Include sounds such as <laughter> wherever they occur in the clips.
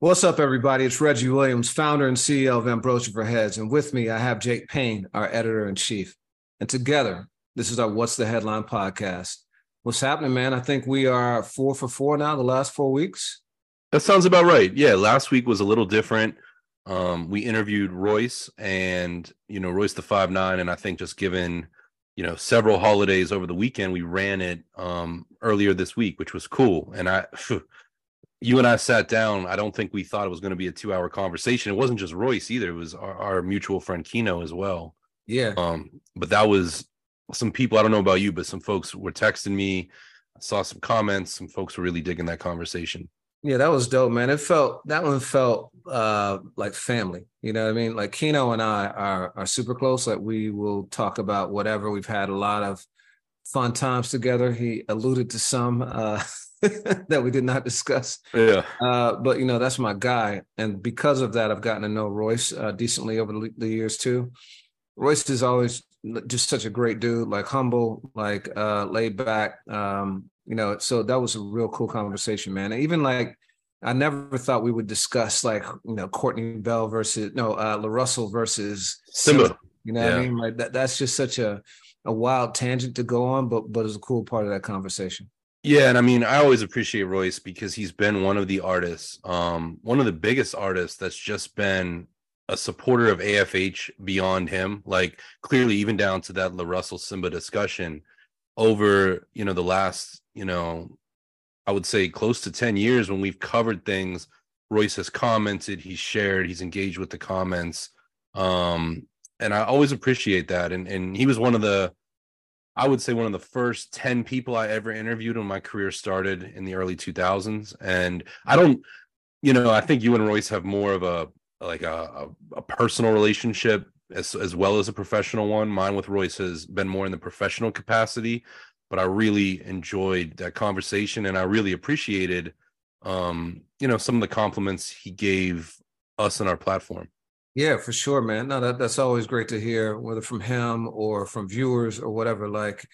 What's up, everybody? It's Reggie Williams, founder and CEO of Ambrosia for Heads. And with me, I have Jake Payne, our editor in chief. And together, this is our What's the Headline podcast. What's happening, man? I think we are four for four now, the last four weeks. That sounds about right. Yeah, last week was a little different. Um, we interviewed Royce and, you know, Royce the five nine, and I think just given, you know, several holidays over the weekend, we ran it um, earlier this week, which was cool. And I, <laughs> you and I sat down. I don't think we thought it was going to be a two hour conversation. It wasn't just Royce either. It was our, our, mutual friend Kino as well. Yeah. Um, but that was some people, I don't know about you, but some folks were texting me. I saw some comments. Some folks were really digging that conversation. Yeah, that was dope, man. It felt that one felt uh like family. You know what I mean? Like Kino and I are are super close. Like we will talk about whatever. We've had a lot of fun times together. He alluded to some uh <laughs> that we did not discuss. Yeah. Uh, but you know, that's my guy, and because of that, I've gotten to know Royce uh, decently over the, the, years too. Royce is always just such a great dude, like humble, like uh, laid back. Um, you know, so that was a real cool conversation, man. And even like, I never thought we would discuss like you know Courtney Bell versus no uh, LaRussell versus Simba. Simba. You know yeah. what I mean? Like that. That's just such a a wild tangent to go on, but but it's a cool part of that conversation. Yeah, and I mean, I always appreciate Royce because he's been one of the artists, um, one of the biggest artists that's just been a supporter of AFH beyond him. Like clearly, even down to that LaRussell Simba discussion over, you know, the last, you know, I would say close to 10 years when we've covered things. Royce has commented, he's shared, he's engaged with the comments. Um, and I always appreciate that. And and he was one of the I would say one of the first 10 people I ever interviewed when my career started in the early 2000s. And I don't, you know, I think you and Royce have more of a like a, a, personal relationship as as well as a professional one. Mine with Royce has been more in the professional capacity, but I really enjoyed that conversation and I really appreciated um, you know, some of the compliments he gave us and our platform. Yeah, for sure, man. No, that, that's always great to hear, whether from him or from viewers or whatever. Like,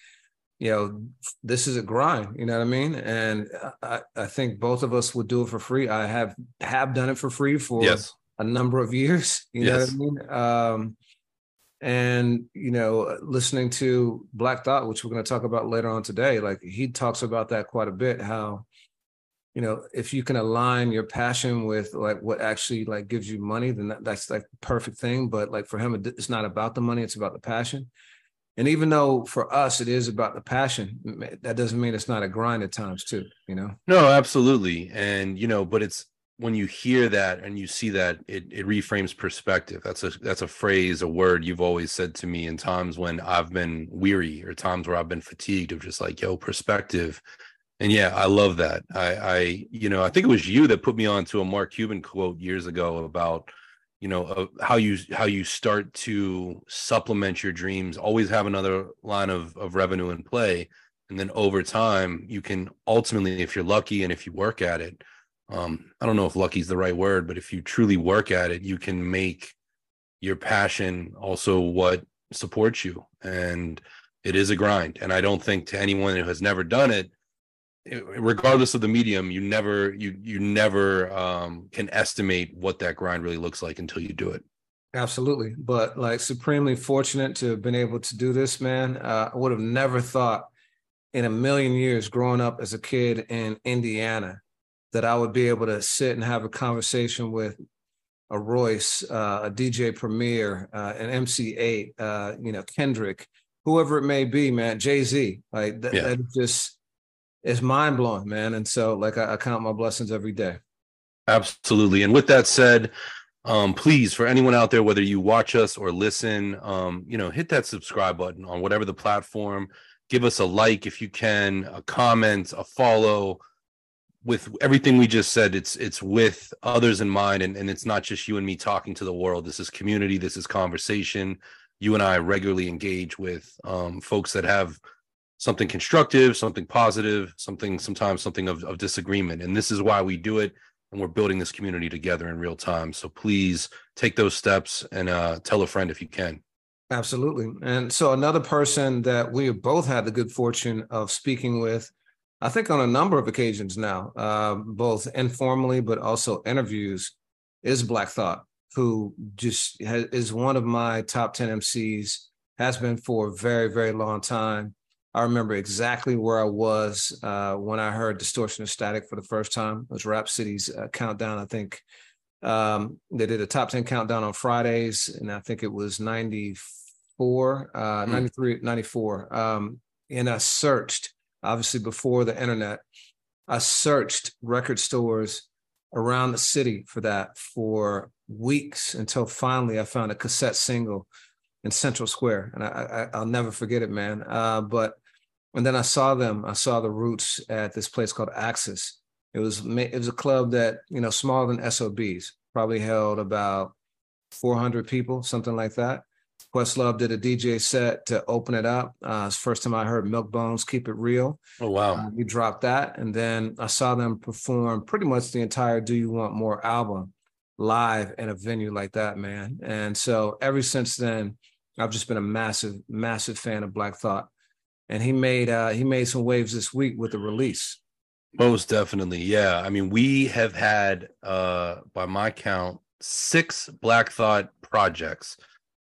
you know, this is a grind, you know what I mean? And I, I think both of us would do it for free. I have have done it for free for yes. a number of years, <laughs> you yes. know what I mean? Um, and you know, listening to Black Thought, which we're going to talk about later on today, like he talks about that quite a bit, how you know if you can align your passion with like what actually like gives you money then that, that's like the perfect thing. But like for him it's not about the money it's about the passion. And even though for us it is about the passion that doesn't mean it's not a grind at times too you know? No absolutely. And you know but it's when you hear that and you see that it, it reframes perspective. That's a that's a phrase a word you've always said to me in times when i've been weary or times where i've been fatigued of just like yo perspective and yeah, I love that. I, I, you know, I think it was you that put me on to a Mark Cuban quote years ago about, you know, uh, how you how you start to supplement your dreams. Always have another line of of revenue in play, and then over time, you can ultimately, if you're lucky and if you work at it, um, I don't know if lucky is the right word, but if you truly work at it, you can make your passion also what supports you. And it is a grind. And I don't think to anyone who has never done it regardless of the medium you never you you never um, can estimate what that grind really looks like until you do it. Absolutely. But like supremely fortunate to have been able to do this man. Uh, i would have never thought in a million years growing up as a kid in indiana that i would be able to sit and have a conversation with a royce uh, a dj premier uh, an MC Eiht uh, you know kendrick whoever it may be man jay-z. Like th- yeah. that just it's mind blowing, man. And so, like, I, I, count my blessings every day. Absolutely. And with that said, um, please, for anyone out there, whether you watch us or listen, um, you know, hit that subscribe button on whatever the platform. Give us a like if you can, a comment, a follow. With everything we just said, it's it's with others in mind, and, and it's not just you and me talking to the world. This is community. This is conversation. You and I regularly engage with um, folks that have something constructive, something positive, something sometimes something of, of disagreement. And this is why we do it. And we're building this community together in real time. So please take those steps and uh, tell a friend if you can. Absolutely. And so another person that we have both had the good fortune of speaking with I think on a number of occasions now, uh, both informally but also interviews, is Black Thought, who just has, is one of my top 10 MCs, has been for a very, very long time. I remember exactly where I was uh, when I heard Distortion to Static for the first time. It was Rap City's uh, countdown. I think um, they did a top 10 countdown on Fridays, and I think it was 94, uh, mm. 93, 94. Um, and I searched obviously before the internet. I searched record stores around the city for that for weeks until finally I found a cassette single in Central Square, and I, I will never forget it, man. Uh, but and then I saw them. I saw the Roots at this place called Axis. It was it was a club that you know smaller than SOBs, probably held about 400 people, something like that. Questlove did a DJ set to open it up. Uh, it's first time I heard Milkbone's "Keep It Real." Oh wow! Uh, we dropped that, and then I saw them perform pretty much the entire "Do You Want More" album live in a venue like that, man. And so ever since then, I've just been a massive, massive fan of Black Thought. And he made uh, he made some waves this week with the release. Most definitely, yeah. I mean, we have had, uh, by my count, six Black Thought projects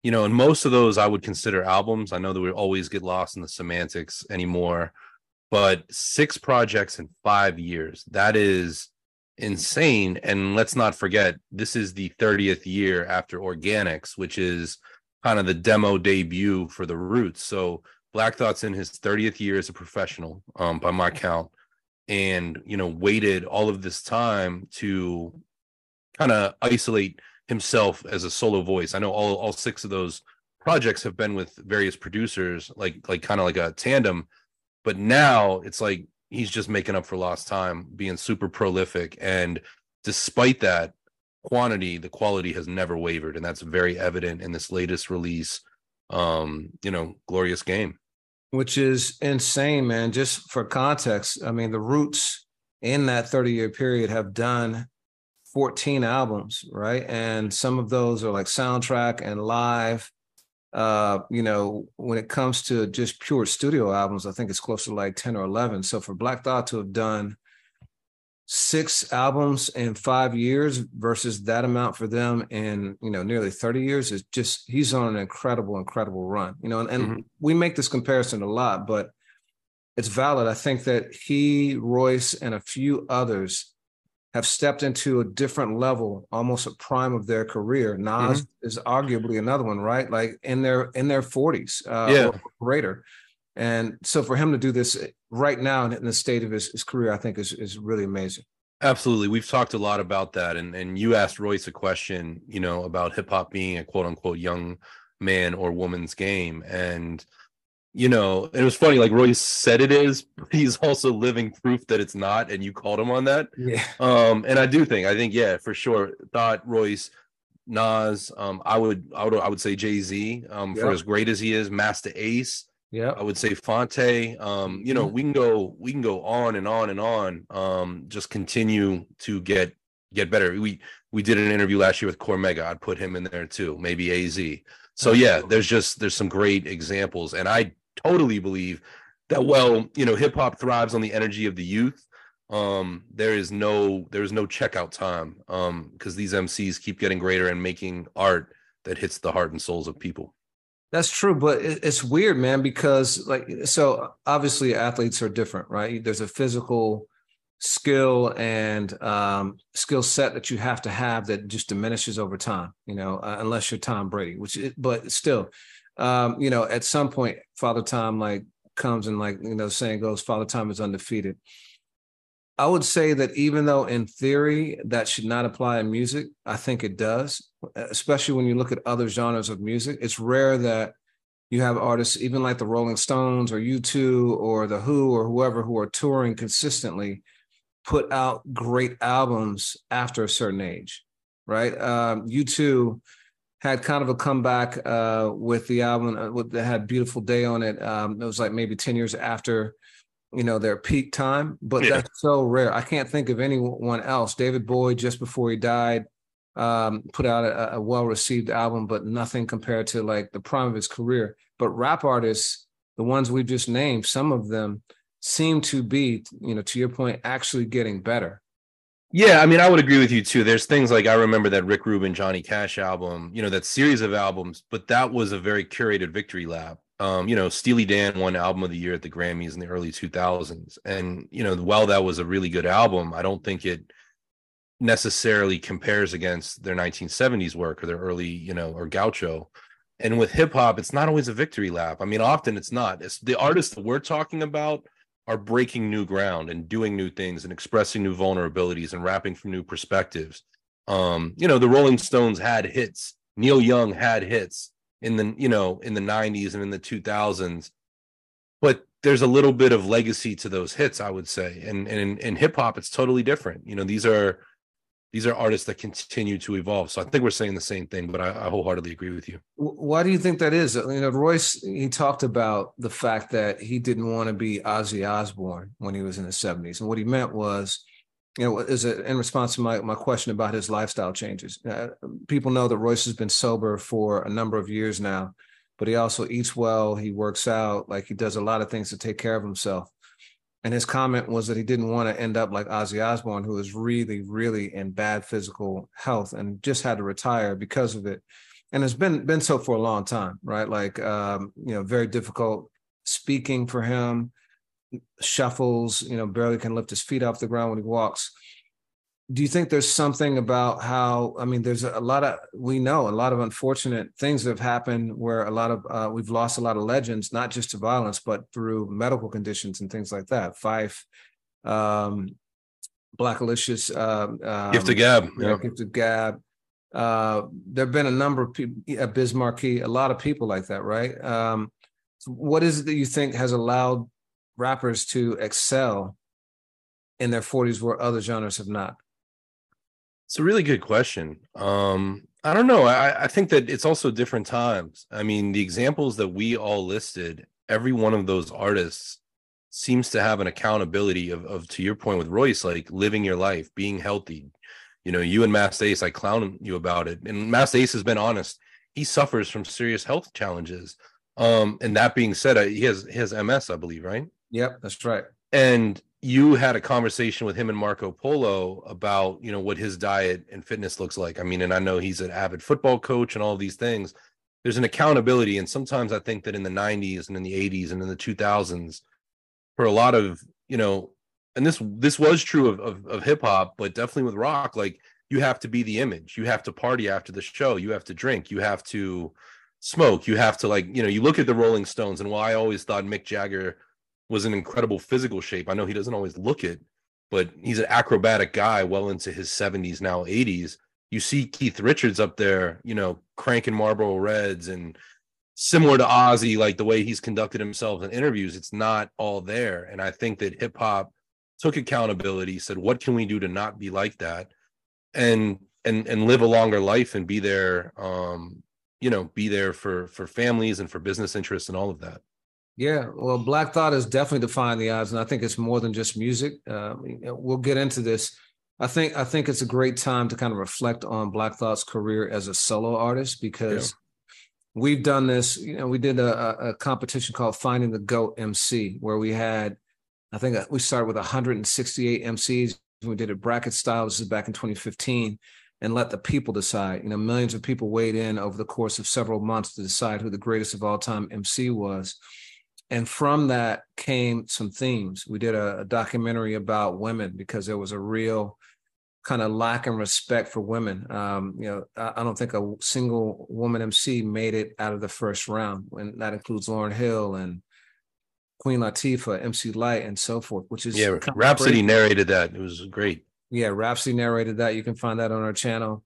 you know, and most of those I would consider albums. I know that we always get lost in the semantics anymore, but six projects in five years, that is insane. And let's not forget, this is the 30th year after Organix, which is kind of the demo debut for the Roots. So Black Thought's in his 30th year as a professional, um, by my count, and you know, waited all of this time to kind of isolate himself as a solo voice. I know all all six of those projects have been with various producers, like like kind of like a tandem, but now it's like he's just making up for lost time, being super prolific, and despite that quantity, the quality has never wavered, and that's very evident in this latest release. Um, you know, glorious game, which is insane, man. Just for context, I mean, the Roots in that 30 year period have done 14 albums, right? And some of those are like soundtrack and live. Uh, you know, when it comes to just pure studio albums, I think it's close to like 10 or 11. So for Black Thought to have done six albums in five years versus that amount for them in, you know, nearly 30 years is just, he's on an incredible, incredible run, you know, and, and mm-hmm. we make this comparison a lot, but it's valid. I think that he, Royce, and a few others have stepped into a different level, almost a prime of their career. Nas mm-hmm. is arguably another one, right? Like in their in their forties, uh, yeah, greater. And so for him to do this right now in the state of his, his career, I think is is really amazing. Absolutely. We've talked a lot about that. And and you asked Royce a question, you know, about hip hop being a quote unquote young man or woman's game. And you know, it was funny, like Royce said it is, but he's also living proof that it's not, and you called him on that. Yeah. Um, and I do think, I think, yeah, for sure. Thought Royce, Nas, um, I would I would I would say Jay-Z, um, yep. for as great as he is, Masta Ace. Yeah. I would say Phonte. Um, you know, mm-hmm. we can go we can go on and on and on. Um, just continue to get get better. We we did an interview last year with Cormega. I'd put him in there too, maybe AZ. So yeah, there's just there's some great examples, and I totally believe that well, you know, hip hop thrives on the energy of the youth. Um, there is no there is no checkout time um because these MCs keep getting greater and making art that hits the heart and souls of people. That's true, but it's weird, man, because like so obviously athletes are different, right? There's a physical skill and um, skill set that you have to have that just diminishes over time, you know, uh, unless you're Tom Brady, which it, but still um, you know, at some point, Father Time like comes and like you know, saying goes, Father Time is undefeated. I would say that even though in theory that should not apply in music, I think it does, especially when you look at other genres of music. It's rare that you have artists, even like the Rolling Stones or U2 or the Who or whoever who are touring consistently, put out great albums after a certain age, right? Um, U2 had kind of a comeback uh, with the album uh, that had "Beautiful Day" on it. Um, it was like maybe ten years after, you know, their peak time. But yeah. that's so rare. I can't think of anyone else. David Bowie, just before he died, um, put out a, a well-received album, but nothing compared to like the prime of his career. But rap artists, the ones we've just named, some of them seem to be, you know, to your point, actually getting better. Yeah, I mean, I would agree with you too. There's things like I remember that Rick Rubin, Johnny Cash album, you know, that series of albums, but that was a very curated victory lap. Um, you know, Steely Dan won album of the year at the Grammys in the early 2000s. And, you know, while that was a really good album, I don't think it necessarily compares against their 1970s work or their early, you know, or Gaucho. And with hip hop, it's not always a victory lap. I mean, often it's not. It's the artists that we're talking about are breaking new ground and doing new things and expressing new vulnerabilities and rapping from new perspectives. Um, you know, the Rolling Stones had hits. Neil Young had hits in the, you know, in the 90s and in the 2000s. But there's a little bit of legacy to those hits, I would say. And and in, in hip hop, it's totally different. You know, these are these are artists that continue to evolve. So I think we're saying the same thing, but I, I, wholeheartedly agree with you. Why do you think that is? You know, Royce he talked about the fact that he didn't want to be Ozzy Osbourne when he was in the '70s, and what he meant was, you know, is it in response to my my question about his lifestyle changes? Uh, people know that Royce has been sober for a number of years now, but he also eats well. He works out, like he does a lot of things to take care of himself. And his comment was that he didn't want to end up like Ozzy Osbourne, who was really, really in bad physical health and just had to retire because of it. And it's been been so for a long time, right? Like um, you know, very difficult speaking for him, shuffles, you know, barely can lift his feet off the ground when he walks. Do you think there's something about how i mean there's a lot of we know a lot of unfortunate things that have happened where a lot of uh, we've lost a lot of legends not just to violence but through medical conditions and things like that. Phife um Blackalicious uh, um, gift of gab yeah, gift of gab. Uh there have been a number of people Biz a lot of people like that right? Um what is it that you think has allowed rappers to excel in their 40s where other genres have not it's a really good question. Um, I don't know. I, I think that it's also different times. I mean, the examples that we all listed, every one of those artists seems to have an accountability of, of to your point with Royce, like living your life, being healthy. You know, you and Masta Ace, I clown you about it. And Masta Ace has been honest. He suffers from serious health challenges. Um, and that being said, he has he has MS, I believe, right? Yep, that's right. And you had a conversation with him and Marco Polo about you know what his diet and fitness looks like. I mean, and I know he's an avid football coach and all these things. There's an accountability, and sometimes I think that in the '90s and in the '80s and in the 2000s, for a lot of you know, and this this was true of of, of hip hop, but definitely with rock, like you have to be the image. You have to party after the show. You have to drink. You have to smoke. You have to like you know. You look at the Rolling Stones, and while I always thought Mick Jagger was in incredible physical shape. I know he doesn't always look it, but he's an acrobatic guy well into his 70s now 80s. You see Keith Richards up there, you know, cranking Marlboro Reds and similar to Ozzy, like the way he's conducted himself in interviews, it's not all there. And I think that hip hop took accountability, said, what can we do to not be like that? And and and live a longer life and be there um, you know, be there for for families and for business interests and all of that. Yeah, well, Black Thought has definitely defined the odds, and I think it's more than just music. Uh, we'll get into this. I think I think it's a great time to kind of reflect on Black Thought's career as a solo artist because yeah. we've done this. You know, we did a, a, competition called Finding the Goat MC, where we had, I think we started with 168 MCs. We did it bracket style. This is back in 2015 and let the people decide. You know, millions of people weighed in over the course of several months to decide who the greatest of all time MC was and from that came some themes. We did a, a documentary about women because there was a real kind of lack in respect for women. Um, you know, I, I, don't think a single woman MC made it out of the first round, and that includes Lauryn Hill and Queen Latifah, MC Lyte and so forth. Which is yeah, Rapsody narrated that. It was great. Yeah, Rapsody narrated that. You can find that on our channel.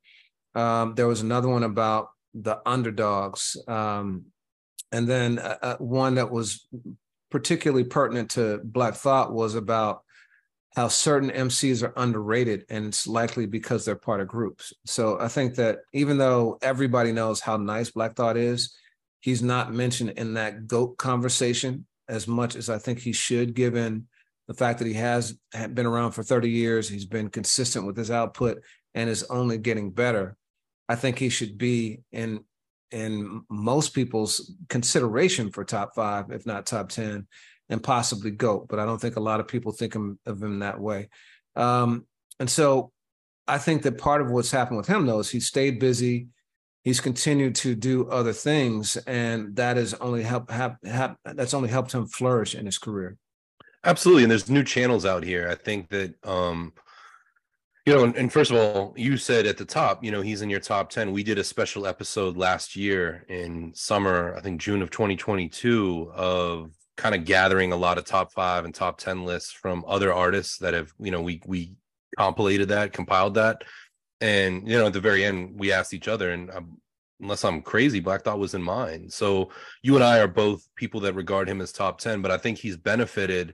Um, there was another one about the underdogs. Um, and then uh, uh, one that was particularly pertinent to Black Thought was about how certain MCs are underrated, and it's likely because they're part of groups. So I think that even though everybody knows how nice Black Thought is, he's not mentioned in that GOAT conversation as much as I think he should, given the fact that he has been around for 30 years, he's been consistent with his output, and is only getting better. I think he should be in in most people's consideration for top five, if not top 10. and possibly GOAT, but I don't think a lot of people think of him that way. Um, and so I think that part of what's happened with him though is he stayed busy. He's continued to do other things, and that has only helped have, have that's only helped him flourish in his career. Absolutely, and there's new channels out here. I think that um, you know, and, and, first of all, you said at the top, you know, he's in your top 10. We did a special episode last year in summer, I think June of 2022, of kind of gathering a lot of top five and top 10 lists from other artists that have, you know, we we compilated that, compiled that. And, you know, at the very end, we asked each other, and um, unless I'm crazy, Black Thought was in mine. So you and I are both people that regard him as top 10, but I think he's benefited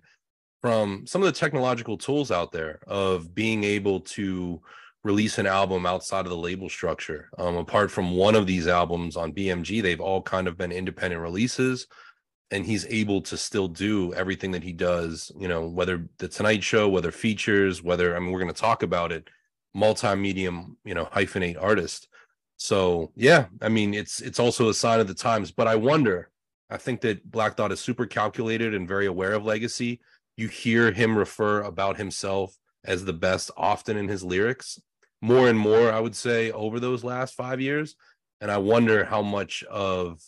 from some of the technological tools out there of being able to release an album outside of the label structure. Um, apart from one of these albums on BMG, they've all kind of been independent releases. And he's able to still do everything that he does, you know, whether the Tonight Show, whether features, whether, I mean, we're going to talk about it, multi-medium, you know, hyphenate artist. So yeah, I mean, it's it's also a sign of the times. But I wonder, I think that Black Thought is super calculated and very aware of legacy you hear him refer about himself as the best often in his lyrics more and more i would say over those last five years. And i wonder how much of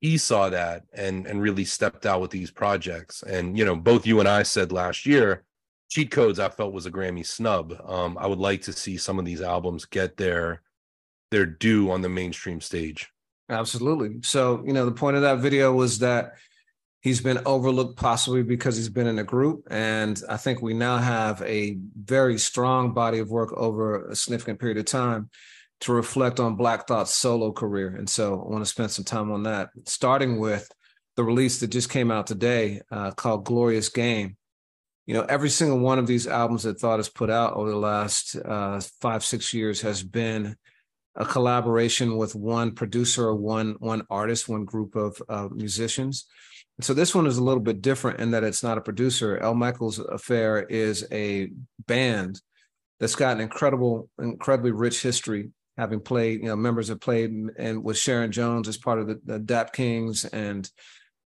he saw that and and really stepped out with these projects. And you know both you and i said last year cheat codes i felt was a grammy snub. Um i would like to see some of these albums get their their due on the mainstream stage. Absolutely. So you know the point of that video was that he's been overlooked possibly because he's been in a group and i think we now have a very strong body of work over a significant period of time to reflect on black thought's solo career. And so i want to spend some time on that starting with the release that just came out today uh, called glorious game. You know every single one of these albums that thought has put out over the last uh, five six years has been a collaboration with one producer or one one artist one group of uh, musicians so this one is a little bit different in that it's not a producer. El Michels Affair is a band that's got an incredible, incredibly rich history, having played, you know, members have played and with Sharon Jones as part of the, the Dap Kings and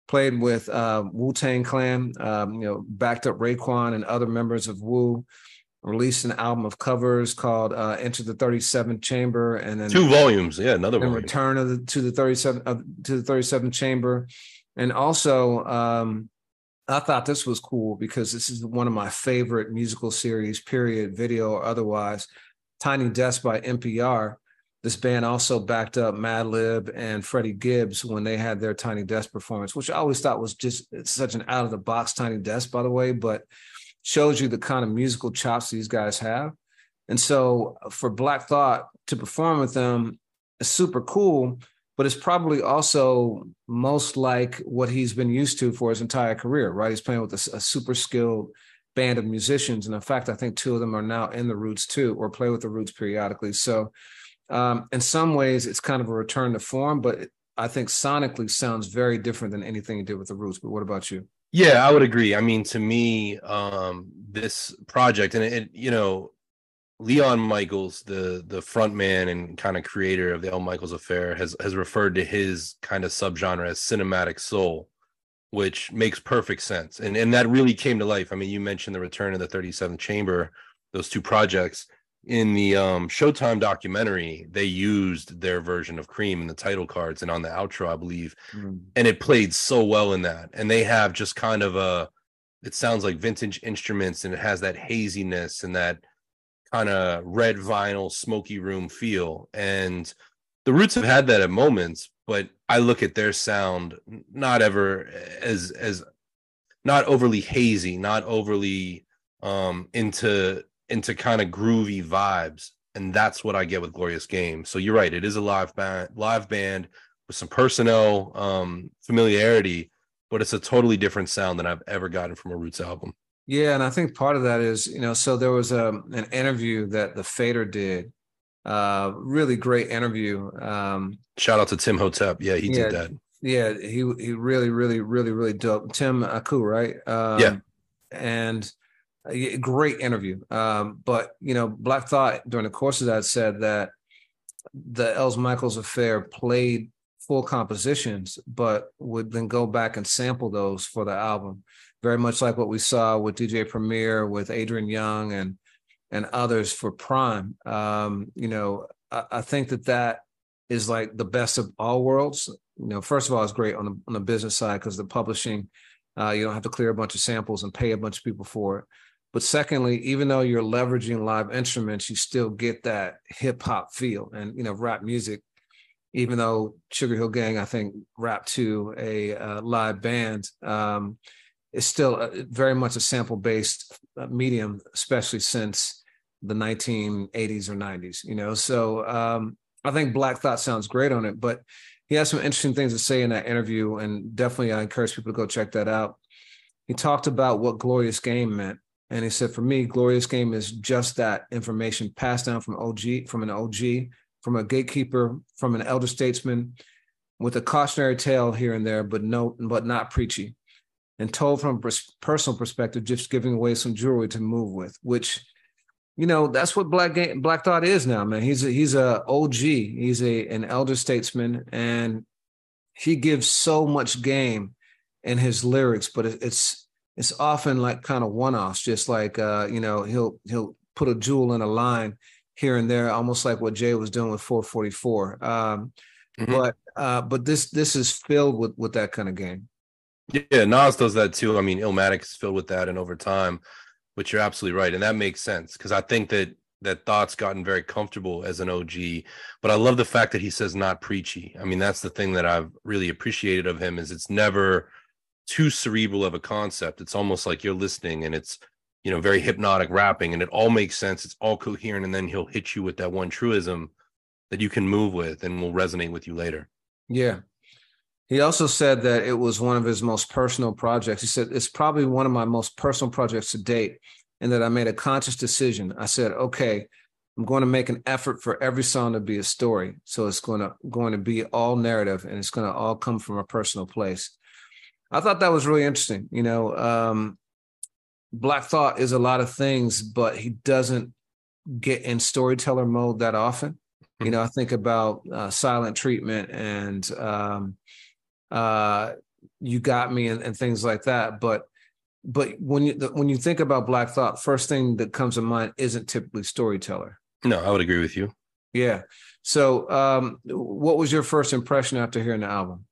played with uh, Wu Tang Clan, um, you know, backed up Raekwon and other members of Wu. Released an album of covers called uh, "Enter the 37th Chamber," and then two volumes. Yeah, another one. Return of the, to the 37 uh, to the 37th Chamber, and also, um, I thought this was cool because this is one of my favorite musical series, period, video or otherwise. Tiny Desk by NPR. This band also backed up Madlib and Freddie Gibbs when they had their Tiny Desk performance, which I always thought was just such an out of the box Tiny Desk, by the way, but shows you the kind of musical chops these guys have. And so for Black Thought to perform with them is super cool but it's probably also most like what he's been used to for his entire career, right? He's playing with a, a, super skilled band of musicians. And in fact, I think two of them are now in the Roots too, or play with the Roots periodically. So, um, in some ways, it's kind of a return to form, but I think sonically sounds very different than anything he did with the Roots. But what about you? Yeah, I would agree. I mean, to me, um, this project, and it, it you know, Leon Michels, the the front man and kind of creator of the El Michels Affair, has has referred to his kind of subgenre as cinematic soul, which makes perfect sense. And and that really came to life. I mean, you mentioned the Return of the 37th Chamber, those two projects. In the um, Showtime documentary, they used their version of Cream in the title cards and on the outro, I believe. Mm. And it played so well in that. And they have just kind of a it sounds like vintage instruments and it has that haziness and that kind of red vinyl smoky room feel. And the roots have had that at moments but i look at their sound not ever as as not overly hazy not overly um into into kind of groovy vibes. And that's what i get with glorious game. So you're right it is a live band live band with some personnel um familiarity but it's a totally different sound than i've ever gotten from a roots album yeah, and I think part of that is, you know, so there was a um, an interview that the Fader did. Uh really great interview. Um shout out to Tim Hotep. Yeah, he yeah, did that. Yeah, he he really, really, really, really dope. Tim Aku, right? Um, yeah. And a great interview. Um, but you know, Black Thought during the course of that said that the Els Michels affair played full compositions, but would then go back and sample those for the album. Very much like what we saw with DJ Premier, with Adrian Younge, and and others for Prime. Um, you know, I, I, think that that is like the best of all worlds. You know, first of all, it's great on the on the business side because the publishing, uh, you don't have to clear a bunch of samples and pay a bunch of people for it. But secondly, even though you're leveraging live instruments, you still get that hip hop feel and you know rap music even though Sugar Hill Gang, I think, rap to a uh, live band, um, is still a, very much a sample based uh, medium, especially since the 1980s or 90s. You know, so um, I think Black Thought sounds great on it, but he has some interesting things to say in that interview, and definitely I encourage people to go check that out. He talked about what Glorious Game meant. And he said, for me, Glorious Game is just that information passed down from OG, from an OG from a gatekeeper, from an elder statesman, with a cautionary tale here and there, but no, but not preachy, and told from a personal perspective, just giving away some jewelry to move with, which, you know, that's what Black Black Thought is now, man. He's a, he's a OG, he's a an elder statesman, and he gives so much game in his lyrics, but it's it's often like kind of one offs, just like uh, you know, he'll he'll put a jewel in a line here and there, almost like what Jay was doing with 444. Um, mm-hmm. But uh, but this this is filled with with that kind of game. Yeah, Nas does that too. I mean, Illmatic is filled with that, and over time, but you're absolutely right, and that makes sense because I think that that thought's gotten very comfortable as an OG. But I love the fact that he says not preachy. I mean, that's the thing that I've really appreciated of him is it's never too cerebral of a concept. It's almost like you're listening and it's you know, very hypnotic rapping, and it all makes sense. It's all coherent, and then he'll hit you with that one truism that you can move with and will resonate with you later. Yeah. He also said that it was one of his most personal projects. He said it's probably one of my most personal projects to date, and that I made a conscious decision. I said, okay, I'm going to make an effort for every song to be a story. So it's going to going to be all narrative, and it's going to all come from a personal place. I thought that was really interesting. You know, um, Black Thought is a lot of things, but he doesn't get in storyteller mode that often. Mm-hmm. You know, I think about uh, silent treatment and um, uh, you got me and, and, things like that. But but when you when you think about Black Thought, first thing that comes to mind isn't typically storyteller. No, I would agree with you. Yeah. So, um, what was your first impression after hearing the album?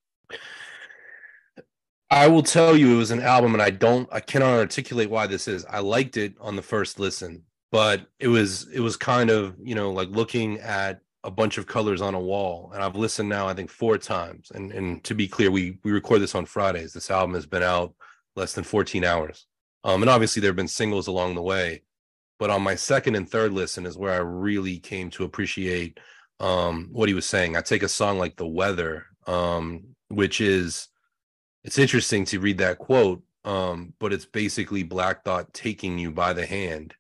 I will tell you it was an album and I don't I cannot articulate why this is. I liked it on the first listen, but it was it was kind of, you know, like looking at a bunch of colors on a wall and I've listened now I think four times. And and to be clear, we we record this on Fridays. This album has been out less than 14 hours. Um and obviously there've been singles along the way, but on my second and third listen is where I really came to appreciate um what he was saying. I take a song like The Weather um which is it's interesting to read that quote um, but it's basically black thought taking you by the hand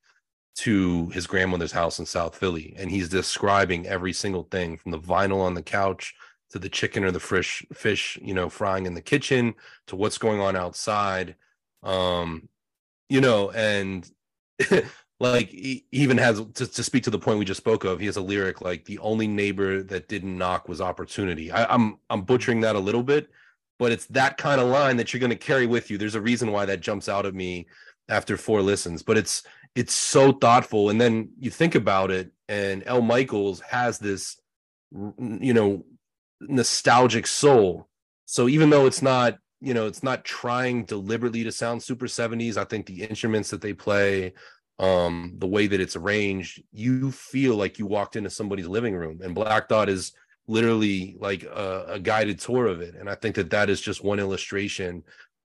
to his grandmother's house in south philly and he's describing every single thing from the vinyl on the couch to the chicken or the fish fish you know frying in the kitchen to what's going on outside um you know and <laughs> like he even has to, to speak to the point we just spoke of he has a lyric like the only neighbor that didn't knock was opportunity I, i'm i'm butchering that a little bit but it's that kind of line that you're going to carry with you. There's a reason why that jumps out at me after four listens, but it's it's so thoughtful. And then you think about it, and El Michels has this, you know, nostalgic soul. So even though it's not, you know, it's not trying deliberately to sound super 70s, I think the instruments that they play, um, the way that it's arranged, you feel like you walked into somebody's living room. And Black Thought is literally like a, a, guided tour of it and i think that that is just one illustration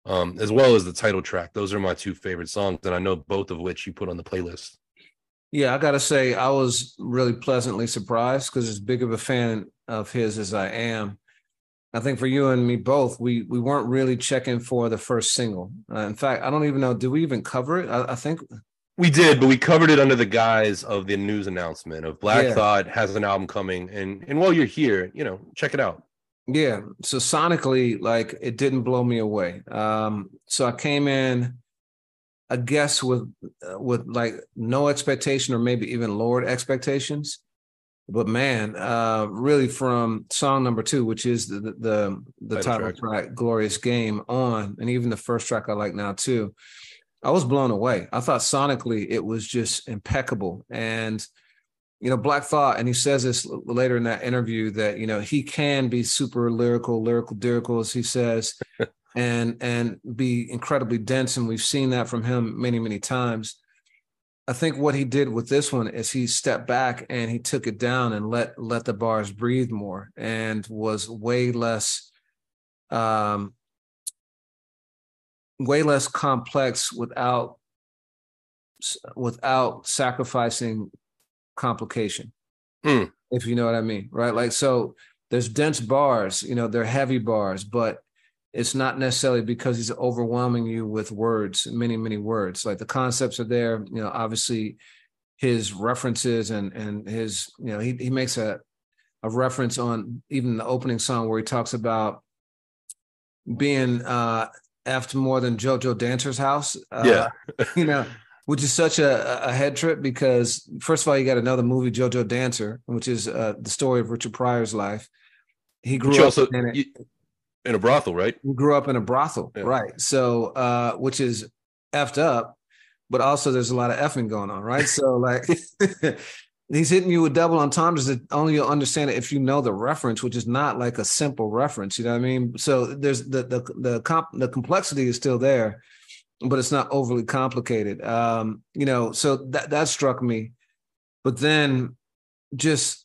um, as well as the title track those are my two favorite songs and i know both of which you put on the playlist yeah i gotta say i was really pleasantly surprised because as big of a fan of his as i am i think for you and me both we we weren't really checking for the first single uh, in fact i don't even know did we even cover it I, I think we did, but we covered it under the guise of the news announcement of Black yeah. Thought has an album coming, and and while you're here, you know, check it out. Yeah. So sonically, like it didn't blow me away. Um, so I came in, I guess with uh, with like no expectation or maybe even lowered expectations. but man, uh, really from song number two, which is the the the, the title track. track, "Glorious Game," on, and even the first track I like now too. I was blown away. I thought sonically it was just impeccable, and you know, Black Thought, and he says this later in that interview that you know he can be super lyrical, lyrical, lyrical, as he says, <laughs> and and be incredibly dense, and we've seen that from him many, many times. I think what he did with this one is he stepped back and he took it down and let let the bars breathe more and was way less um way less complex without without sacrificing complication mm. if you know what i mean right like so there's dense bars you know they're heavy bars but it's not necessarily because he's overwhelming you with words, many, many words. Like the concepts are there, you know, obviously his references and and his, you know, he he makes a a reference on even the opening song where he talks about being uh after more than Jojo Dancer's house. Uh, yeah. <laughs> you know, which is such a, a head trip because first of all, you got another movie Jojo Dancer, which is uh, the story of Richard Pryor's life. He grew up also, in. You, in a brothel, right? We grew up in a brothel, yeah. right? So, uh, which is effed up, but also there's a lot of effing going on, right? So, like, <laughs> he's hitting you with double entendres that only you'll understand it if you know the reference, which is not like a simple reference. You know what I mean? So there's the the the comp the complexity is still there, but it's not overly complicated. Um, you know, so that that struck me, but then just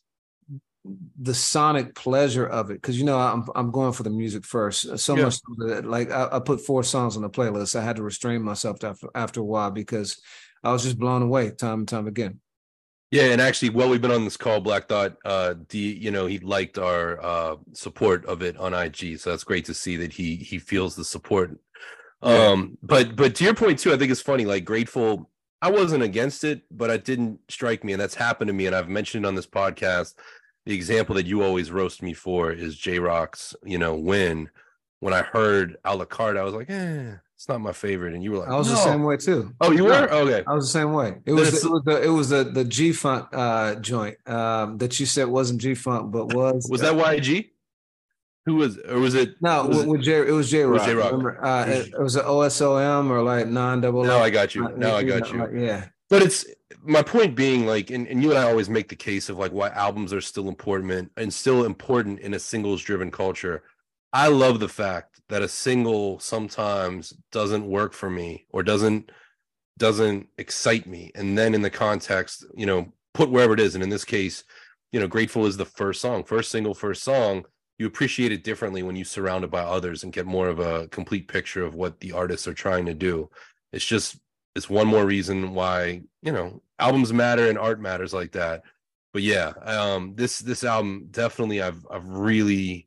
the sonic pleasure of it because you know I'm I'm going for the music first uh, so yeah. much that like I, I, put four songs on the playlist I had to restrain myself after after a while because I was just blown away time and time again. Yeah, and actually, while we've been on this call, Black Thought, uh, the you know he liked our uh support of it on IG, so that's great to see that he he feels the support. Um, but but to your point too, I think it's funny. Like Grateful, I wasn't against it, but it didn't strike me, and that's happened to me, and I've mentioned on this podcast the example that you always roast me for is Jay Rock's. you know, win. When I heard a la carte, I was like, eh, it's not my favorite. And you were like, I was no. the same way too. Oh, you were? Okay. I was the same way. It was, it was the it was the the G Funk uh joint um that you said wasn't G Funk, but was was that YG? Who was or was it no was with, it, J it was Jay Rock. Jay Rock. Uh, it, it, was an OSOM or like non double. No, I got you. No, I got you. Yeah. But it's my point being like and, and you and i always make the case of like why albums are still important and still important in a singles driven culture i love the fact that a single sometimes doesn't work for me or doesn't doesn't excite me and then in the context you know put wherever it is and in this case you know grateful is the first song first single first song you appreciate it differently when you surrounded by others and get more of a complete picture of what the artists are trying to do. It's just it's one more reason why you know albums matter and art matters like that. But yeah um this this album definitely i've i've really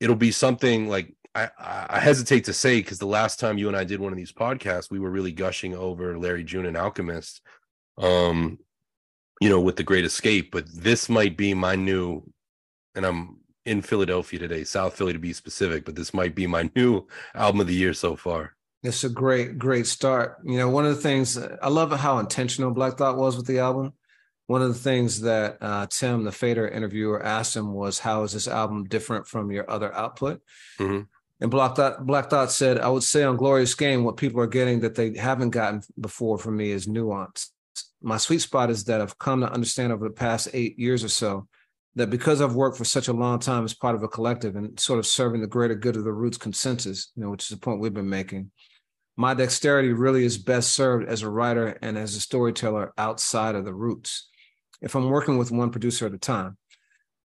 it'll be something like i i hesitate to say because the last time you and i did one of these podcasts we were really gushing over larry june and alchemist um you know with the great escape but this might be my new and i'm in philadelphia today south philly to be specific but this might be my <laughs> new album of the year so far it's a great, great start. You know, one of the things I love how intentional Black Thought was with the album. One of the things that uh, Tim, the Fader interviewer, asked him was, "How is this album different from your other output?" Mm-hmm. And Black Thought, Black Thought said, "I would say on Glorious Game, what people are getting that they haven't gotten before from me is nuance. My sweet spot is that I've come to understand over the past eight years or so that because I've worked for such a long time as part of a collective and sort of serving the greater good of the roots consensus, you know, which is the point we've been making." my dexterity really is best served as a writer and as a storyteller outside of the roots. If I'm working with one producer at a time,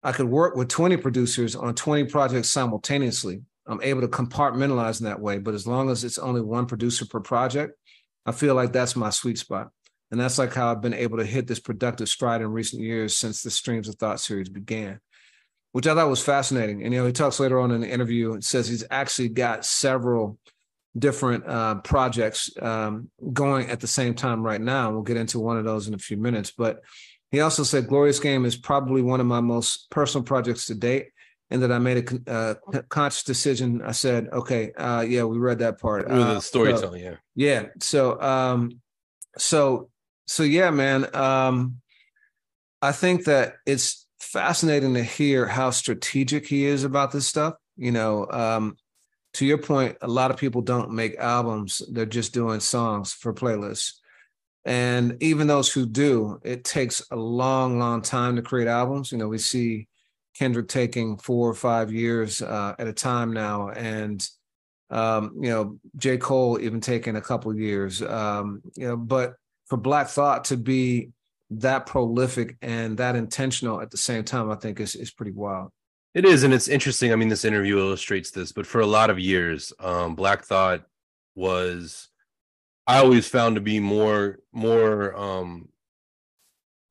I could work with 20 producers on 20 projects simultaneously. I'm able to compartmentalize in that way, but as long as it's only one producer per project, I feel like that's my sweet spot. And that's like how I've been able to hit this productive stride in recent years since the Streams of Thought series began, which I thought was fascinating. And, you know, he talks later on in the interview and says he's actually got several different uh, projects um, going at the same time right now. We'll get into one of those in a few minutes. But he also said Glorious Game is probably one of my most personal projects to date, and that I made a uh, conscious decision. I said, okay, uh, yeah, we read that part. Uh, the storytelling, so, yeah, yeah. So, um, so, so yeah, man. Um, I think that it's fascinating to hear how strategic he is about this stuff. You know, um, to your point, a lot of people don't make albums; they're just doing songs for playlists. And even those who do, it takes a long, long time to create albums. You know, we see Kendrick taking four or five years uh, at a time now, and um, you know, J. Cole even taking a couple years. Um, you know, but for Black Thought to be that prolific and that intentional at the same time, I think is is pretty wild. It is, and it's interesting. I mean, this interview illustrates this, but for a lot of years, um, Black Thought was I always found to be more more um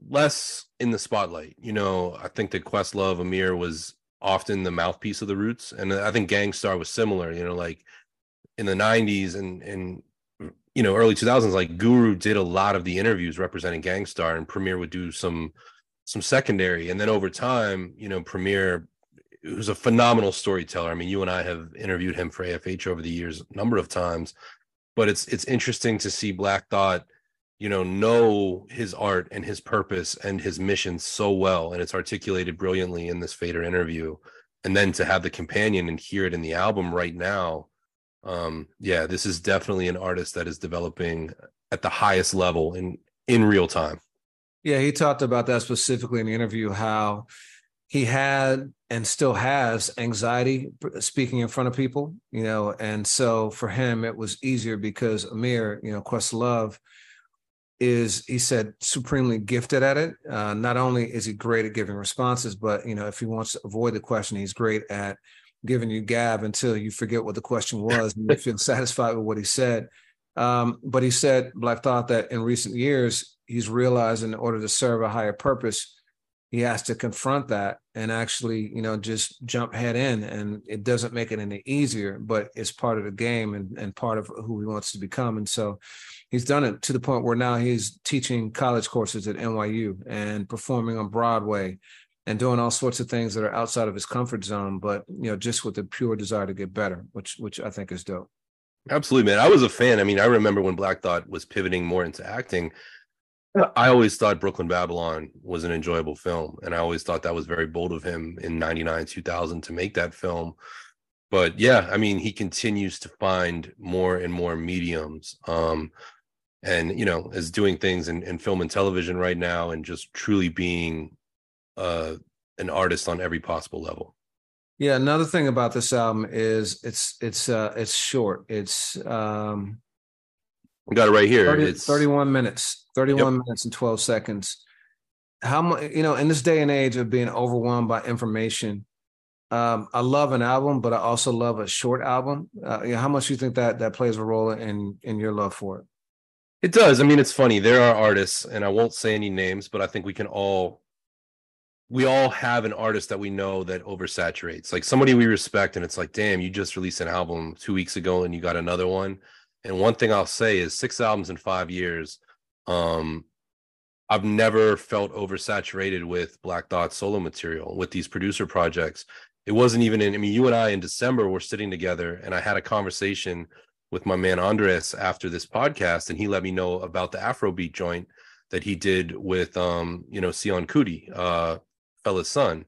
less in the spotlight. You know, I think that Questlove Ahmir was often the mouthpiece of the roots. And I think Gang Starr was similar, you know, like in the 90s and and you know, early 2000s like Guru did a lot of the interviews representing Gang Starr and Premier would do some some secondary and then over time, you know, Premier who's a phenomenal storyteller. I mean, you and I have interviewed him for AFH over the years a number of times, but it's it's interesting to see Black Thought you know know his art and his purpose and his mission so well and it's articulated brilliantly in this fader interview and then to have the companion and hear it in the album right now um yeah this is definitely an artist that is developing at the highest level in in real time yeah he talked about that specifically in the interview how he had and still has anxiety speaking in front of people you know and so for him it was easier because ahmir you know questlove is he said supremely gifted at it. Uh, not only is he great at giving responses, but you know if he wants to avoid the question, he's great at giving you gab until you forget what the question was and you <laughs> feel satisfied with what he said. Um, but he said Black thought that in recent years he's realized in order to serve a higher purpose, he has to confront that and actually you know just jump head in and it doesn't make it any easier but it's part of the game and, and part of who he wants to become and so he's done it to the point where now he's teaching college courses at nyu and performing on broadway and doing all sorts of things that are outside of his comfort zone but you know just with the pure desire to get better which which i think is dope. Absolutely man. I was a fan. I mean i remember when black thought was pivoting more into acting I always thought Brooklyn Babylon was an enjoyable film, and I always thought that was very bold of him in '99, 2000 to make that film. But yeah, I mean, he continues to find more and more mediums, um, and you know, is doing things in, in film and television right now, and just truly being uh, an artist on every possible level. Yeah, another thing about this album is it's it's uh, it's short. It's um, I got it right here. 30, it's 31 minutes, 31 yep. minutes and 12 seconds. How much, you know, in this day and age of being overwhelmed by information, um, I love an album, but I also love a short album. Uh, you know, how much do you think that that plays a role in in your love for it? It does. I mean, it's funny. There are artists, and I won't say any names, but I think we can all we all have an artist that we know that oversaturates. Like somebody we respect, and it's like, damn, you just released an album two weeks ago and you got another one. And one thing I'll say is six albums in five years. Um, I've never felt oversaturated with Black Dot solo material with these producer projects. It wasn't even in, I mean, you and I in December were sitting together and I had a conversation with my man Andres after this podcast, and he let me know about the Afrobeat joint that he did with um, you know, Seun Kuti, uh, Fela's son.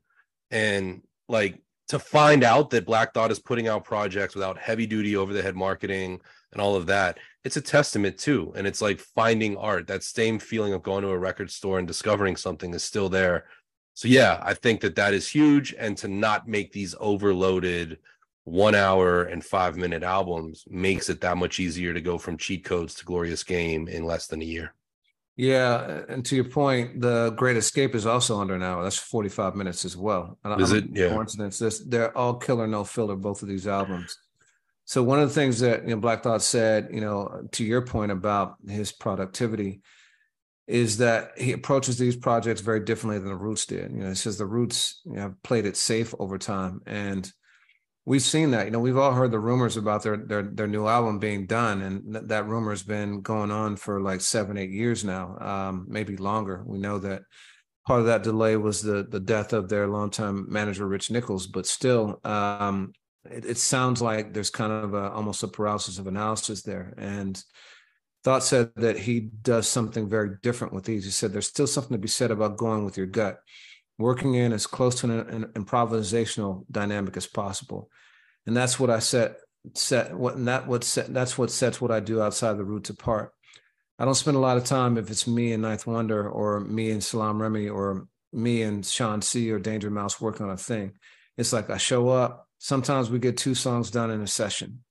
And like to find out that Black Thought is putting out projects without heavy duty over the head marketing, and all of that it's a testament too. And it's like finding art that same feeling of going to a record store and discovering something is still there. So yeah i think that that is huge. And to not make these overloaded one hour and five minute albums makes it that much easier to go from cheat codes to glorious game in less than a year yeah, and to your point, the Great Escape is also under an hour. That's forty five minutes as well. Is it? Yeah. Coincidence. This, they're all killer, no filler. Both of these albums. So one of the things that you know Black Thought said, you know, to your point about his productivity, is that he approaches these projects very differently than the Roots did. You know, he says the Roots you know, have played it safe over time, and we've seen that. You know, we've all heard the rumors about their their their new album being done, and th- that rumor has been going on for like seven, eight years now, um, maybe longer. We know that part of that delay was the the death of their longtime manager Rich Nichols, but still, um, it, it sounds like there's kind of a, almost a paralysis of analysis there. And Thought said that he does something very different with these. He said there's still something to be said about going with your gut. Working in as close to an, an improvisational dynamic as possible. And that's what I set set what and that what set that's what sets what I do outside the roots apart. I don't spend a lot of time if it's me and Ninth Wonder or me and Salam Remi or me and Sean C or Danger Mouse working on a thing. It's like I show up. Sometimes we get two songs done in a session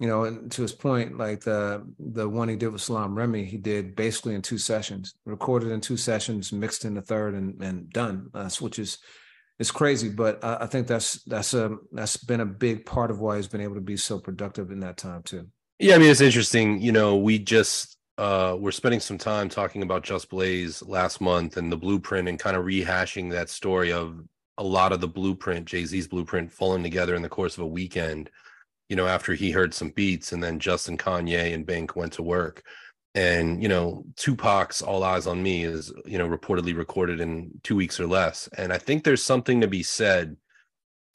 you know, and to his point, like the the one he did with Salam Remi, he did basically in two sessions, recorded in two sessions, mixed in the third, and and done. Uh, which is it's crazy, but I, I think that's that's a that's been a big part of why he's been able to be so productive in that time too. Yeah, I mean it's interesting. You know, we just uh, we're spending some time talking about Just Blaze last month and the blueprint and kind of rehashing that story of a lot of the blueprint, Jay Z's blueprint, falling together in the course of a weekend you know, after he heard some beats and then Justin Kanye and Bank went to work. And, you know, Tupac's All Eyez on Me is, you know, reportedly recorded in two weeks or less. And I think there's something to be said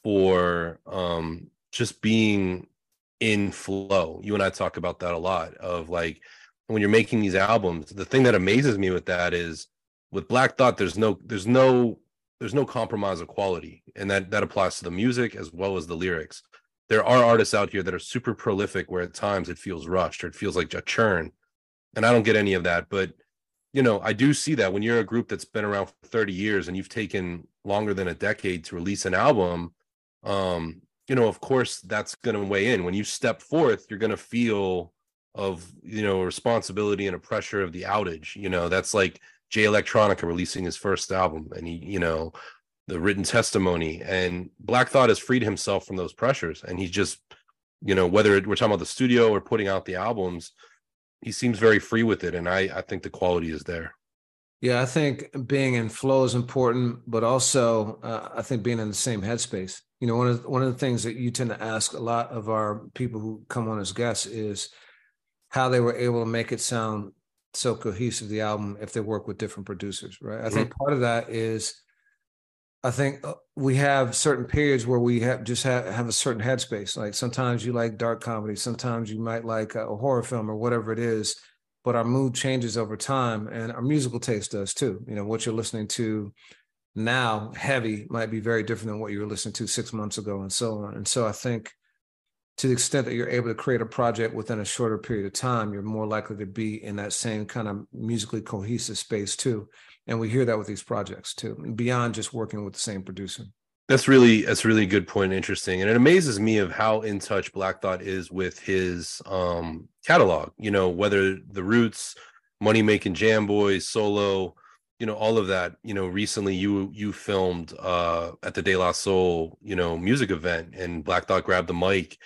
for um just being in flow. You and I talk about that a lot of like when you're making these albums, the thing that amazes me with that is with Black Thought, there's no there's no there's no compromise of quality. And that that applies to the music as well as the lyrics there are artists out here that are super prolific where at times it feels rushed or it feels like a churn. And i don't get any of that but you know i do see that when you're a group that's been around for 30 years and you've taken longer than a decade to release an album um you know of course that's going to weigh in. When you step forth you're going to feel of you know responsibility and a pressure of the outage you know? That's like jay electronica releasing his first album and he you know the written testimony and black thought has freed himself from those pressures and he's just you know whether we're talking about the studio or putting out the albums he seems very free with it and i i think the quality is there. Yeah i think being in flow is important but also uh, i think being in the same headspace. You know one of one of the things that you tend to ask a lot of our people who come on as guests is how they were able to make it sound so cohesive the album if they work with different producers right? I mm-hmm. think part of that is I think uh, we have certain periods where we have just have, have a certain headspace. Like sometimes you like dark comedy, sometimes you might like a, a horror film or whatever it is. But our mood changes over time, and our musical taste does too. You know what you're listening to now, heavy, might be very different than what you were listening to six months ago, and so on. And so I think to the extent that you're able to create a project within a shorter period of time, you're more likely to be in that same kind of musically cohesive space too. And we hear that with these projects too, beyond just working with the same producer. That's really that's really a good point, interesting, and it amazes me of how in touch Black Thought is with his um catalog. You know, whether the Roots, Money Making Jam Boys, Solo, you know, all of that. You know, recently you you filmed uh at the De La Soul, you know, music event, and Black Thought grabbed the mic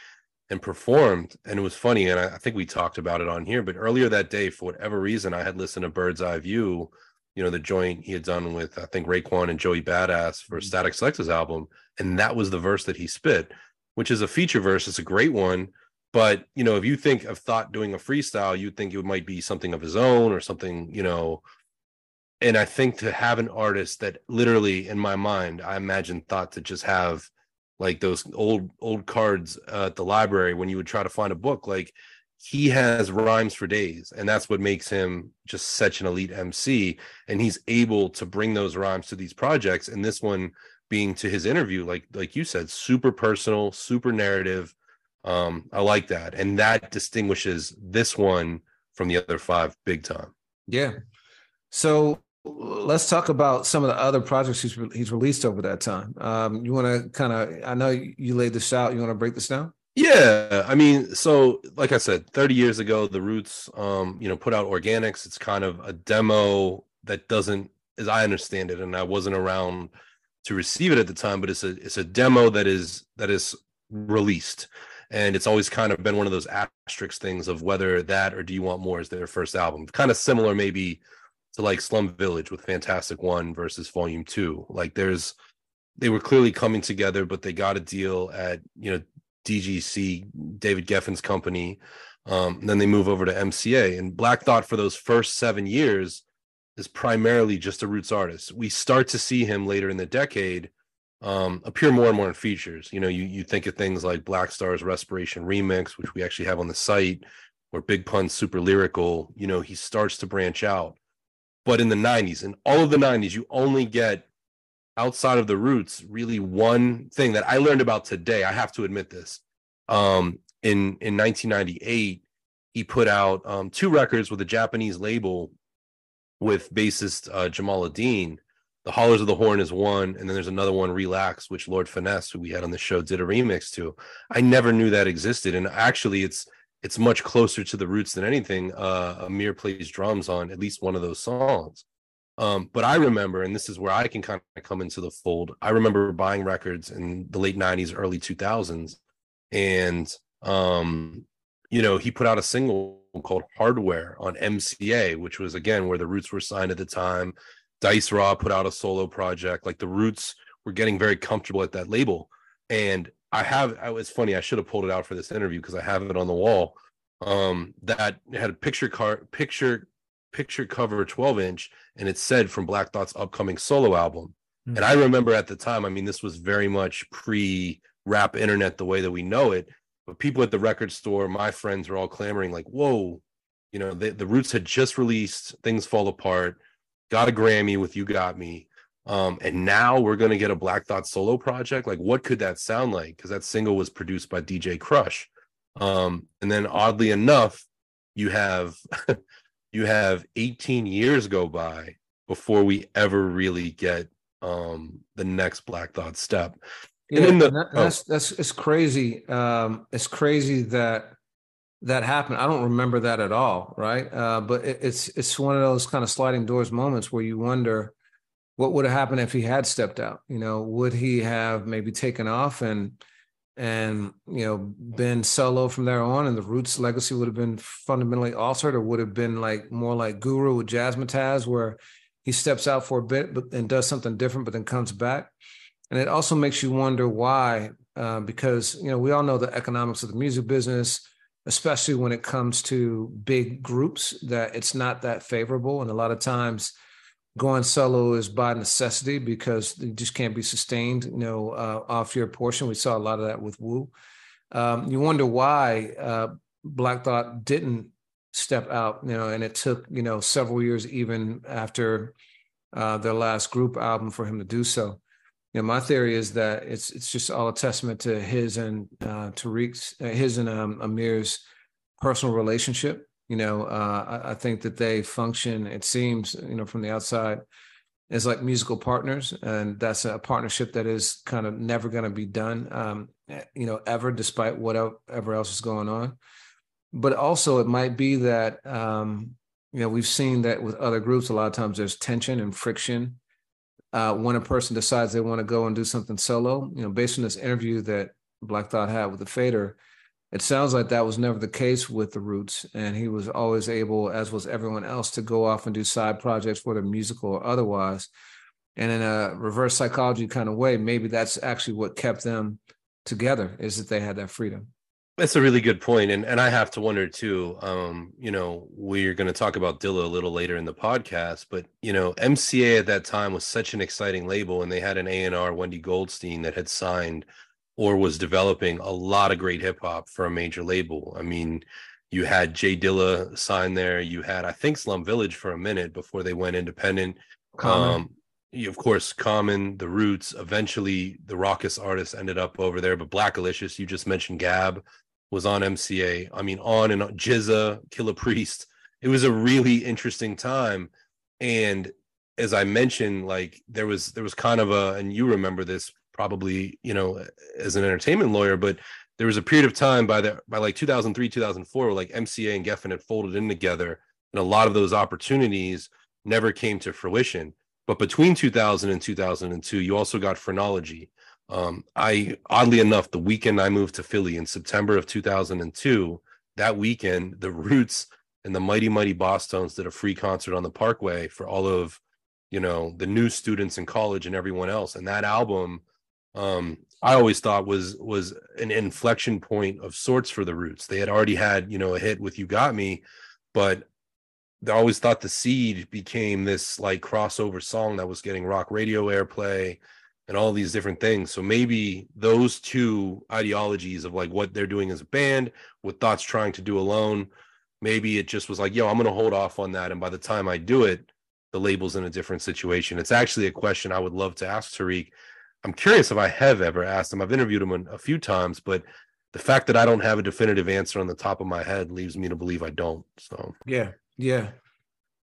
and performed, and it was funny. And I, I think we talked about it on here, but earlier that day, for whatever reason, I had listened to Bird's Eye View you know, the joint he had done with I think Raekwon and Joey Badass for mm-hmm. Statik Selecta's album, and that was the verse that he spit, which is a feature verse. It's a great one, but you know, if you think of Thought doing a freestyle, you'd think it might be something of his own or something, you know. And I think to have an artist that literally, in my mind, I imagine Thought to just have like those old old cards uh, at the library when you would try to find a book, like he has rhymes for days and that's what makes him just such an elite mc and he's able to bring those rhymes to these projects and this one being to his interview like like you said super personal super narrative. Um i like that and that distinguishes this one from the other five big time. Yeah. So let's talk about some of the other projects he's, he's released over that time. Um you want to kind of i know you laid this out you want to break this down yeah, I mean, so like I said, 30 years ago, the Roots, um, you know, put out Organix. It's kind of a demo that doesn't, as I understand it, and I wasn't around to receive it at the time, but it's a it's a demo that is that is released, and it's always kind of been one of those asterisk things of whether that or Do You Want More is their first album. Kind of similar, maybe to like Slum Village with Fantastic One versus Volume Two. Like there's they were clearly coming together, but they got a deal at you know DGC, David Geffen's company. Um, then they move over to MCA. And Black Thought for those first seven years is primarily just a roots artist. We start to see him later in the decade um, appear more and more in features. You know, you you think of things like Black Star's Respiration Remix, which we actually have on the site, or Big Pun's Super Lyrical. You know, he starts to branch out. But in the 90s, in all of the 90s, you only get outside of the roots, really one thing that I learned about today, I have to admit this. Um, in in 1998, he put out um, two records with a Japanese label with bassist uh, Jamaaladeen. The Hollers of the Horn is one, and then there's another one, Relax, which Lord Finesse, who we had on the show, did a remix to. I never knew that existed, and actually, it's it's much closer to the roots than anything. Uh, Ahmir plays drums on at least one of those songs. Um, but I remember, and this is where I can kind of come into the fold. I remember buying records in the late '90s, early 2000s, and um, you know, he put out a single called Hardware on MCA, which was again where the Roots were signed at the time. Dice Raw put out a solo project. Like the Roots were getting very comfortable at that label, and I have. It's funny. I should have pulled it out for this interview because I have it on the wall. Um, that had a picture card, picture picture cover 12 inch and it said from black thought's upcoming solo album. Mm-hmm. and i remember at the time i mean this was very much pre rap internet the way that we know it but people at the record store my friends were all clamoring like whoa you know the, the roots had just released things fall apart got a grammy with you got me um, and now we're going to get a black thought solo project? Like what could that sound like? Because that single was produced by DJ Krush. Um, and then oddly enough you have <laughs> you have 18 years go by before we ever really get um the next black thought step. Yeah, and the, that, oh. that's that's it's crazy um it's crazy that that happened. I don't remember that at all right? Uh but it, it's it's one of those kind of sliding doors moments where you wonder what would have happened if he had stepped out you know? Would he have maybe taken off and and you know been solo from there on and the roots legacy would have been fundamentally altered or would have been like more like guru with jazzmatazz where he steps out for a bit but and does something different but then comes back. And it also makes you wonder why uh, because you know we all know the economics of the music business especially when it comes to big groups that it's not that favorable. And a lot of times going solo is by necessity because you just can't be sustained, you know, uh, off your portion. We saw a lot of that with Wu. Um, you wonder why uh, Black Thought didn't step out, you know, and it took, you know, several years even after uh, their last group album for him to do so. You know, my theory is that it's it's just all a testament to his and uh, Tariq's, uh, his and um, Amir's personal relationship you know, uh, I, I, think that they function. It seems, you know, from the outside, as like musical partners, and that's a partnership that is kind of never going to be done, um, you know, ever, despite whatever else is going on. But also, it might be that um, you know we've seen that with other groups. A lot of times, there's tension and friction uh, when a person decides they want to go and do something solo. You know, based on this interview that Black Thought had with the Fader it sounds like that was never the case with the Roots, and he was always able, as was everyone else, to go off and do side projects, whether musical or otherwise. And in a reverse psychology kind of way, maybe that's actually what kept them together is that they had that freedom. That's a really good point, and and I have to wonder too. Um, you know, we're going to talk about Dilla a little later in the podcast, but you know, MCA at that time was such an exciting label, and they had an A and R, Wendy Goldstein, that had signed or was developing a lot of great hip hop for a major label. I mean, you had J Dilla sign there. You had, I think, Slum Village for a minute before they went independent. Um, you, of course, Common, The Roots. Eventually, the Rawkus artists ended up over there. But Blackalicious, you just mentioned Gab, was on MCA. I mean, on and on. GZA, Killah Priest. It was a really interesting time. And as I mentioned, like there was there was kind of a, and you remember this probably you know as an entertainment lawyer but there was a period of time by the by like 2003 2004 where like mca and geffen had folded in together and a lot of those opportunities never came to fruition. But between 2000 and 2002 you also got phrenology. Um, i oddly enough the weekend i moved to philly in september of 2002 that weekend the roots and the mighty mighty bosstones did a free concert on the parkway for all of you know the new students in college and everyone else. And that album um, I always thought was was an inflection point of sorts for the Roots. They had already had you know a hit with "You Got Me," but they always thought the seed became this like crossover song that was getting rock radio airplay and all these different things. So maybe those two ideologies of like what they're doing as a band, what Thought's trying to do alone, maybe it just was like, yo, I'm gonna hold off on that. And by the time I do it, the label's in a different situation. It's actually a question I would love to ask Tariq. I'm curious if I have ever asked him. I've interviewed him a few times, but the fact that I don't have a definitive answer on the top of my head leaves me to believe I don't. So yeah, yeah.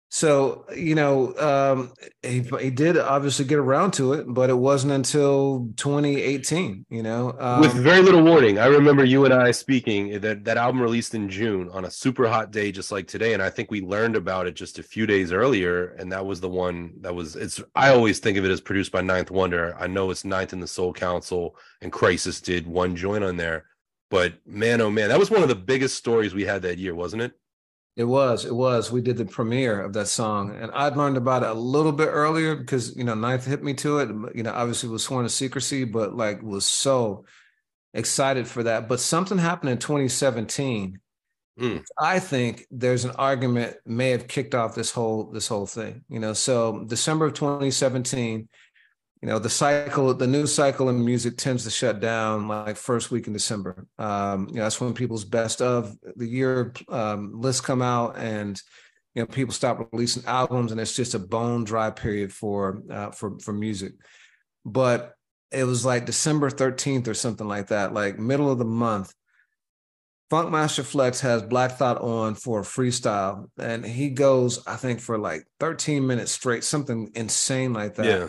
So you know, um, he he did obviously get around to it, but it wasn't until 2018. You know, um, with very little warning. I remember you and I speaking that that album released in June on a super hot day, just like today, and I think we learned about it just a few days earlier, and that was the one that was. It's I always think of it as produced by Ninth Wonder. I know it's Ninth in the Soul Council, and Khrysis did one joint on there, but man, oh man, that was one of the biggest stories we had that year, wasn't it? It was, it was. We did the premiere of that song, and I'd learned about it a little bit earlier because you know Ninth hit me to it. You know, obviously was sworn to secrecy, but like was so excited for that. But something happened in 2017. Mm. I think there's an argument may have kicked off this whole this whole thing. You know, so December of 2017 you know the cycle the news cycle in music tends to shut down like first week in december. Um, you know that's when people's best of the year um, lists come out and you know people stop releasing albums and it's just a bone dry period for uh, for for music. But it was like december 13th or something like that like middle of the month Funkmaster Flex has Black Thought on for a freestyle, and he goes, I think, for like 13 minutes straight, something insane like that. Yeah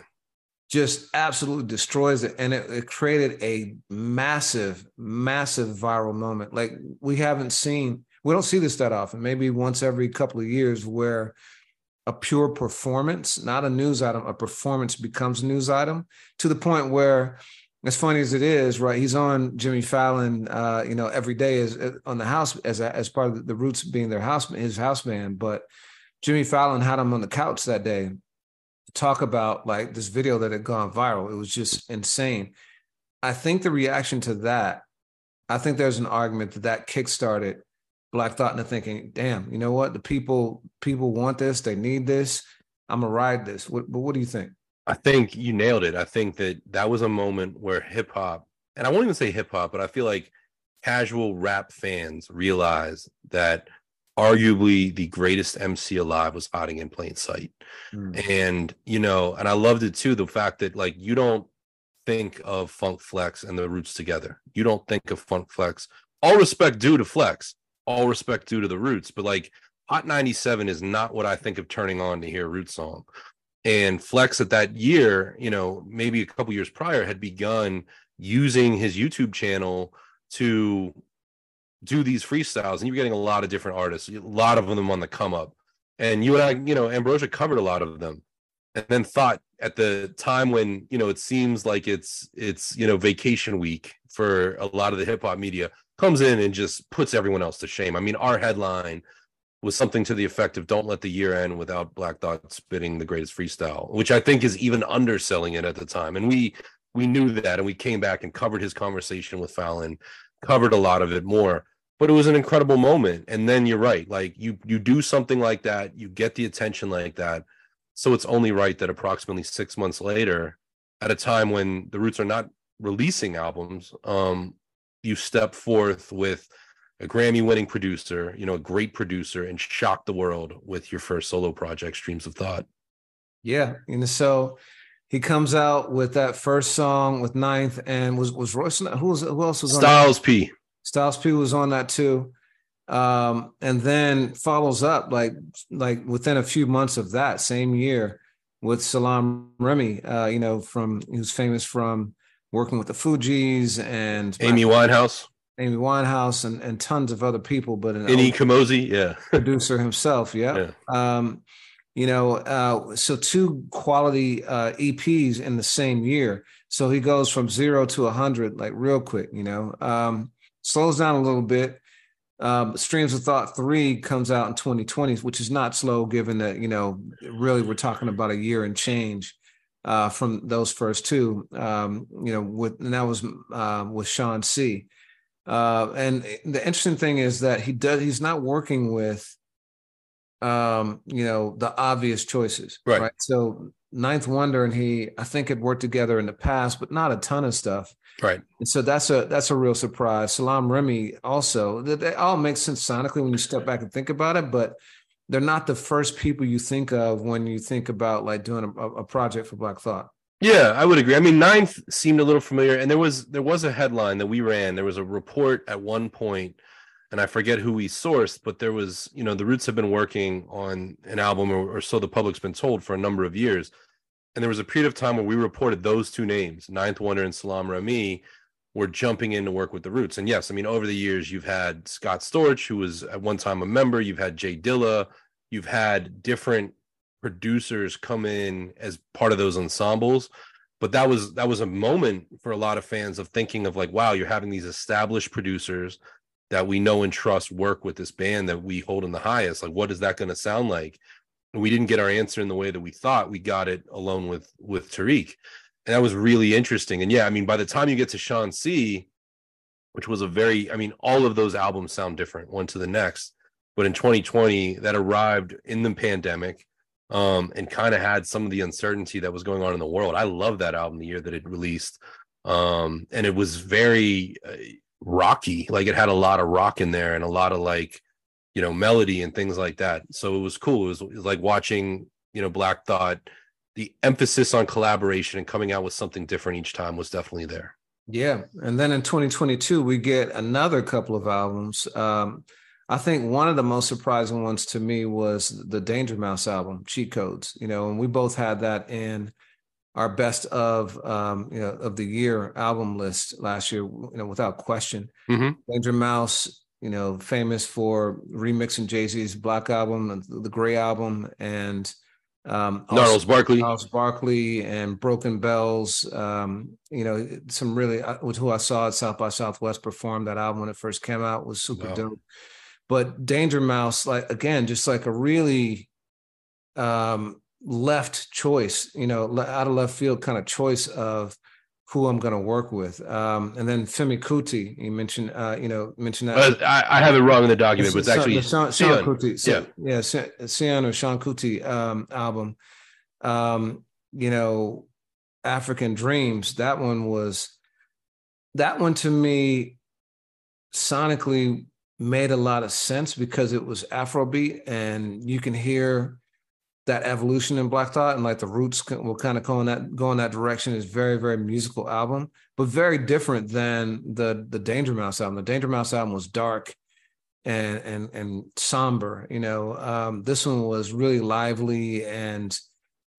just absolutely destroys it. And it, it, created a massive massive viral moment. Like we haven't seen we don't see this that often maybe once every couple of years where a pure performance not a news item a performance becomes a news item to the point where as funny as it is right he's on jimmy fallon uh, you know every day as uh, on the house as as part of the roots being their house his house band. But jimmy fallon had him on the couch that day talk about like this video that had gone viral. It was just insane. I think the reaction to that, I think there's an argument that that kickstarted Black Thought into thinking, damn, you know what? The people people want this, they need this. I'm gonna ride this. What, but what do you think? I think you nailed it. I think that that was a moment where hip hop, and I won't even say hip hop, but I feel like casual rap fans realize that arguably the greatest MC alive was hiding in plain sight. Mm. And, you know, and I loved it too, the fact that like you don't think of Funk Flex and the roots together. You don't think of Funk Flex. All respect due to Flex, all respect due to the roots, but like Hot 97 is not what I think of turning on to hear a root song. And Flex at that year, you know, maybe a couple years prior had begun using his YouTube channel to do these freestyles, and you're getting a lot of different artists, a lot of them on the come up. And you and I, you know, Ambrosia covered a lot of them, and then thought at the time when you know it seems like it's it's you know vacation week for a lot of the hip hop media comes in and just puts everyone else to shame. I mean, our headline was something to the effect of "Don't let the year end without Black Thought spitting the greatest freestyle," which I think is even underselling it at the time. And we we knew that, and we came back and covered his conversation with Fallon covered a lot of it more but it was an incredible moment. And then you're right like you you do something like that you get the attention like that. So it's only right that approximately six months later at a time when the roots are not releasing albums um you step forth with a grammy winning producer you know a great producer and shock the world with your first solo project streams of thought. Yeah and so he comes out with that first song with Ninth and was was Royce who was who else was on Styles that? P. Styles P was on that too. Um, and then follows up like like within a few months of that same year with Salam Remi, uh, you know, from who's famous from working with the Fugees and Amy Winehouse. Amy Winehouse and, and tons of other people, but an Ini Kamoze, yeah. producer himself, yeah. <laughs> yeah. Um, you know, uh, so two quality uh, EPs in the same year. So he goes from zero to a hundred like real quick. You know, um, slows down a little bit. Um, Streams of Thought three comes out in 2020, which is not slow, given that you know really we're talking about a year and change uh, from those first two. Um, you know, with and that was uh, with Sean C. Uh, and the interesting thing is that he does he's not working with um, you know, the obvious choices. Right. right. So Ninth Wonder and he, I think had worked together in the past, but not a ton of stuff. Right. And so that's a that's a real surprise. Salam Remi also, that they all makes sense sonically when you step back and think about it, but they're not the first people you think of when you think about like doing a, a project for Black Thought. Yeah, I would agree. I mean, ninth seemed a little familiar, and there was there was a headline that we ran. There was a report at one point, and I forget who we sourced, but there was, you know, the Roots have been working on an album, or, or so the public's been told, for a number of years. And there was a period of time where we reported those two names, Ninth Wonder and Salam Remi, were jumping in to work with the Roots. And yes, I mean, over the years, you've had Scott Storch, who was at one time a member. You've had J Dilla. You've had different producers come in as part of those ensembles but that was that was a moment for a lot of fans of thinking of like wow you're having these established producers that we know and trust work with this band that we hold in the highest? Like what is that going to sound like? And we didn't get our answer in the way that we thought. We got it alone with with tariq. And that was really interesting. And yeah i mean by the time you get to sean c which was a very i mean all of those albums sound different one to the next. But in 2020 that arrived in the pandemic um, and kind of had some of the uncertainty that was going on in the world. I love that album the year that it released. Um, and it was very uh, rocky, like it had a lot of rock in there and a lot of like, you know, melody and things like that. So it was cool. It was, it was like watching, you know, Black Thought. The emphasis on collaboration and coming out with something different each time was definitely there. Yeah. And then in 2022, we get another couple of albums. Um, I think one of the most surprising ones to me was the Danger Mouse album, Cheat Codes. You know, and we both had that in our best of um, you know of the year album list last year. You know, without question, mm-hmm. Danger Mouse. You know, famous for remixing Jay Z's Black album, the Gray album, and um, Gnarls Barkley, Gnarls Barkley, and Broken Bells. Um, you know, some really with who I saw at South by Southwest perform that album when it first came out was super wow. dope. But Danger Mouse, like again, just like a really um, left choice, you know, out of left field kind of choice of who I'm going to work with. Um, and then Femi Kuti, you mentioned, uh, you know, mentioned that. Uh, I, I, have it wrong in the document, but it's actually Sean, Sean Kuti. So, yeah, yeah, Sean or Sean Kuti um, album. Um, you know, African Dreams. That one was. That one to me, sonically made a lot of sense because it was Afrobeat, and you can hear that evolution in Black Thought, and like the roots will kind of go in that go in that direction. Is very very musical album, but very different than the the Danger Mouse album. The Danger Mouse album was dark and and and somber. You know, um, this one was really lively and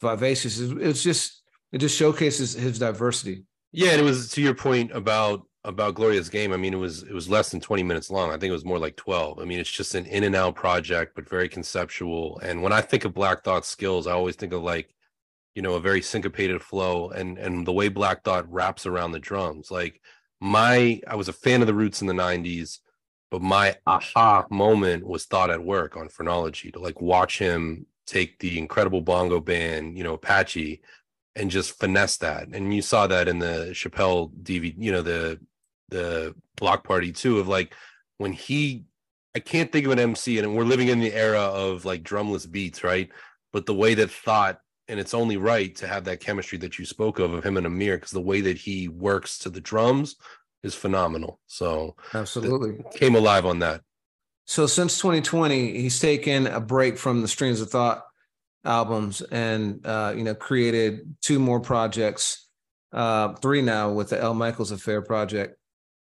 vivacious. It's just it just showcases his diversity. Yeah, and it was to your point about about Glorious Game, I mean, it was it was less than 20 minutes long. I think it was more like 12. I mean, it's just an in and out project, but very conceptual. And when I think of Black Thought skills, I always think of like, you know, a very syncopated flow and and the way Black Thought wraps around the drums. Like my I was a fan of the roots in the 90s, but my aha moment was thought at work on phrenology to like watch him take the incredible bongo band, you know, Apache and just finesse that. And you saw that in the Chappelle DVD, you know, the the block party too of like when he I can't think of an MC and we're living in the era of like drumless beats, right? But the way that thought and it's only right to have that chemistry that you spoke of of him and Amir because the way that he works to the drums is phenomenal. So absolutely came alive on that. So since 2020, he's taken a break from the Streams of Thought albums and uh, you know created two more projects, uh, three now with the El Michels Affair project.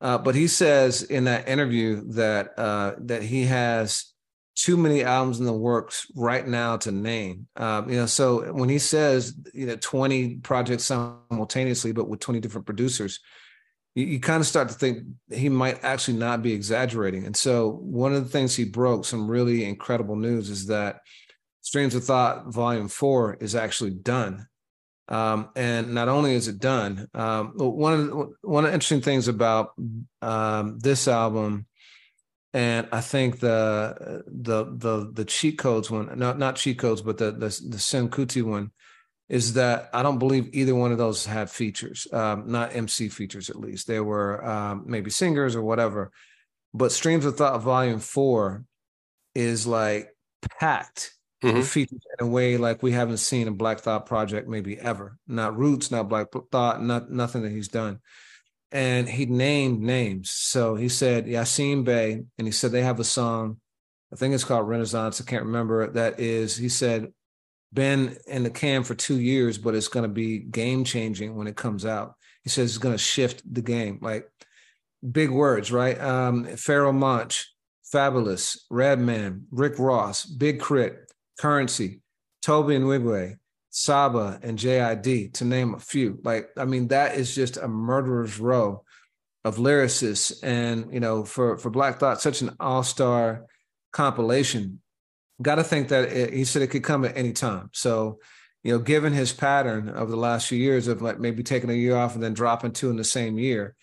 Uh, but he says in that interview that uh, that he has too many albums in the works right now to name. Um, you know, so when he says you know 20 projects simultaneously, but with 20 different producers, you, you kind of start to think he might actually not be exaggerating. And so one of the things he broke, some really incredible news, is that Streams of Thought Volume Four is actually done. Um, and not only is it done, um, one of the, one of the interesting things about um, this album, and I think the the the the cheat codes one, not not cheat codes, but the the the Sim one, is that I don't believe either one of those had features, um, not MC features at least. They were um, maybe singers or whatever. But Streams of Thought Volume Four is like packed mm-hmm. in a way like we haven't seen a Black Thought project maybe ever. Not Roots, not Black Thought, not nothing that he's done. And he named names. So he said Yasiin Bey, and he said they have a song I think it's called Renaissance. I can't remember. That is, he said, been in the can for two years, but it's going to be game changing when it comes out. He says it's going to shift the game. Like big words, right? Um, Pharoahe Monch, Fabolous, Redman, Rick Ross, Big K.R.I.T., Tobe Nwigwe, Saba, and JID, to name a few. Like, I mean, that is just a murderer's row of lyricists. And, you know, for, for Black Thought, such an all-star compilation. Got to think that it, he said it could come at any time. So, you know, given his pattern of the last few years of like maybe taking a year off and then dropping two in the same year,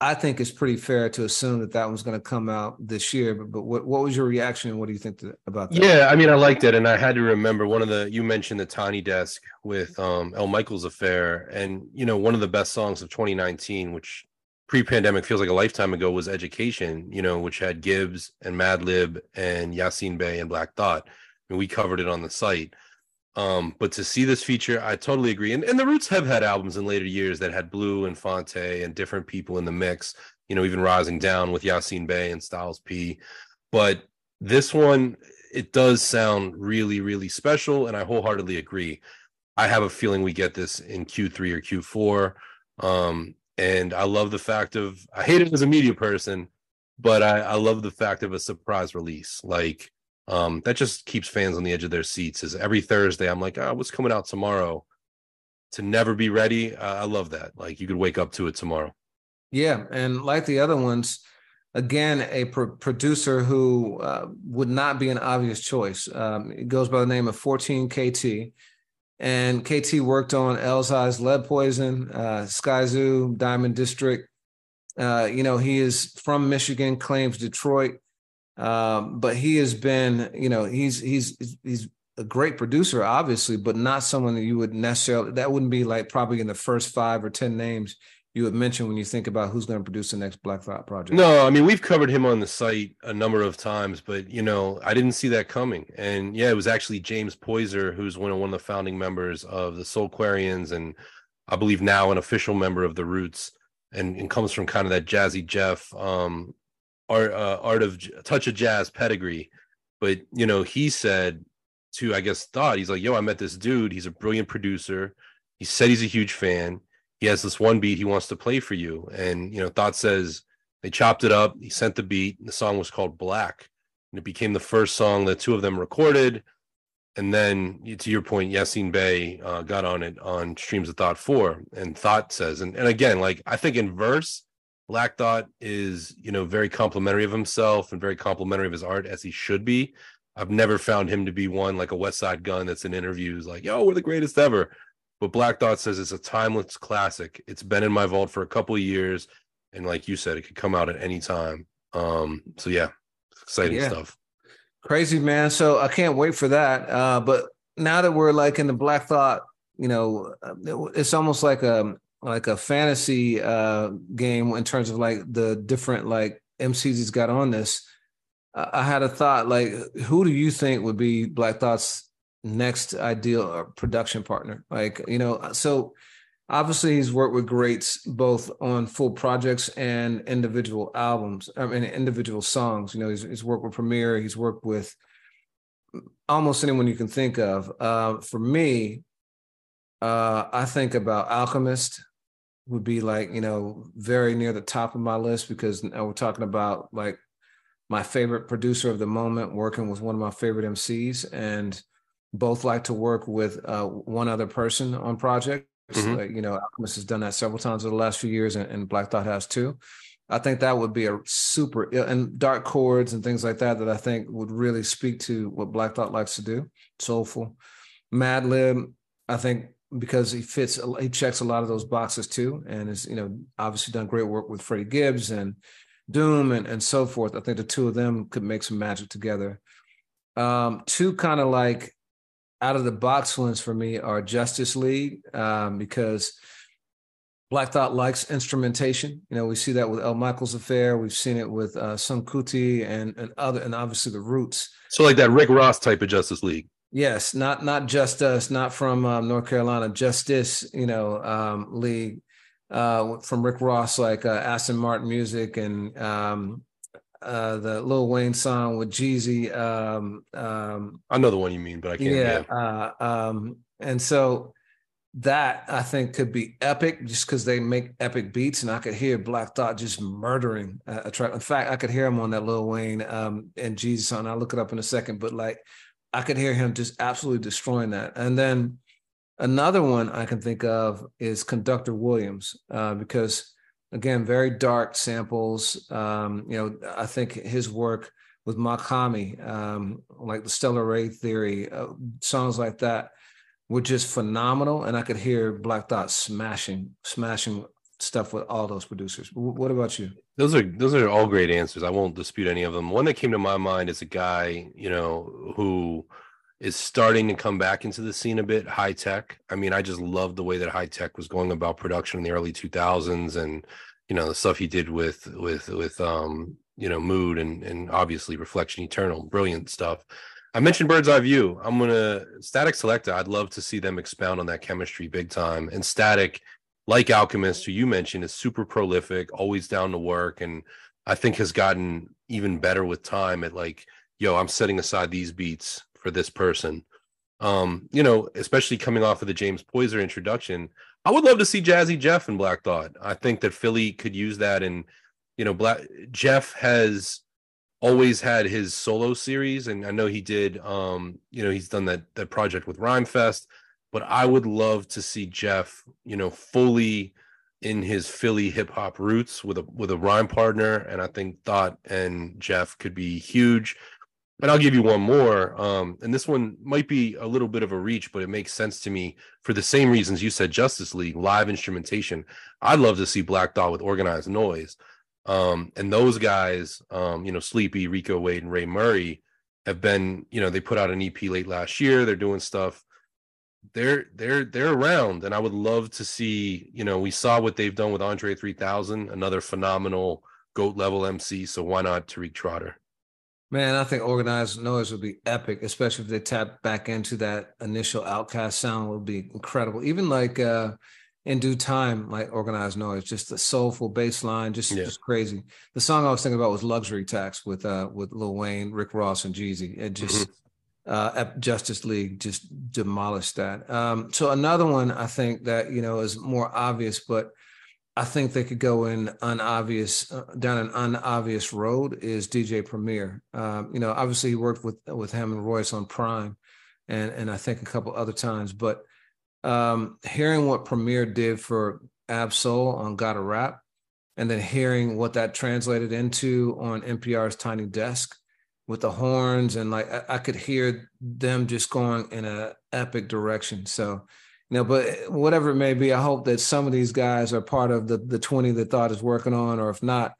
I think it's pretty fair to assume that that one's going to come out this year. But, but what, what was your reaction? And what do you think to, about that? Yeah, I mean, I liked it, and I had to remember one of the you mentioned the Tiny Desk with um, El Michels Affair, and you know one of the best songs of 2019, which pre-pandemic feels like a lifetime ago, was Education. You know, which had Gibbs and Madlib and Yasiin Bey and Black Thought, and we covered it on the site. Um, but to see this feature, I totally agree. And, and the Roots have had albums in later years that had Blue and Phonte and different people in the mix, you know, even Rising Down with Yasiin Bey and Styles P. But this one, it does sound really, really special. And I wholeheartedly agree. I have a feeling we get this in Q3 or Q4. Um, and I love the fact of, I hate it as a media person, but I, I love the fact of a surprise release. Like, um, that just keeps fans on the edge of their seats. Is every Thursday I'm like, oh, what's coming out tomorrow? To never be ready, uh, I love that. Like you could wake up to it tomorrow. Yeah, and like the other ones, again, a pro- producer who uh, would not be an obvious choice. Um, it goes by the name of 14 KT. And KT worked on Elzhi's Lead Poison, uh, Skyzoo, Diamond District. Uh, you know, he is from Michigan, claims Detroit. Um, but he has been, you know, he's he's he's a great producer, obviously, but not someone that you would necessarily that wouldn't be like probably in the first five or ten names you would mention when you think about who's going to produce the next Black Thought project. No, I mean we've covered him on the site a number of times, but you know I didn't see that coming. And yeah, it was actually James Poyser, who's one of one of the founding members of the Soulquarians, and I believe now an official member of the Roots, and, and comes from kind of that Jazzy Jeff um, art uh, art of touch of jazz pedigree. But you know he said to i guess thought he's like yo i met this dude. He's a brilliant producer. He said he's a huge fan. He has this one beat he wants to play for you. And you know thought says they chopped it up. He sent the beat. The song was called black. And it became the first song that two of them recorded. And then to your point Yasiin Bey uh, got on it on streams of thought 4 and thought says and, and again like i think in verse Black Thought is, you know, very complimentary of himself and very complimentary of his art as he should be. I've never found him to be one like a Westside Gunn that's in interviews like, yo, we're the greatest ever. But Black Thought says it's a timeless classic. It's been in my vault for a couple of years. And like you said, it could come out at any time. Um, so yeah, exciting yeah. stuff. Crazy man. So I can't wait for that. Uh, but now that we're like in the Black Thought, you know, uh, it's almost like a like a fantasy uh game in terms of like the different like MCs he's got on this. I had a thought like, who do you think would be Black Thought's next ideal uh, production partner? Like, you know, so obviously he's worked with greats both on full projects and individual albums. I mean, individual songs. You know, he's, he's worked with Premier. He's worked with almost anyone you can think of. Uh, for me, uh, I think about Alchemist would be like you know very near the top of my list because we're talking about like my favorite producer of the moment working with one of my favorite MCs and both like to work with uh, one other person on projects. Mm-hmm. Like, you know, Alchemist has done that several times over the last few years, and, and Black Thought has too. I think that would be a super and dark chords and things like that that I think would really speak to what Black Thought likes to do. Soulful, Madlib. I think because he fits he checks a lot of those boxes too and is you know obviously done great work with freddie gibbs and doom and, and so forth. I think the two of them could make some magic together. Um, two kind of like out of the box ones for me are justice league um, because black thought likes instrumentation. You know we see that with el michels affair. We've seen it with uh, Seun Kuti and and other and obviously the roots. So like that rick ross type of justice league Yes, not not just us, not from um, North Carolina, Justice, you know, um, league uh, from Rick Ross, like uh, Aston Martin Music, and um, uh, the Lil Wayne song with Jeezy. Um, um, I know the one you mean, but I can't. Yeah. yeah. Uh, um, and so that I think could be epic just because they make epic beats, and I could hear Black Thought just murdering a, track. In fact, I could hear him on that Lil Wayne um, and Jeezy song. I'll look it up in a second, but like I could hear him just absolutely destroying that. And then another one I can think of is Conductor Williams, uh, because again, very dark samples. Um, you know, I think his work with Mach-Hommy, um, like the Stellar Ray Theory, uh, songs like that were just phenomenal. And I could hear Black Thought smashing, smashing stuff with all those producers. What about you? Those are those are all great answers. I won't dispute any of them. One that came to my mind is a guy, you know, who is starting to come back into the scene a bit. Hi-Tek. I mean, I just love the way that Hi-Tek was going about production in the early 2000s, and you know the stuff he did with with with um you know mood and and obviously reflection eternal, brilliant stuff. I mentioned Bird's Eye View. I'm gonna Statik Selektah. I'd love to see them expound on that chemistry big time. And Statik, like Alchemist, who you mentioned, is super prolific, always down to work, and I think has gotten even better with time at like, yo, I'm setting aside these beats for this person. Um, you know, especially coming off of the James Poyser introduction, I would love to see Jazzy Jeff and Black Thought. I think that Philly could use that, and you know, Black Jeff has always had his solo series, and I know he did. Um, you know, he's done that that project with Rhymefest, but I would love to see Jeff, you know, fully in his Philly hip hop roots with a with a rhyme partner, and I think Thought and Jeff could be huge. And I'll give you one more. Um, and this one might be a little bit of a reach, but it makes sense to me for the same reasons you said Justice League, live instrumentation. I'd love to see Black Thought with Organized Noize. Um, and those guys, um, you know, Sleepy, Rico Wade, and Ray Murray have been, you know, they put out an EP late last year. They're doing stuff. They're they're they're around, and I would love to see. You know, we saw what they've done with Andre 3000, another phenomenal goat level MC. So why not Tariq Trotter? Man, I think Organized Noize would be epic, especially if they tap back into that initial OutKast sound would be incredible. Even like uh in due time, like Organized Noize, just the soulful bass line, just yeah. just crazy. The song I was thinking about was Luxury Tax with uh with Lil Wayne, Rick Ross, and Jeezy. It just mm-hmm. Uh Justice League just demolished that. Um so another one I think that you know is more obvious, but I think they could go in unobvious uh, down an unobvious road is DJ Premier. Um, you know, obviously he worked with with him and Royce on Prime, and and I think a couple other times. But um, hearing what Premier did for Ab-Soul on Got a Rap, and then hearing what that translated into on NPR's Tiny Desk with the horns and like I, I could hear them just going in a epic direction. So you know, but whatever it may be, I hope that some of these guys are part of the the 20 that Thought is working on, or if not,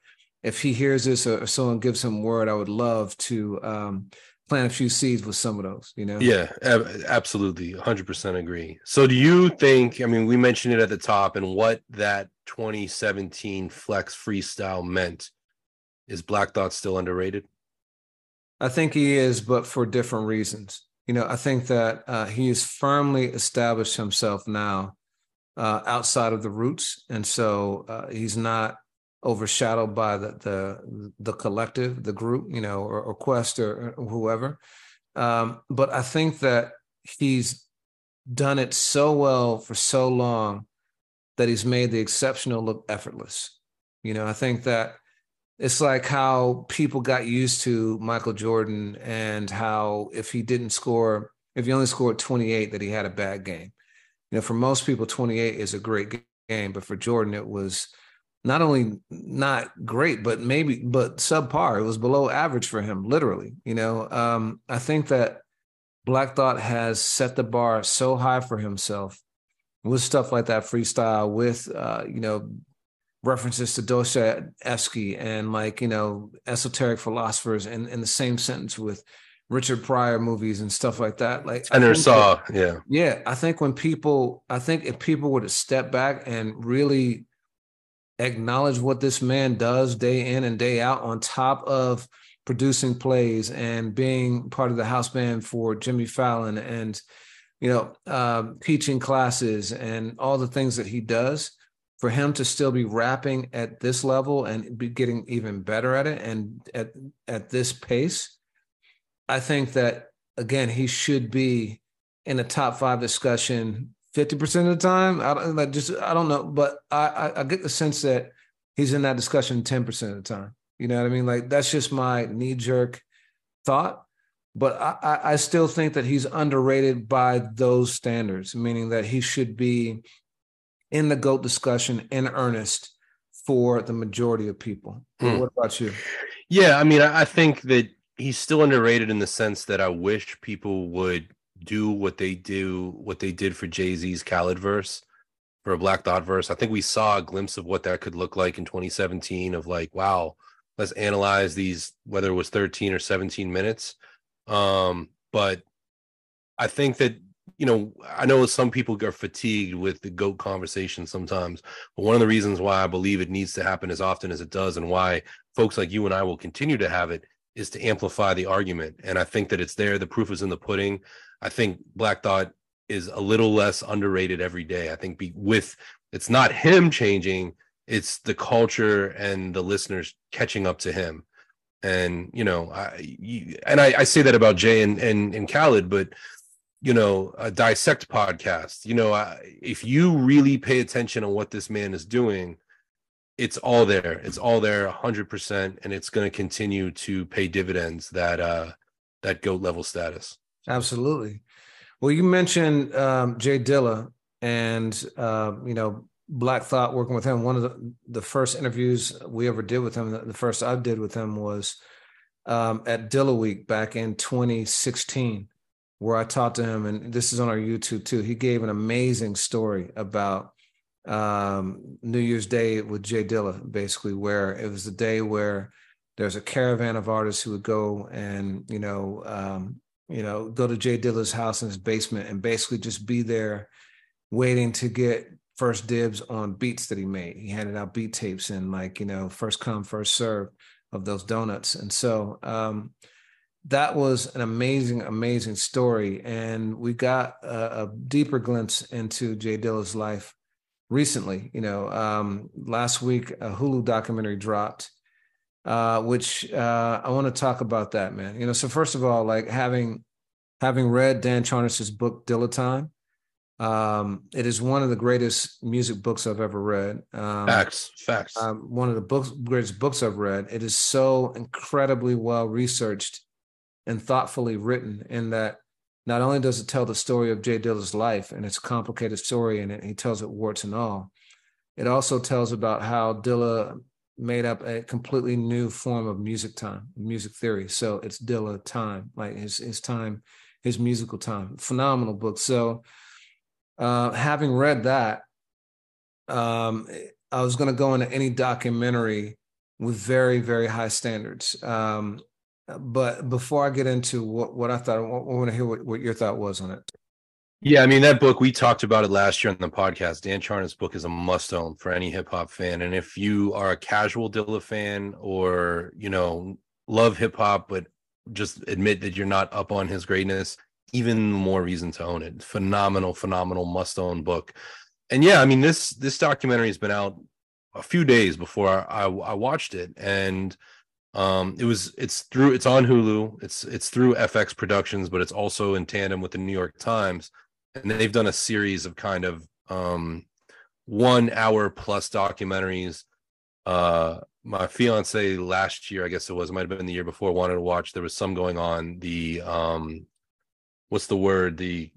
if he hears this or someone gives him word, I would love to um, plant a few seeds with some of those, you know? Yeah, ab- absolutely. 100% agree. So do you think, I mean, we mentioned it at the top and what that 2017 flex freestyle meant. Is Black Thought still underrated? I think he is, but for different reasons you know, I think that uh, he has firmly established himself now uh, outside of the roots, and so uh, he's not overshadowed by the the the collective, the group, you know, or, or Quest or, or whoever. Um, but I think that he's done it so well for so long that he's made the exceptional look effortless. You know, I think that it's like how people got used to Michael Jordan and how if he didn't score, if he only scored 28, that he had a bad game. You know, for most people, 28 is a great game, but for Jordan, it was not only not great, but maybe but subpar. It was below average for him, literally. You know, um, I think that Black Thought has set the bar so high for himself with stuff like that freestyle, with uh, you know references to Dostoevsky and like you know esoteric philosophers in, in the same sentence with Richard Pryor movies and stuff like that. Like I never saw, that, yeah, yeah. I think when people, I think if people were to step back and really acknowledge what this man does day in and day out, on top of producing plays and being part of the house band for Jimmy Fallon and you know uh, teaching classes and all the things that he does for him to still be rapping at this level and be getting even better at it and at at this pace, I think that again he should be in a top five discussion 50% of the time. I don't like just I don't know, but I, I, I get the sense that he's in that discussion 10% of the time. You know what I mean? Like that's just my knee-jerk thought. But I, I still think that he's underrated by those standards, meaning that he should be in the GOAT discussion in earnest for the majority of people. Hmm. What about you? Yeah, I mean, I think that he's still underrated in the sense that I wish people would do what they do, what they did for Jay Z's Khaled verse, for a Black Thought verse. I think we saw a glimpse of what that could look like in 2017 of like, wow, let's analyze these, whether it was 13 or 17 minutes. Um, but I think that, you know, I know some people get fatigued with the GOAT conversation sometimes, but one of the reasons why I believe it needs to happen as often as it does and why folks like you and I will continue to have it is to amplify the argument. And I think that it's there. The proof is in the pudding. I think Black Thought is a little less underrated every day. I think be, with it's not him changing, it's the culture and the listeners catching up to him. And you know, I you, and I, I, say that about Jay and and, and Khaled, but you know, a dissect podcast. You know, I, if you really pay attention on what this man is doing, it's all there. It's all there, hundred percent, and it's going to continue to pay dividends. That uh, that goat level status. Absolutely. Well, you mentioned um, J Dilla and uh, you know Black Thought working with him. One of the the first interviews we ever did with him, the first I did with him was um, at Dilla Week back in 2016, where I talked to him, and this is on our YouTube too. He gave an amazing story about um, New Year's Day with J Dilla, basically, where it was the day where there's a caravan of artists who would go and you know um, you know, go to J Dilla's house in his basement and basically just be there waiting to get first dibs on beats that he made. He handed out beat tapes and like, you know, first come, first serve of those donuts. And so um, that was an amazing, amazing story. And we got a, a deeper glimpse into J Dilla's life recently. You know, um, last week, a Hulu documentary dropped uh, which uh, I want to talk about that, man. You know, so first of all, like having having read Dan Charnas's book Dilla Time, um, it is one of the greatest music books I've ever read. Um, facts, facts. Um, one of the books, greatest books I've read. It is so incredibly well researched and thoughtfully written. In that, not only does it tell the story of J Dilla's life and it's complicated story, and he tells it warts and all. It also tells about how Dilla made up a completely new form of music time, music theory. So it's Dilla time, like his his time, his musical time. Phenomenal book. So uh, having read that, um, I was going to go into any documentary with very very high standards. Um, but before I get into what, what I thought, I want to hear what, what your thought was on it. Yeah, I mean that book we talked about it last year on the podcast. Dan Charnas' book is a must own for any hip hop fan, and if you are a casual Dilla fan or you know love hip hop but just admit that you're not up on his greatness, even more reason to own it. Phenomenal, phenomenal must own book. And yeah, I mean this this documentary has been out a few days before I, I watched it, and um it was it's through it's on hulu it's it's through fx productions but it's also in tandem with the new york times and they've done a series of kind of um one hour plus documentaries. Uh my fiance last year i guess it was it might have been the year before wanted to watch there was some going on the um what's the word the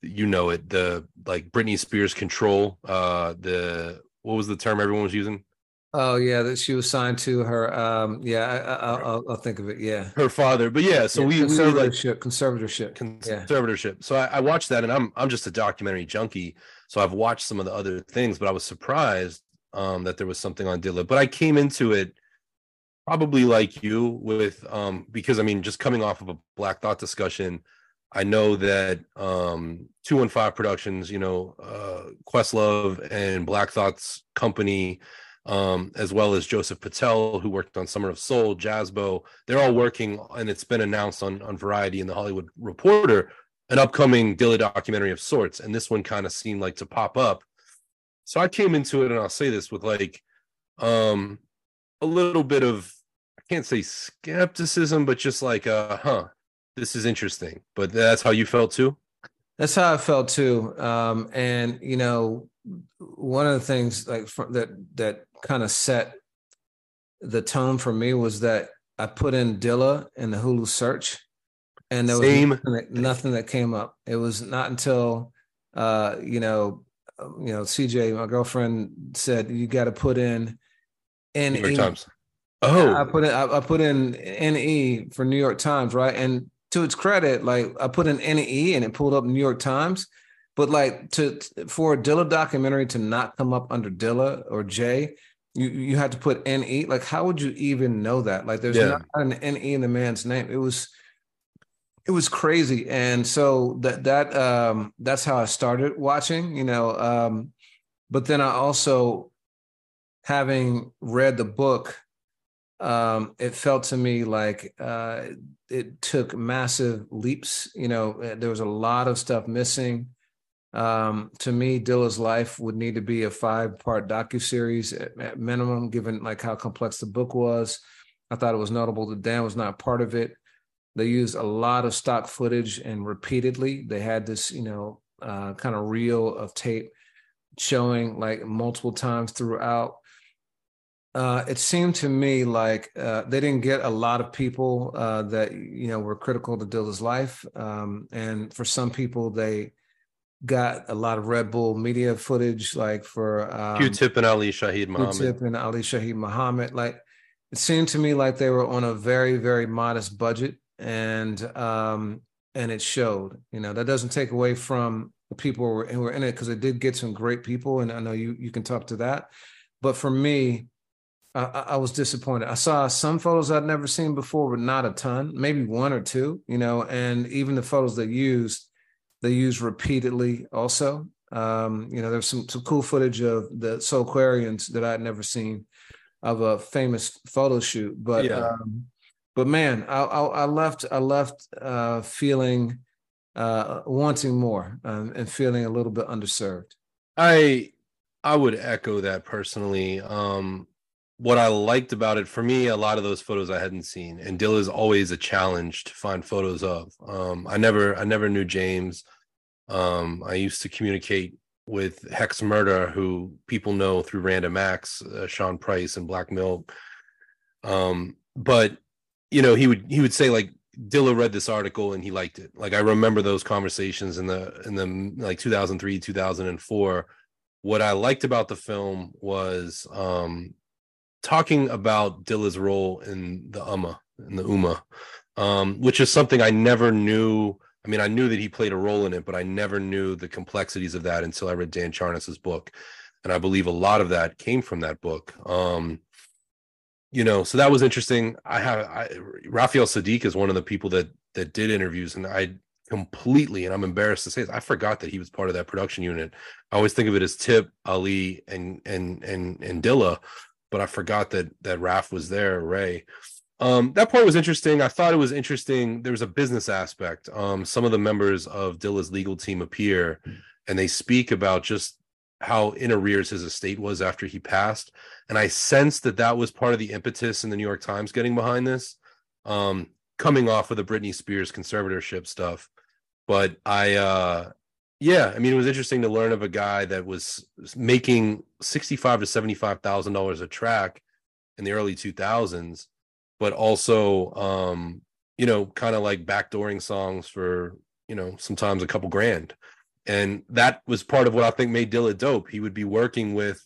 you know it the like britney spears control uh the what was the term everyone was using Oh yeah, that she was signed to her. Um, yeah, I, will think of it. Yeah, her father. But yeah, so yeah, we conservatorship, we like, conservatorship, conservatorship. Yeah. So I, I, watched that, and I'm I'm just a documentary junkie. So I've watched some of the other things, but I was surprised um, that there was something on Dilla. But I came into it probably like you with um, because I mean, just coming off of a Black Thought discussion. I know that um 215 Productions, you know, uh Questlove and Black Thought's company um, as well as Joseph Patel, who worked on Summer of Soul, Jazzbo. They're all working, and it's been announced on, on Variety and the Hollywood Reporter, an upcoming Dilly documentary of sorts. And this one kind of seemed like to pop up. so I came into it, and I'll say this with like um a little bit of I can't say skepticism, but just like uh huh, this is interesting. But that's how you felt too. That's how I felt too. Um, and you know, one of the things like that that kind of set the tone for me was that I put in Dilla in the Hulu search, and there was nothing that, nothing that, came up. It was not until uh, you know, you know, CJ, my girlfriend said you got to put in N New York Times. Oh, I put in I, I put in NE for New York Times, right? And to its credit, like I put in NE and it pulled up New York Times. But like to for a Dilla documentary to not come up under Dilla or Jay, you you had to put NE. Like, how would you even know that? Like, there's yeah. not an NE in the man's name. It was it was crazy. And so that that um that's how I started watching, you know. Um, but then I also having read the book, um, it felt to me like uh it took massive leaps. You know, there was a lot of stuff missing. Um, to me, Dilla's life would need to be a five-part docu series at, at, minimum, given like how complex the book was. I thought it was notable that Dan was not part of it. They used a lot of stock footage and repeatedly. They had this, you know, uh, kind of reel of tape showing like multiple times throughout. Uh, it seemed to me like uh, they didn't get a lot of people uh, that you know were critical to Dilla's life, um, and for some people, they got a lot of Red Bull media footage, like for um, Q-Tip and Ali Shaheed Muhammad. Q-Tip and Ali Shaheed Muhammad. Like it seemed to me like they were on a very, very modest budget, and um, and it showed. You know, that doesn't take away from the people who were, who were in it because it did get some great people, and I know you you can talk to that. But for me, I, I was disappointed. I saw some photos I'd never seen before, but not a ton, maybe one or two. You know, and even the photos they used they use repeatedly also. Um, you know, there's some some cool footage of the Soulquarians that I'd never seen of a famous photo shoot, but yeah. um, but man, I, I, I left I left uh, feeling uh, wanting more um, and feeling a little bit underserved. I I would echo that personally. Um, what I liked about it for me, a lot of those photos I hadn't seen, and Dill is always a challenge to find photos of. Um, I never, I never knew James. Um, I used to communicate with Hex Murda, who people know through Random Axe, uh, Sean Price and Black Milk. Um, but you know, he would he would say like Dilla read this article and he liked it. Like I remember those conversations in the in the like 2003 2004. What I liked about the film was um talking about Dilla's role in the Ummah, in the Ummah, um, which is something I never knew. I mean, I knew that he played a role in it, but I never knew the complexities of that until I read Dan Charnas's book, and I believe a lot of that came from that book. Um, you know, so that was interesting. I have I, Raphael Saadiq is one of the people that that did interviews, and I completely, and I'm embarrassed to say this, I forgot that he was part of that production unit. I always think of it as Tip, Ali, and and and and Dilla, but I forgot that that Raf was there, Ray. Um, that part was interesting. I thought it was interesting. There was a business aspect. Um, some of the members of Dilla's legal team appear and they speak about just how in arrears his estate was after he passed. And I sensed that that was part of the impetus in the New York Times getting behind this, um, coming off of the Britney Spears conservatorship stuff. But I, uh, yeah, I mean, it was interesting to learn of a guy that was making sixty-five to seventy-five thousand dollars a track in the early two thousands, but also, um, you know, kind of like backdooring songs for you know sometimes a couple grand, and that was part of what I think made Dilla dope. He would be working with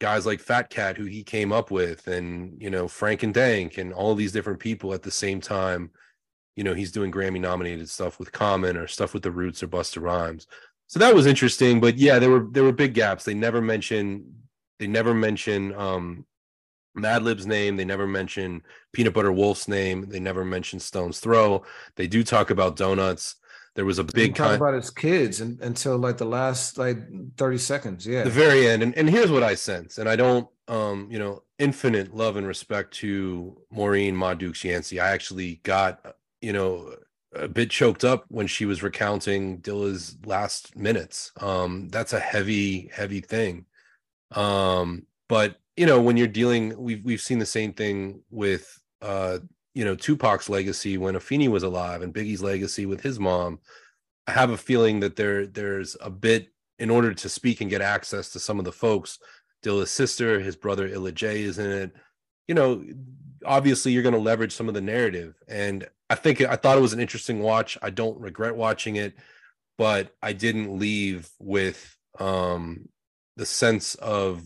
guys like Fat Cat, who he came up with, and you know Frank and Dank, and all these different people at the same time you know he's doing Grammy nominated stuff with Common or stuff with the Roots or Busta Rhymes. So that was interesting, but yeah, there were there were big gaps. They never mention they never mention um Madlib's name. They never mention Peanut Butter Wolf's name. They never mention Stones Throw. They do talk about donuts. There was a big talk con- about his kids and, until like the last like 30 seconds. Yeah. The very end. And, and here's what I sense. And I don't um, you know, infinite love and respect to Maureen Ma Dukes Yancey. I actually got you know, a bit choked up when she was recounting Dilla's last minutes. Um, that's a heavy, heavy thing. Um, but you know, when you're dealing, we've we've seen the same thing with uh, you know, Tupac's legacy when Afeni was alive and Biggie's legacy with his mom. I have a feeling that there there's a bit in order to speak and get access to some of the folks. Dilla's sister, his brother Illa J is in it. You know, obviously you're going to leverage some of the narrative, and I think I thought it was an interesting watch. I don't regret watching it, but I didn't leave with um the sense of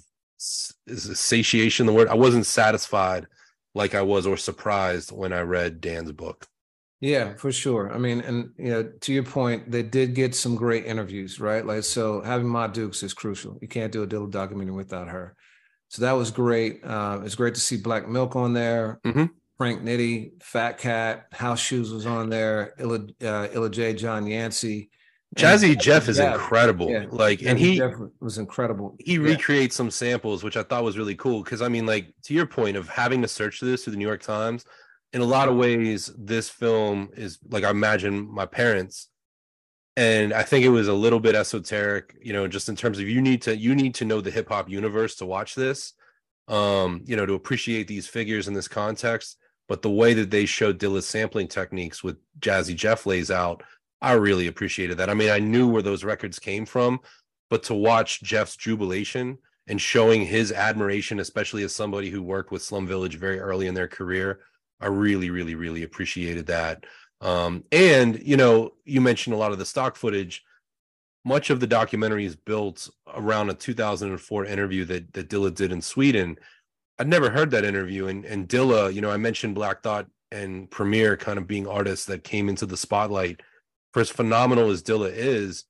is satiation the word. I wasn't satisfied like I was or surprised when I read Dan's book. Yeah, for sure. I mean, and you know, to your point, they did get some great interviews, right? Like, so having Ma Dukes is crucial. You can't do a Dilla documentary without her. So that was great. Uh, it's great to see Black Milk on there. Mm-hmm. Frank Nitti, Fat Cat, House Shoes was on there. Illa, uh, Illa J, John Yancey. Jazzy and Jeff is Jeff, incredible. Yeah. Like, Jazzy and he Jeff was incredible. He yeah. recreates some samples, which I thought was really cool. Because I mean, like to your point of having to search this through the New York Times, in a lot of ways, this film is like I imagine my parents, and I think it was a little bit esoteric. You know, just in terms of you need to you need to know the hip hop universe to watch this. Um, you know, to appreciate these figures in this context. But the way that they showed Dilla's sampling techniques with Jazzy Jeff lays out I really appreciated that. I mean, I knew where those records came from, but to watch Jeff's jubilation and showing his admiration, especially as somebody who worked with Slum Village very early in their career, I really, really, really appreciated that. Um, and you know, you mentioned a lot of the stock footage. Much of the documentary is built around a 2004 interview that that Dilla did in Sweden. I'd never heard that interview, and and Dilla, you know, I mentioned Black Thought and Premier kind of being artists that came into the spotlight for as phenomenal as Dilla is,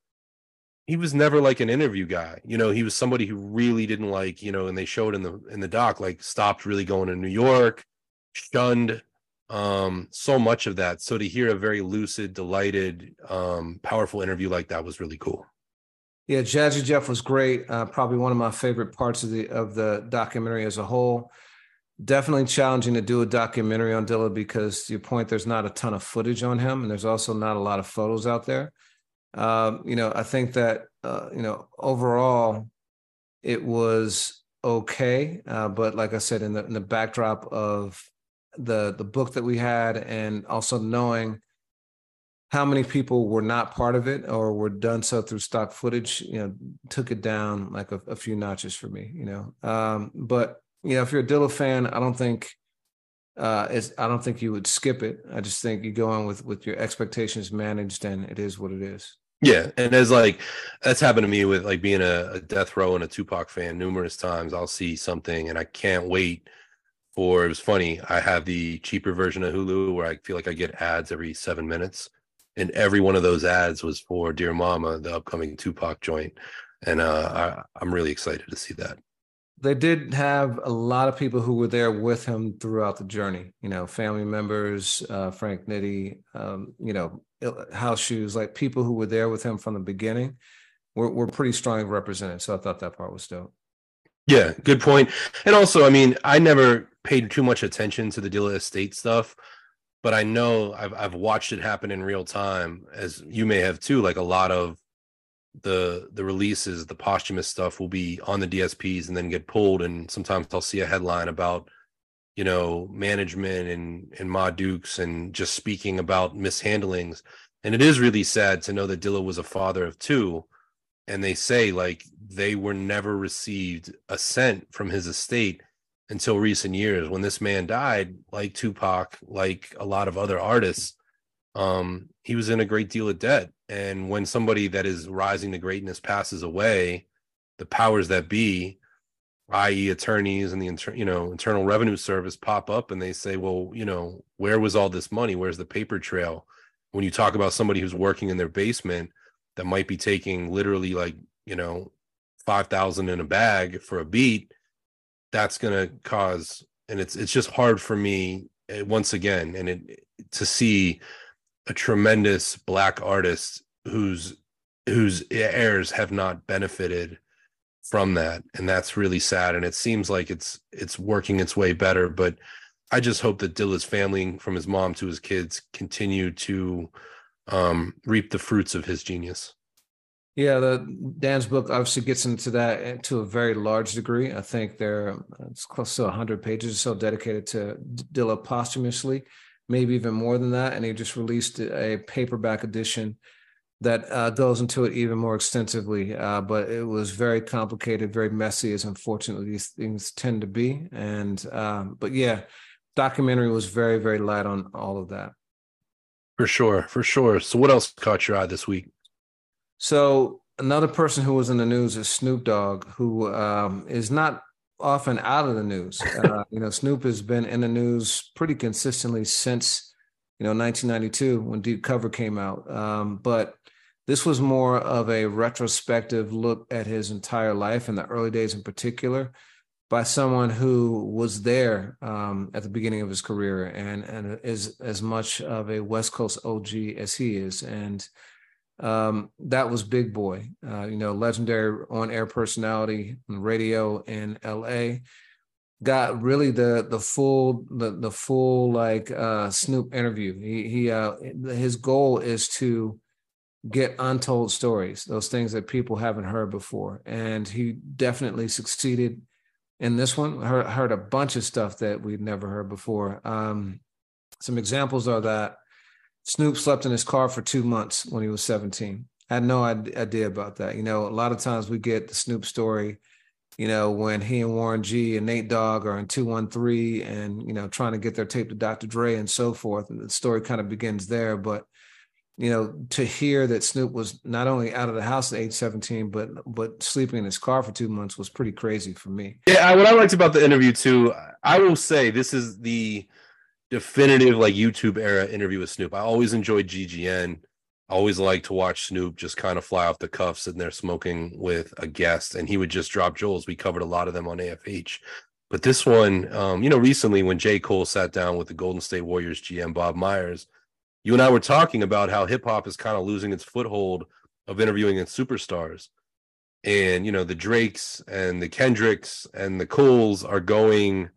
he was never like an interview guy. You know, he was somebody who really didn't like, you know, and they showed in the in the doc, like stopped really going to New York, shunned um so much of that. So to hear a very lucid, delighted, um, powerful interview like that was really cool. Yeah, Jazzy Jeff was great. Uh, probably one of my favorite parts of the of the documentary as a whole definitely challenging to do a documentary on Dilla because to your point, there's not a ton of footage on him, and there's also not a lot of photos out there. Um, you know, I think that uh, you know overall it was okay, uh, but like I said, in the in the backdrop of the the book that we had, and also knowing how many people were not part of it or were done so through stock footage, you know, took it down like a, a few notches for me, you know. Um, but you know, if you're a Dilla fan, I don't think uh it's I don't think you would skip it. I just think you go on with with your expectations managed and it is what it is. Yeah, and as like that's happened to me with like being a, a Death Row and a Tupac fan numerous times. I'll see something and I can't wait for. It was funny. I have the cheaper version of Hulu where I feel like I get ads every seven minutes, and every one of those ads was for Dear Mama, the upcoming Tupac joint, and uh, I, I'm really excited to see that they did have a lot of people who were there with him throughout the journey. You know, family members, uh, Frank Nitti, um, you know, house shoes, like people who were there with him from the beginning, were were pretty strongly represented. So I thought that part was dope. Yeah, good point. And also, I mean, I never paid too much attention to the Dilla estate stuff, but I know I've I've watched it happen in real time, as you may have too. Like a lot of the the releases, the posthumous stuff will be on the DSPs and then get pulled. And sometimes I'll see a headline about, you know, management and and Ma Dukes and just speaking about mishandlings. And it is really sad to know that Dilla was a father of two. And they say like they were never received a cent from his estate until recent years. When this man died, like Tupac, like a lot of other artists, um, he was in a great deal of debt. And when somebody that is rising to greatness passes away, the powers that be, i.e., attorneys and the inter- you know Internal Revenue Service, pop up and they say, "Well, you know, where was all this money? Where's the paper trail?" When you talk about somebody who's working in their basement that might be taking literally like you know five thousand in a bag for a beat, that's going to cause, and it's it's just hard for me eh, once again, and it to see a tremendous black artist whose whose heirs have not benefited from that and that's really sad and it seems like it's it's working its way better but i just hope that dilla's family from his mom to his kids continue to um, reap the fruits of his genius Yeah, the Dan's book obviously gets into that to a very large degree. I think there it's close to 100 pages or so dedicated to Dilla posthumously, maybe even more than that. And he just released a paperback edition that uh, goes into it even more extensively. Uh, but it was very complicated, very messy, as unfortunately these things tend to be. And um, but yeah, documentary was very, very light on all of that. For sure, for sure. So, what else caught your eye this week? So, another person who was in the news is Snoop Dogg, who um, is not often out of the news. <laughs> Uh, you know, Snoop has been in the news pretty consistently since you know 1992 when Deep Cover came out. Um, but this was more of a retrospective look at his entire life in the early days, in particular by someone who was there um, at the beginning of his career and and is as much of a West Coast OG as he is, and um, that was Big Boy, Uh, you know, legendary on-air personality on radio in L.A. Got really the the full the the full like uh, Snoop interview. He he uh, his goal is to get untold stories, those things that people haven't heard before, and he definitely succeeded in this one. Heard, heard a bunch of stuff that we'd never heard before. Um, some examples are that Snoop slept in his car for two months when he was 17. I had no idea about that. You know, a lot of times we get the Snoop story, you know, when he and Warren G and Nate Dogg are in 213 and, you know, trying to get their tape to Dr. Dre and so forth. And the story kind of begins there. But you know, to hear that Snoop was not only out of the house at age 17, but but sleeping in his car for two months was pretty crazy for me. Yeah, what I liked about the interview too, I will say this is the definitive like YouTube era interview with Snoop. I always enjoyed GGN. I always like to watch Snoop just kind of fly off the cuff, sitting there smoking with a guest, and he would just drop jewels. We covered a lot of them on AFH. But this one, um, you know, recently when J. Cole sat down with the Golden State Warriors GM Bob Myers, you and I were talking about how hip hop is kind of losing its foothold of interviewing its superstars. And you know, the Drakes and the Kendricks and the Coles are going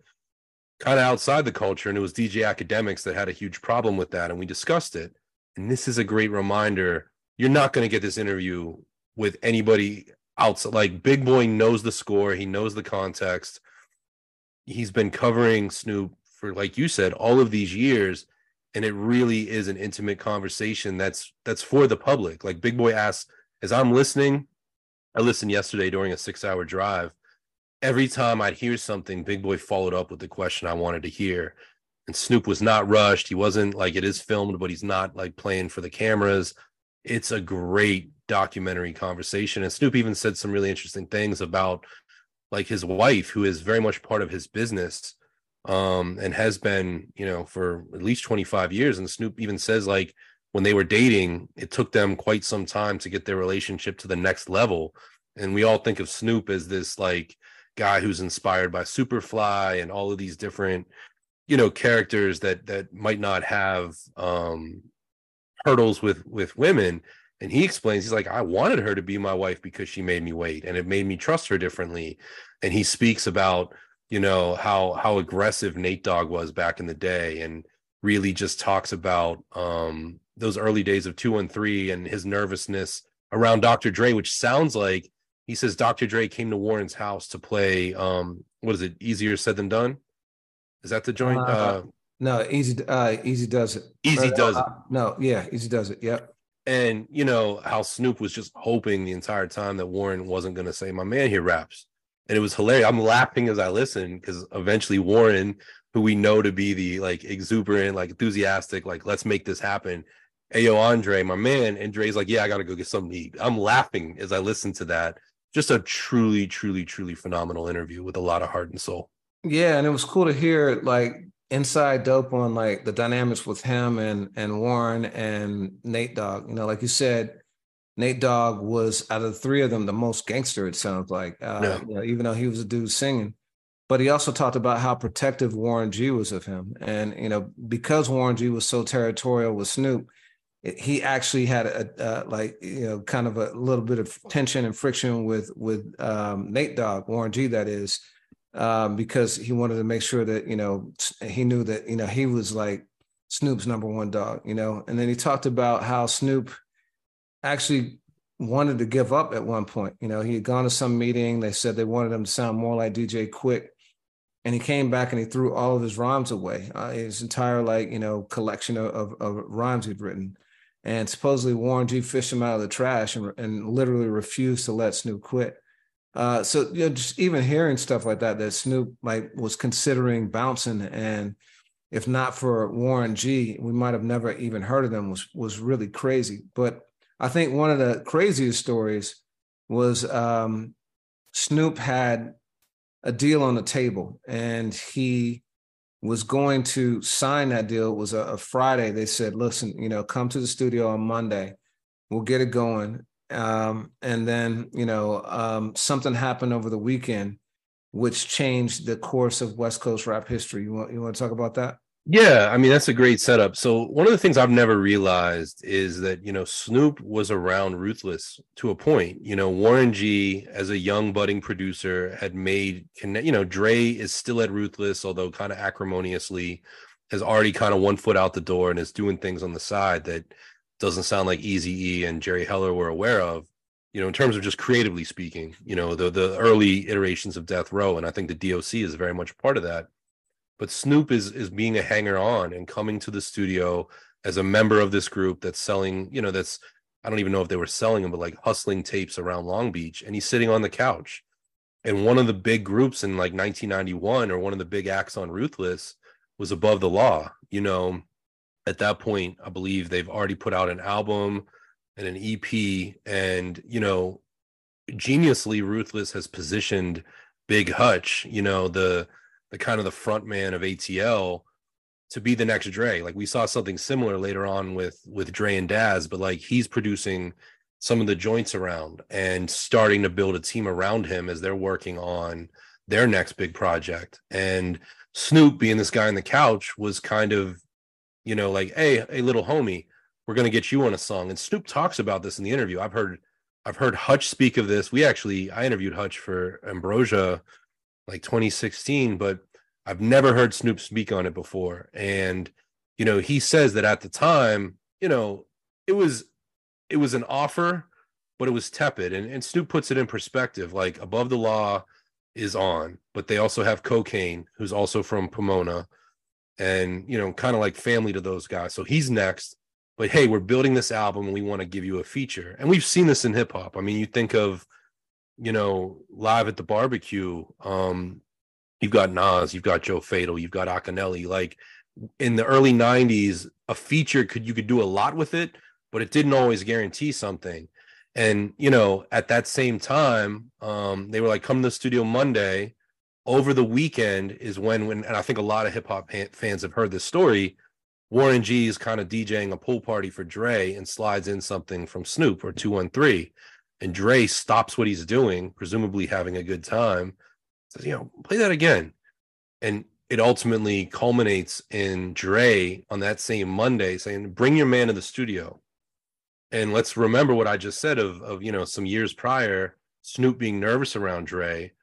kind of outside the culture. And it was DJ Akademiks that had a huge problem with that. And we discussed it. And this is a great reminder. You're not going to get this interview with anybody outside. Like Big Boy knows the score, he knows the context. He's been covering Snoop for, like you said, all of these years and it really is an intimate conversation that's that's for the public like big Boy asks as i'm listening i listened yesterday during a six hour drive every time i'd hear something big Boy followed up with the question i wanted to hear and snoop was not rushed he wasn't like it is filmed but he's not like playing for the cameras it's a great documentary conversation and snoop even said some really interesting things about like his wife who is very much part of his business um, and has been, you know, for at least 25 years. And Snoop even says, like, when they were dating, it took them quite some time to get their relationship to the next level. And we all think of Snoop as this, like, guy who's inspired by Superfly and all of these different, you know, characters that that might not have um hurdles with with women and he explains he's like i wanted her to be my wife because she made me wait and it made me trust her differently and he speaks about you know how how aggressive Nate Dogg was back in the day, and really just talks about um, those early days of two one three and his nervousness around Dr. Dre, which sounds like he says Dr. Dre came to Warren's house to play. Um, what is it? Easier said than done. Is that the joint? Uh, uh, no, easy. Uh, easy does it. Easy or, does uh, it. No, yeah, easy does it. Yep. And you know how Snoop was just hoping the entire time that Warren wasn't going to say, "My man here raps." and it was hilarious. I'm laughing as I listen because eventually Warren, who we know to be the like exuberant, like enthusiastic, like let's make this happen. Hey yo, Andre, my man, and Dre's like, yeah, I gotta go get something to eat. I'm laughing as I listen to that. Just a truly, truly, truly phenomenal interview with a lot of heart and soul. Yeah, and it was cool to hear like inside dope on like the dynamics with him and and Warren and Nate Dogg. You know, like you said, Nate Dogg was out of the three of them the most gangster. It sounds like, uh, yeah. you know, even though he was a dude singing. But he also talked about how protective Warren G was of him, and you know because Warren G was so territorial with Snoop, he actually had a, uh, like you know kind of a little bit of tension and friction with with um, Nate Dogg, Warren G, that is, um, because he wanted to make sure that you know he knew that you know he was like Snoop's number one dog, you know. And then he talked about how Snoop actually wanted to give up at one point. You know, he had gone to some meeting. They said they wanted him to sound more like DJ Quik. And he came back and he threw all of his rhymes away, uh, his entire like you know collection of, of, of, rhymes he'd written. And supposedly Warren G fished him out of the trash and, and literally refused to let Snoop quit. Uh, so you know, just even hearing stuff like that, that Snoop like was considering bouncing, and if not for Warren G, we might have never even heard of them. was was really crazy. But I think one of the craziest stories was um, Snoop had a deal on the table and he was going to sign that deal. It was a, a, Friday. They said, listen, you know, come to the studio on Monday. We'll get it going. Um, and then, you know, um, something happened over the weekend, which changed the course of West Coast rap history. You want, you want to talk about that? Yeah, I mean that's a great setup. So one of the things I've never realized is that you know Snoop was around Ruthless to a point. You know Warren G as a young budding producer had made you know Dre is still at Ruthless, although kind of acrimoniously, has already kind of one foot out the door and is doing things on the side that doesn't sound like Easy E and Jerry Heller were aware of. You know, in terms of just creatively speaking, you know the the early iterations of Death Row, and I think the DOC is very much part of that but Snoop is is being a hanger on and coming to the studio as a member of this group that's selling, you know, that's I don't even know if they were selling them, but like hustling tapes around Long Beach, and he's sitting on the couch. And one of the big groups in like 1991, or one of the big acts on Ruthless, was Above the Law. You know, at that point, I believe they've already put out an album and an EP, and you know, geniusly, Ruthless has positioned Big Hutch, you know, the the kind of the front man of ATL to be the next Dre. Like we saw something similar later on with with Dre and Daz, but like he's producing some of the joints around and starting to build a team around him as they're working on their next big project. And Snoop being this guy on the couch was kind of, you know, like, hey, hey, little homie, we're gonna get you on a song. And Snoop talks about this in the interview. I've heard I've heard Hutch speak of this. We actually I interviewed Hutch for Ambrosia like 2016, but I've never heard Snoop speak on it before. And, you know, he says that at the time, you know, it was it was an offer, but it was tepid. And, and Snoop puts it in perspective. Like above the law is on, but they also have Kokane, who's also from Pomona, and you know, kind of like family to those guys. So he's next. But hey, we're building this album and we want to give you a feature. And we've seen this in hip hop. I mean, you think of you know, live at the barbecue, um, you've got Nas, you've got Joe Fatal, you've got Akinyele. Like in the early 90s, a feature could you could do a lot with it, but it didn't always guarantee something. And you know, at that same time, um, they were like, come to the studio Monday. Over the weekend is when when and I think a lot of hip hop fans have heard this story. Warren G is kind of DJing a pool party for Dre and slides in something from Snoop or 213 and Dre stops what he's doing, presumably having a good time, says, you know, play that again. And it ultimately culminates in Dre on that same Monday saying, bring your man to the studio. And let's remember what I just said of, of you know, some years prior, Snoop being nervous around Dre.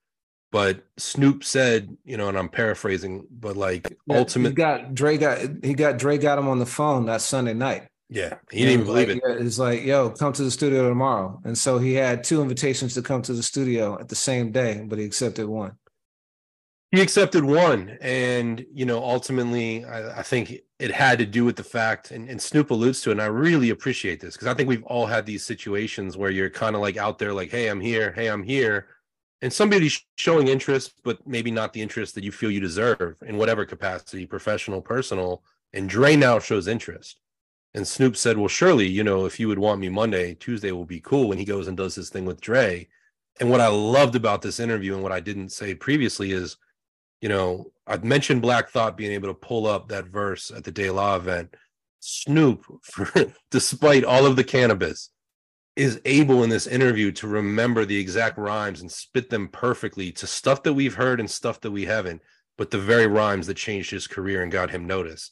But Snoop said, you know, and I'm paraphrasing, but like ultimately got Dre got he got Dre got him on the phone that Sunday night. Yeah, he didn't even believe like, it. It's like, yo, come to the studio tomorrow. And so he had two invitations to come to the studio at the same day, but he accepted one. He accepted one. And, you know, ultimately, I, I think it had to do with the fact, and, and Snoop alludes to it, and I really appreciate this because I think we've all had these situations where you're kind of like out there, like, hey, I'm here, hey, I'm here. And somebody's showing interest, but maybe not the interest that you feel you deserve in whatever capacity, professional, personal. And Dre now shows interest and Snoop said, Well, surely, you know, if you would want me Monday, Tuesday will be cool when he goes and does his thing with Dre. And what I loved about this interview and what I didn't say previously is, you know, I've mentioned Black Thought being able to pull up that verse at the De La event. Snoop, for, <laughs> despite all of the cannabis, is able in this interview to remember the exact rhymes and spit them perfectly to stuff that we've heard and stuff that we haven't, but the very rhymes that changed his career and got him notice.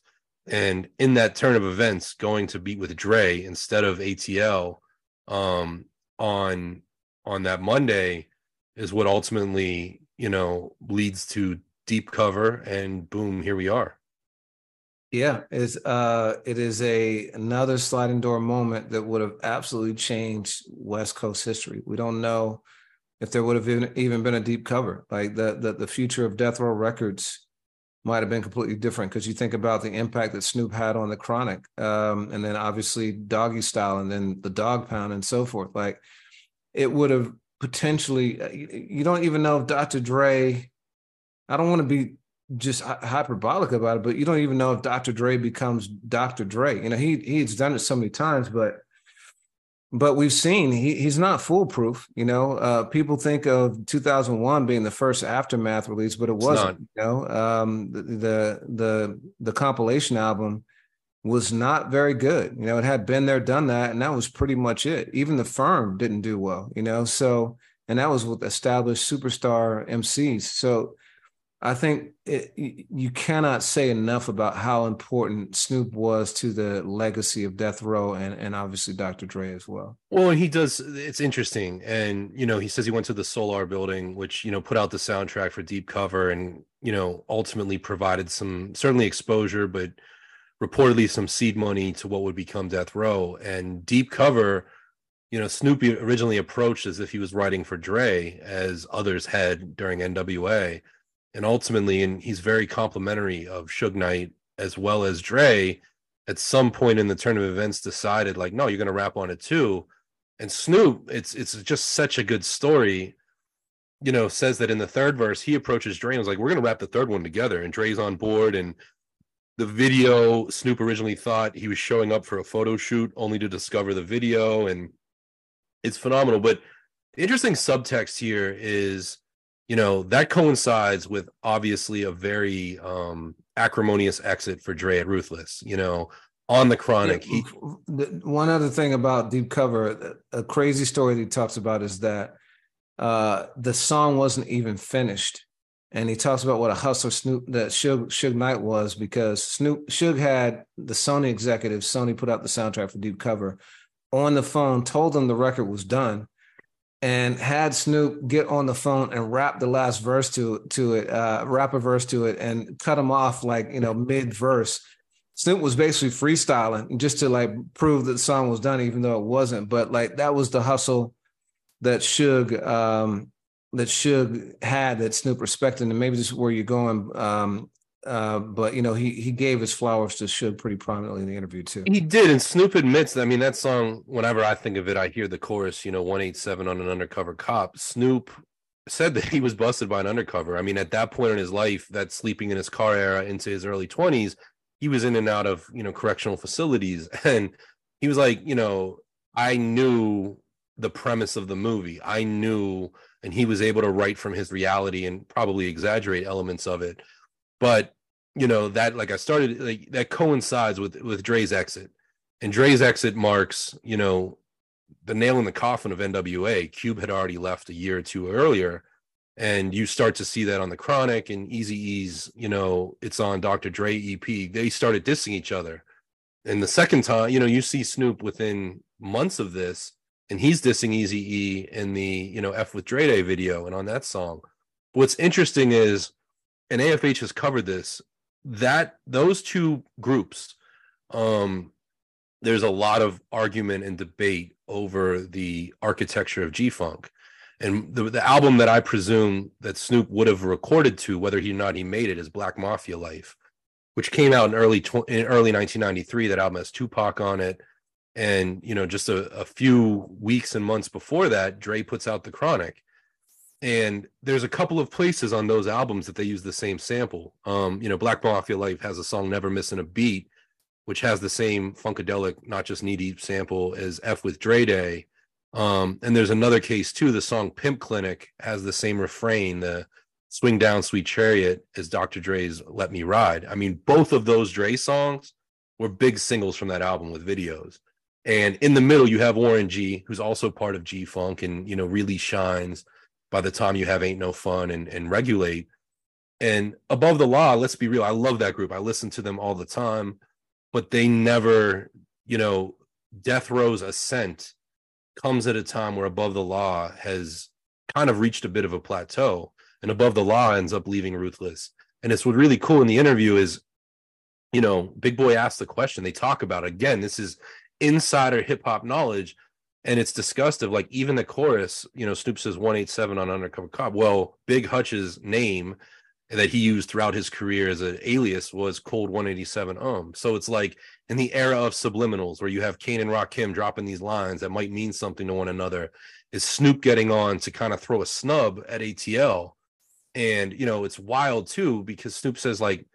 And in that turn of events, going to beat with Dre instead of ATL um, on on that Monday is what ultimately, you know, leads to deep cover and boom, here we are. Yeah, it's uh it is a another sliding door moment that would have absolutely changed West Coast history. We don't know if there would have even, been a deep cover. Like the the, the future of Death Row Records might have been completely different because you think about the impact that Snoop had on the Chronic, um, and then obviously Doggystyle, and then the Dog Pound, and so forth. Like it would have potentially. Uh, you don't even know if Dr. Dre. I don't want to be just hyperbolic about it, but you don't even know if Dr. Dre becomes Dr. Dre. You know, he he's done it so many times, but but we've seen he, he's not foolproof. You know, uh, people think of 2001 being the first aftermath release, but it wasn't. You know, um, the, the the the compilation album was not very good. You know, it had been there, done that, and that was pretty much it. Even the firm didn't do well. You know, so and that was with established superstar MCs. So I think it, you cannot say enough about how important Snoop was to the legacy of Death Row and, and obviously Dr. Dre as well. Well, he does, it's interesting. And, you know, he says he went to the Solar building, which, you know, put out the soundtrack for Deep Cover and, you know, ultimately provided some certainly exposure, but reportedly some seed money to what would become Death Row. And Deep Cover, you know, Snoopy originally approached as if he was writing for Dre, as others had during NWA and ultimately, and he's very complimentary of Suge Knight as well as Dre. At some point in the turn of events, decided like, no, you're going to rap on it too. And Snoop, it's it's just such a good story. You know, says that in the third verse, he approaches Dre and was like, "We're going to rap the third one together," and Dre's on board. And the video, Snoop originally thought he was showing up for a photo shoot, only to discover the video, and it's phenomenal. But the interesting subtext here is you know that coincides with obviously a very um acrimonious exit for Dre at Ruthless. You know, on the Chronic. He... One other thing about Deep Cover, a crazy story that he talks about is that uh, the song wasn't even finished, and he talks about what a hustler Snoop that Suge, Suge Knight was because Snoop Suge had the Sony executives. Sony put out the soundtrack for Deep Cover on the phone, told them the record was done and had Snoop get on the phone and rap the last verse to to it, uh, rap a verse to it, and cut him off like you know mid verse. Snoop was basically freestyling just to like prove that the song was done, even though it wasn't. But like that was the hustle that Suge um, that Suge had that Snoop respected, and maybe this is where you're going. Um, uh, but you know, he he gave his flowers to Suge pretty prominently in the interview too. He did, and Snoop admits. I mean, that song. Whenever I think of it, I hear the chorus. You know, one eight seven on an undercover cop. Snoop said that he was busted by an undercover. I mean, at that point in his life, that sleeping in his car era into his early twenties, he was in and out of you know correctional facilities, <laughs> and he was like, you know, I knew the premise of the movie. I knew, and he was able to write from his reality and probably exaggerate elements of it but you know that like I started like that coincides with with Dre's exit, and Dre's exit marks you know the nail in the coffin of NWA. Cube had already left a year or two earlier, and you start to see that on the Chronic and Eazy-E's. You know, it's on Dr. Dre EP. They started dissing each other, and the second time, you know, you see Snoop within months of this, and he's dissing Easy E in the you know F with Dre Day video and on that song. What's interesting is and AFH has covered this that those two groups um there's a lot of argument and debate over the architecture of G-Funk. And the, the album that I presume that Snoop would have recorded to, whether he or not he made it, is Black Mafia Life, which came out in early tw- in early 1993. That album has Tupac on it, and you know, just a, a few weeks and months before that, Dre puts out the Chronic, and there's a couple of places on those albums that they use the same sample. Um, you know, Black Mafia Life has a song "Never Missing a Beat," which has the same funkadelic, not just knee deep sample as "F with Dre Day." Um, and there's another case too. The song "Pimp Clinic" has the same refrain, the "Swing Down, Sweet Chariot," as Dr. Dre's "Let Me Ride." I mean, both of those Dre songs were big singles from that album with videos. And in the middle, you have Warren G, who's also part of G Funk, and you know really shines by the time you have ain't no fun and, and regulate and above the law let's be real i love that group i listen to them all the time but they never you know death row's ascent comes at a time where above the law has kind of reached a bit of a plateau and above the law ends up leaving ruthless and it's what really cool in the interview is you know, Big Boy asked the question. They talk about again. This is insider hip hop knowledge, and it's of like even the chorus. You know, Snoop says one eight seven on Undercover Cop. Well, Big Hutch's name that he used throughout his career as an alias was Cold 187 Um. So it's like in the era of subliminals where you have Kane and Rock Rakim dropping these lines that might mean something to one another, is Snoop getting on to kind of throw a snub at ATL. And you know, it's wild too, because Snoop says like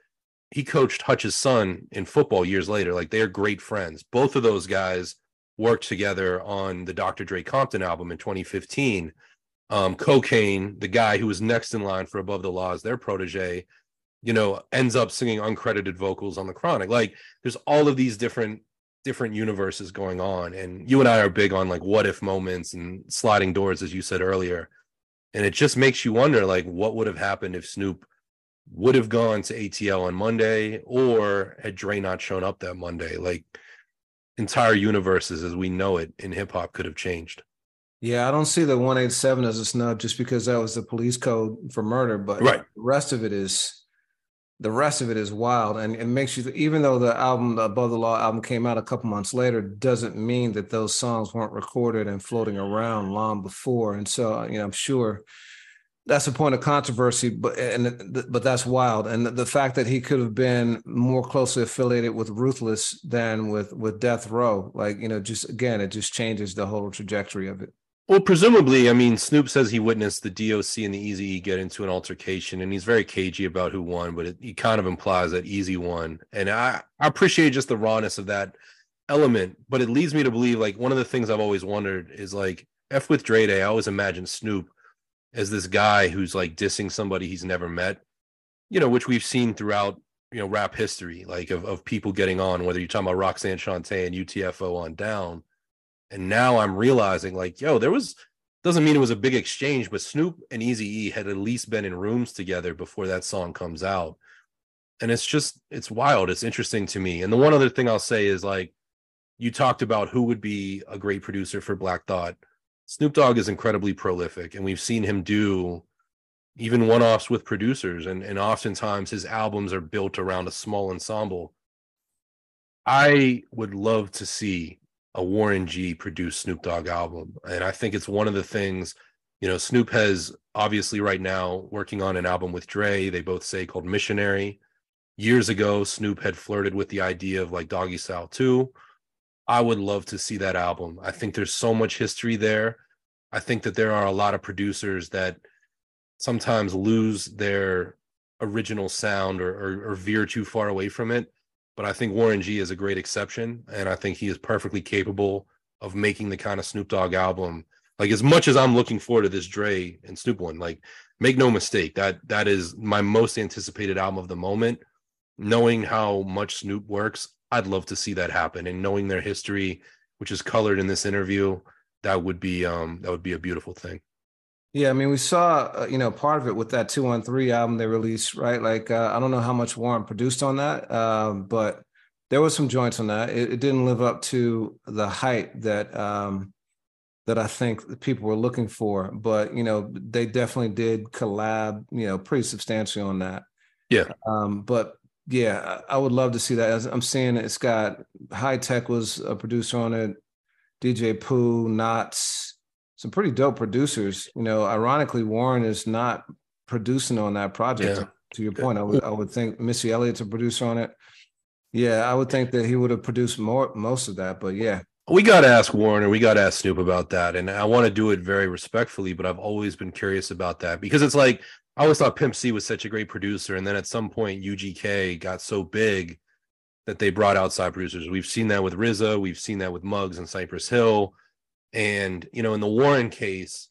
he coached Hutch's son in football years later. Like they're great friends. Both of those guys worked together on the Dr. Dre Compton album in 2015 um, Kokane, the guy who was next in line for Above the Laws, their protege, you know, ends up singing uncredited vocals on the Chronic. Like, there's all of these different different universes going on, and you and I are big on like what if moments and sliding doors, as you said earlier, and it just makes you wonder, like, what would have happened if Snoop would have gone to ATL on Monday, or had Dre not shown up that Monday? Like, entire universes as we know it in hip hop could have changed. Yeah, I don't see the 187 as a snub just because that was the police code for murder, but right. the rest of it is the rest of it is wild and it makes you even though the album the above the law album came out a couple months later doesn't mean that those songs weren't recorded and floating around long before and so you know i'm sure that's a point of controversy but and but that's wild and the fact that he could have been more closely affiliated with ruthless than with with death row like you know just again it just changes the whole trajectory of it well, presumably, I mean, Snoop says he witnessed the DOC and the Eazy get into an altercation, and he's very cagey about who won, but it, he kind of implies that Eazy won, and I, I appreciate just the rawness of that element. But it leads me to believe, like, one of the things I've always wondered is like, F with Dre Day, I always imagine Snoop as this guy who's like dissing somebody he's never met, you know, which we've seen throughout you know rap history, like of of people getting on, whether you're talking about Roxanne Shante and UTFO on down and now I'm realizing, like, yo, there was doesn't mean it was a big exchange, but Snoop and Easy E had at least been in rooms together before that song comes out. And it's just it's wild. It's interesting to me. And the one other thing I'll say is like you talked about who would be a great producer for Black Thought. Snoop Dogg is incredibly prolific, and we've seen him do even one-offs with producers, and, and oftentimes his albums are built around a small ensemble. I would love to see a Warren G produced Snoop Dogg album. And I think it's one of the things, you know, Snoop has obviously right now working on an album with Dre, they both say called Missionary. Years ago, Snoop had flirted with the idea of like Doggystyle 2. I would love to see that album. I think there's so much history there. I think that there are a lot of producers that sometimes lose their original sound or, or, or veer too far away from it but I think Warren G is a great exception, and I think he is perfectly capable of making the kind of Snoop Dogg album. Like as much as I'm looking forward to this Dre and Snoop one, like make no mistake that that is my most anticipated album of the moment. Knowing how much Snoop works, I'd love to see that happen, and knowing their history, which is colored in this interview, that would be um that would be a beautiful thing. Yeah, I mean, we saw uh, you know part of it with that two one three album they released, right? Like uh, I don't know how much Warren produced on that, um, but there was some joints on that. It, it, didn't live up to the height that um, that I think people were looking for, but you know they definitely did collab, you know, pretty substantially on that. Yeah. Um, but yeah, I would love to see that. I'm seeing it's got Hi-Tek was a producer on it, DJ Pooh, Nottz, some pretty dope producers. You know, ironically, Warren is not producing on that project. Yeah. To your point, I would I would think Missy Elliott's a producer on it. Yeah, I would think that he would have produced more most of that, but yeah. We got to ask Warren or we got to ask Snoop about that. And I want to do it very respectfully, but I've always been curious about that because it's like I always thought Pimp C was such a great producer. And then at some point, UGK got so big that they brought outside producers. We've seen that with RZA, we've seen that with Muggs and Cypress Hill. And, you know, in the Warren case,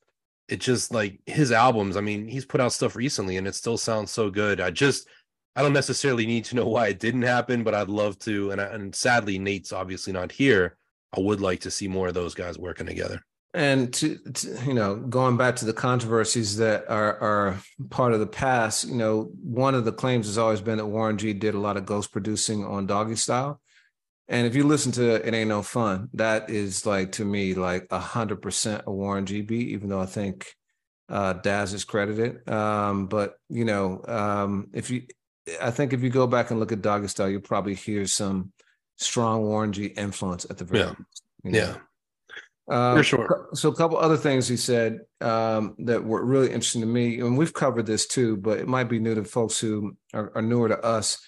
it just like his albums, I mean, he's put out stuff recently and it still sounds so good. I just, I don't necessarily need to know <laughs> why it didn't happen, but I'd love to. And, I, and sadly, Nate's obviously not here. I would like to see more of those guys working together. And to, to, you know, going back to the controversies that are are part of the past, you know, one of the claims has always been that Warren G did a lot of ghost producing on Doggystyle. And if you listen to It Ain't No Fun, that is like to me like a hundred percent a Warren G beat, even though I think uh Daz is credited. Um, but you know, um, if you I think if you go back and look at Doggystyle, you'll probably hear some strong Warren G influence at the very yeah. You know? Yeah. Um, For sure. So a couple other things he said um, that were really interesting to me, and we've covered this too, but it might be new to folks who are, are newer to us.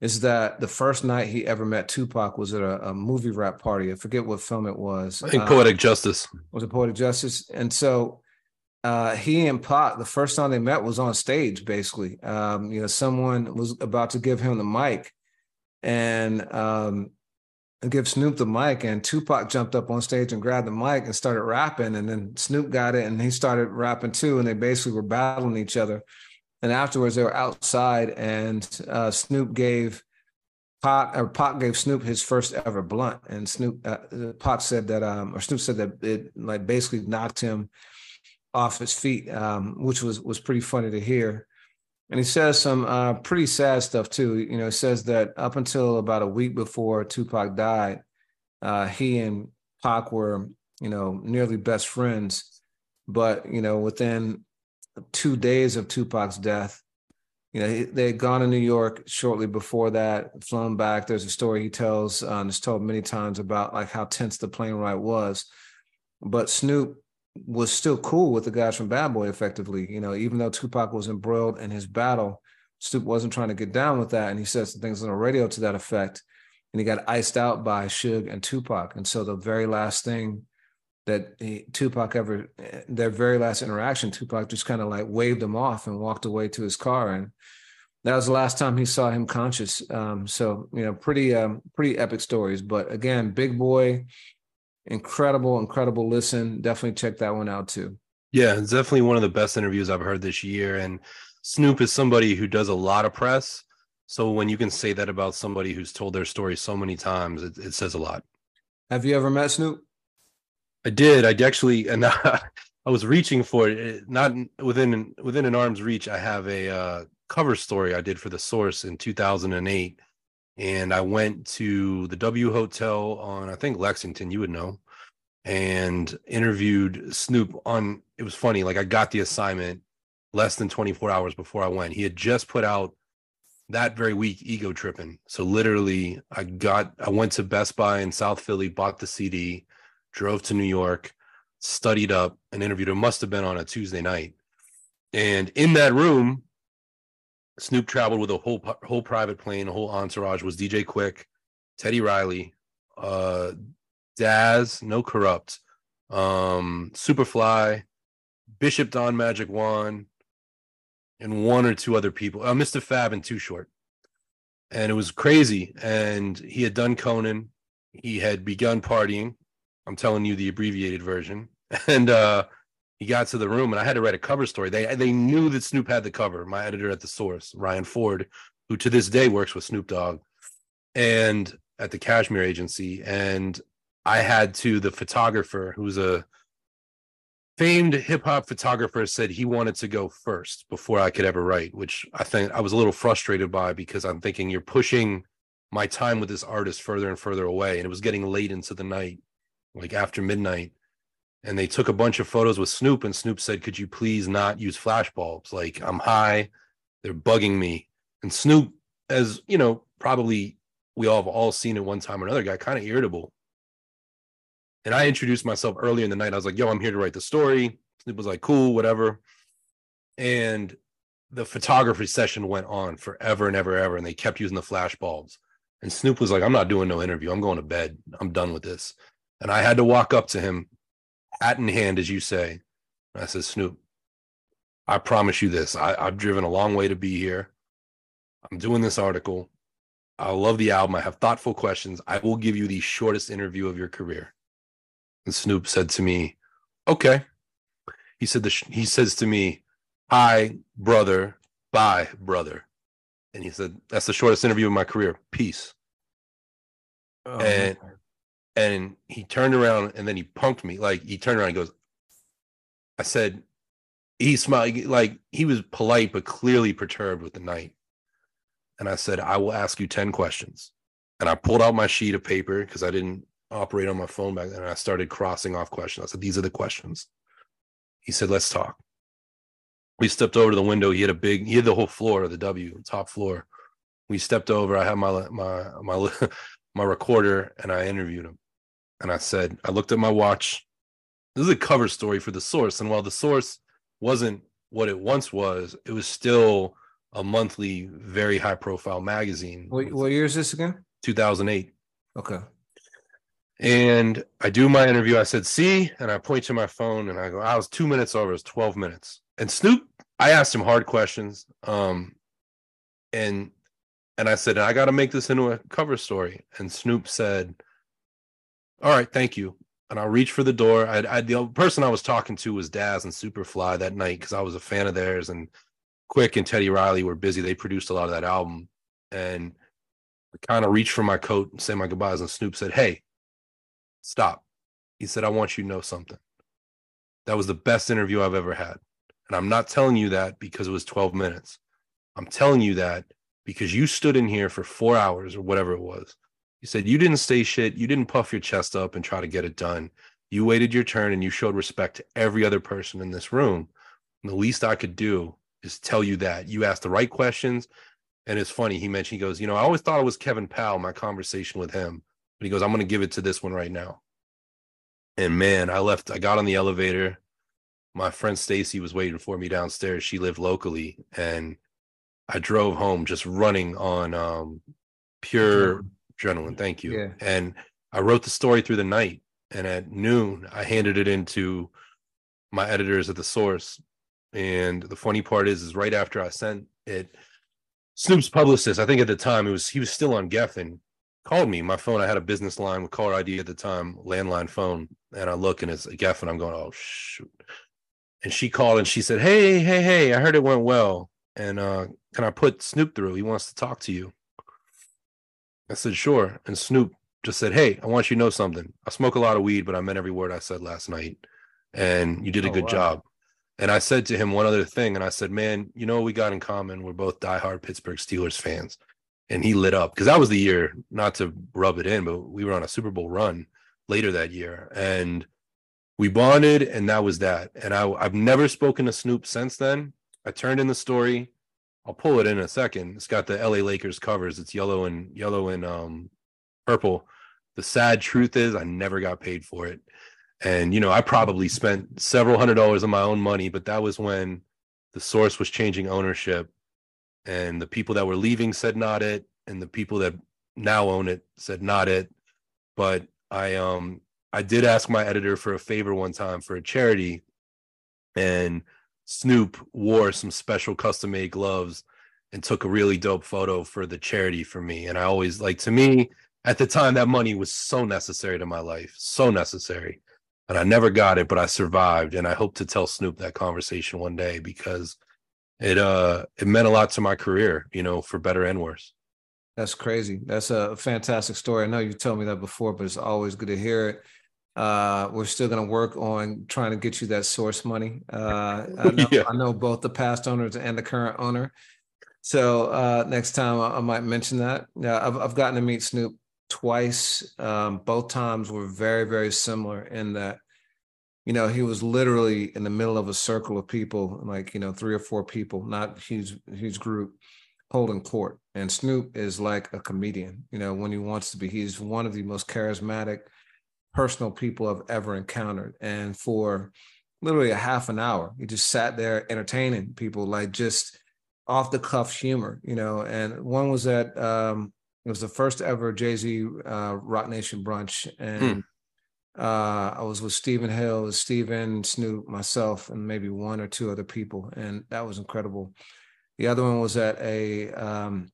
Is that the first night he ever met Tupac was at a, a movie rap party? I forget what film it was. I think uh, Poetic Justice. Was it Poetic Justice? And so uh, he and Pac, the first time they met was on stage, basically. Um, you know, someone was about to give him the mic and um, give Snoop the mic, and Tupac jumped up on stage and grabbed the mic and started rapping. And then Snoop got it and he started rapping too. And they basically were battling each other. And afterwards, they were outside, and uh, Snoop gave Pac or Pac gave Snoop his first ever blunt, and Snoop uh, Pac said that, um, or Snoop said that it like basically knocked him off his feet, um, which was was pretty funny to hear. And he says some uh, pretty sad stuff too. You know, he says that up until about a week before Tupac died, uh, he and Pac were, you know, nearly best friends. But you know, within two days of Tupac's death, you know, they had gone to New York shortly before that, flown back. There's a story he tells, uh, and it's told many times about like how tense the plane ride was. But Snoop was still cool with the guys from Bad Boy effectively. You know, even though Tupac was embroiled in his battle, Snoop wasn't trying to get down with that. And he said some things on the radio to that effect. And he got iced out by Suge and Tupac. And so the very last thing that he, Tupac ever, their very last interaction, Tupac just kind of like waved him off and walked away to his car. And that was the last time he saw him conscious. Um, so, you know, pretty, um, pretty epic stories. But again, big boy, incredible, incredible listen. Definitely check that one out too. Yeah, it's definitely one of the best interviews I've heard this year. And Snoop is somebody who does a lot of press. So when you can say that about somebody who's told their story so many times, it, it says a lot. Have you ever met Snoop? I did. I actually, and <laughs> I was reaching for it. Not within within an arm's reach. I have a uh, cover story I did for the Source in 2008 and I went to the W Hotel on I think Lexington, you would know, and interviewed Snoop on. It was funny, like I got the assignment less than 24 hours before I went. He had just put out that very week ego tripping. So literally, I got I went to Best Buy in South Philly, bought the CD, drove to New York, studied up, and interviewed. It must have been on a Tuesday night, and in that room Snoop traveled with a whole whole private plane, a whole entourage was DJ Quik, Teddy Riley, uh, Daz, No Corrupt, um, Superfly, Bishop Don Magic Juan, and one or two other people. Uh, Mr. Fab and Too Short. And it was crazy. And he had done Conan. He had begun partying. I'm telling you the abbreviated version. <laughs> And uh he got to the room and I had to write a cover story. They they knew that Snoop had the cover. My editor at the source, Ryan Ford, who to this day works with Snoop Dogg, and at the Cashmere Agency, and I had to the photographer, who's a famed hip hop photographer, said he wanted to go first before I could ever write, which I think I was a little frustrated by because I'm thinking you're pushing my time with this artist further and further away, and it was getting late into the night, like after midnight and they took a bunch of photos with Snoop, and Snoop said, "Could you please not use flash bulbs? Like I'm high, they're bugging me." And Snoop, as you know, probably we all have all seen it one time or another, got kind of irritable. And I introduced myself earlier in the night. I was like, "Yo, I'm here to write the story." Snoop was like, "Cool, whatever." And the photography session went on forever and ever, and ever, and they kept using the flash bulbs. And Snoop was like, "I'm not doing no interview. I'm going to bed. I'm done with this." And I had to walk up to him hat in hand, as you say. And I said, Snoop, I promise you this. I, I've driven a long way to be here. I'm doing this article. I love the album. I have thoughtful questions. I will give you the shortest interview of your career. And Snoop said to me, Okay. He said, the sh- He says to me, Hi, brother. Bye, brother. And he said, That's the shortest interview of my career. Peace. Oh, and and he turned around and then he punked me. Like he turned around and goes, I said, he smiled like he was polite but clearly perturbed with the night. And I said, I will ask you 10 questions. And I pulled out my sheet of paper because I didn't operate on my phone back then. And I started crossing off questions. I said, These are the questions. He said, Let's talk. We stepped over to the window. He had a big, he had the whole floor of the W, top floor. We stepped over. I had my my my <laughs> my recorder, and I interviewed him. And I said, I looked at my watch. This is a cover story for the source, and while the source wasn't what it once was, it was still a monthly, very high profile magazine. What, what year is this again? 2008. Okay. And I do my interview. I said, see, and I point to my phone and I go, I was two minutes over, it was 12 minutes. And Snoop, I asked him hard questions. Um, and and I said, I gotta make this into a cover story. And Snoop said, All right, thank you. And I'll reach for the door. I, I the person I was talking to was Daz and Superfly that night because I was a fan of theirs. And Quik and Teddy Riley were busy. They produced a lot of that album. And I kind of reached for my coat and say my goodbyes. And Snoop said, Hey, stop. He said, I want you to know something. That was the best interview I've ever had. And I'm not telling you that because it was 12 minutes. I'm telling you that because you stood in here for four hours or whatever it was. You said you didn't say shit. You didn't puff your chest up and try to get it done. You waited your turn and you showed respect to every other person in this room. And the least I could do is tell you that. You asked the right questions. And it's funny. He mentioned, he goes, You know, I always thought it was Kevin Powell, my conversation with him. But he goes, I'm going to give it to this one right now. And man, I left, I got on the elevator. My friend Stacy was waiting for me downstairs. She lived locally. And I drove home just running on um, pure adrenaline. Thank you. Yeah. And I wrote the story through the night. And at noon, I handed it into my editors at the source. And the funny part is, is right after I sent it, Snoop's publicist, I think at the time it was he was still on Geffen, called me. My phone, I had a business line with caller ID at the time, landline phone, and I look and it's Geffen. I'm going, oh shoot. And she called and she said, Hey, hey, hey, I heard it went well. And uh, can I put Snoop through? He wants to talk to you. I said, sure. And Snoop just said, Hey, I want you to know something. I smoke a lot of weed, but I meant every word I said last night. And you did a oh, good wow. job. And I said to him one other thing. And I said, Man, you know what we got in common? We're both diehard Pittsburgh Steelers fans and he lit up because that was the year not to rub it in but we were on a super bowl run later that year and we bonded and that was that and I, i've never spoken to snoop since then i turned in the story i'll pull it in a second. It's got the la lakers covers. It's yellow and yellow and um purple. The sad truth is i never got paid for it. And you know i probably spent several hundred dollars of my own money but that was when the source was changing ownership and the people that were leaving said not it and the people that now own it said not it. But i um i did ask my editor for a favor one time for a charity and snoop wore some special custom made gloves and took a really dope photo for the charity for me. And i always like to me at the time that money was so necessary to my life so necessary. And i never got it but i survived. And i hope to tell snoop that conversation one day because it uh it meant a lot to my career you know for better and worse. That's crazy. That's a fantastic story. I know you told me that before but it's always good to hear it uh we're still going to work on trying to get you that source money uh I <laughs> know, yeah. I know both the past owners and the current owner so uh next time i, I might mention that yeah I've, I've gotten to meet snoop twice um both times were very very similar in that you know, he was literally in the middle of a circle of people, like, you know, three or four people, not huge, huge group holding court. And Snoop is like a comedian, you know, when he wants to be. He's one of the most charismatic, personal people I've ever encountered. And for literally a half an hour, he just sat there entertaining people, like just off the cuff humor, you know. And one was at, um, it was the first ever Jay Z uh, Roc Nation brunch. And mm uh, I was with Stephen Hill, Stephen, Snoop, myself, and maybe one or two other people, and that was incredible. The other one was at a um,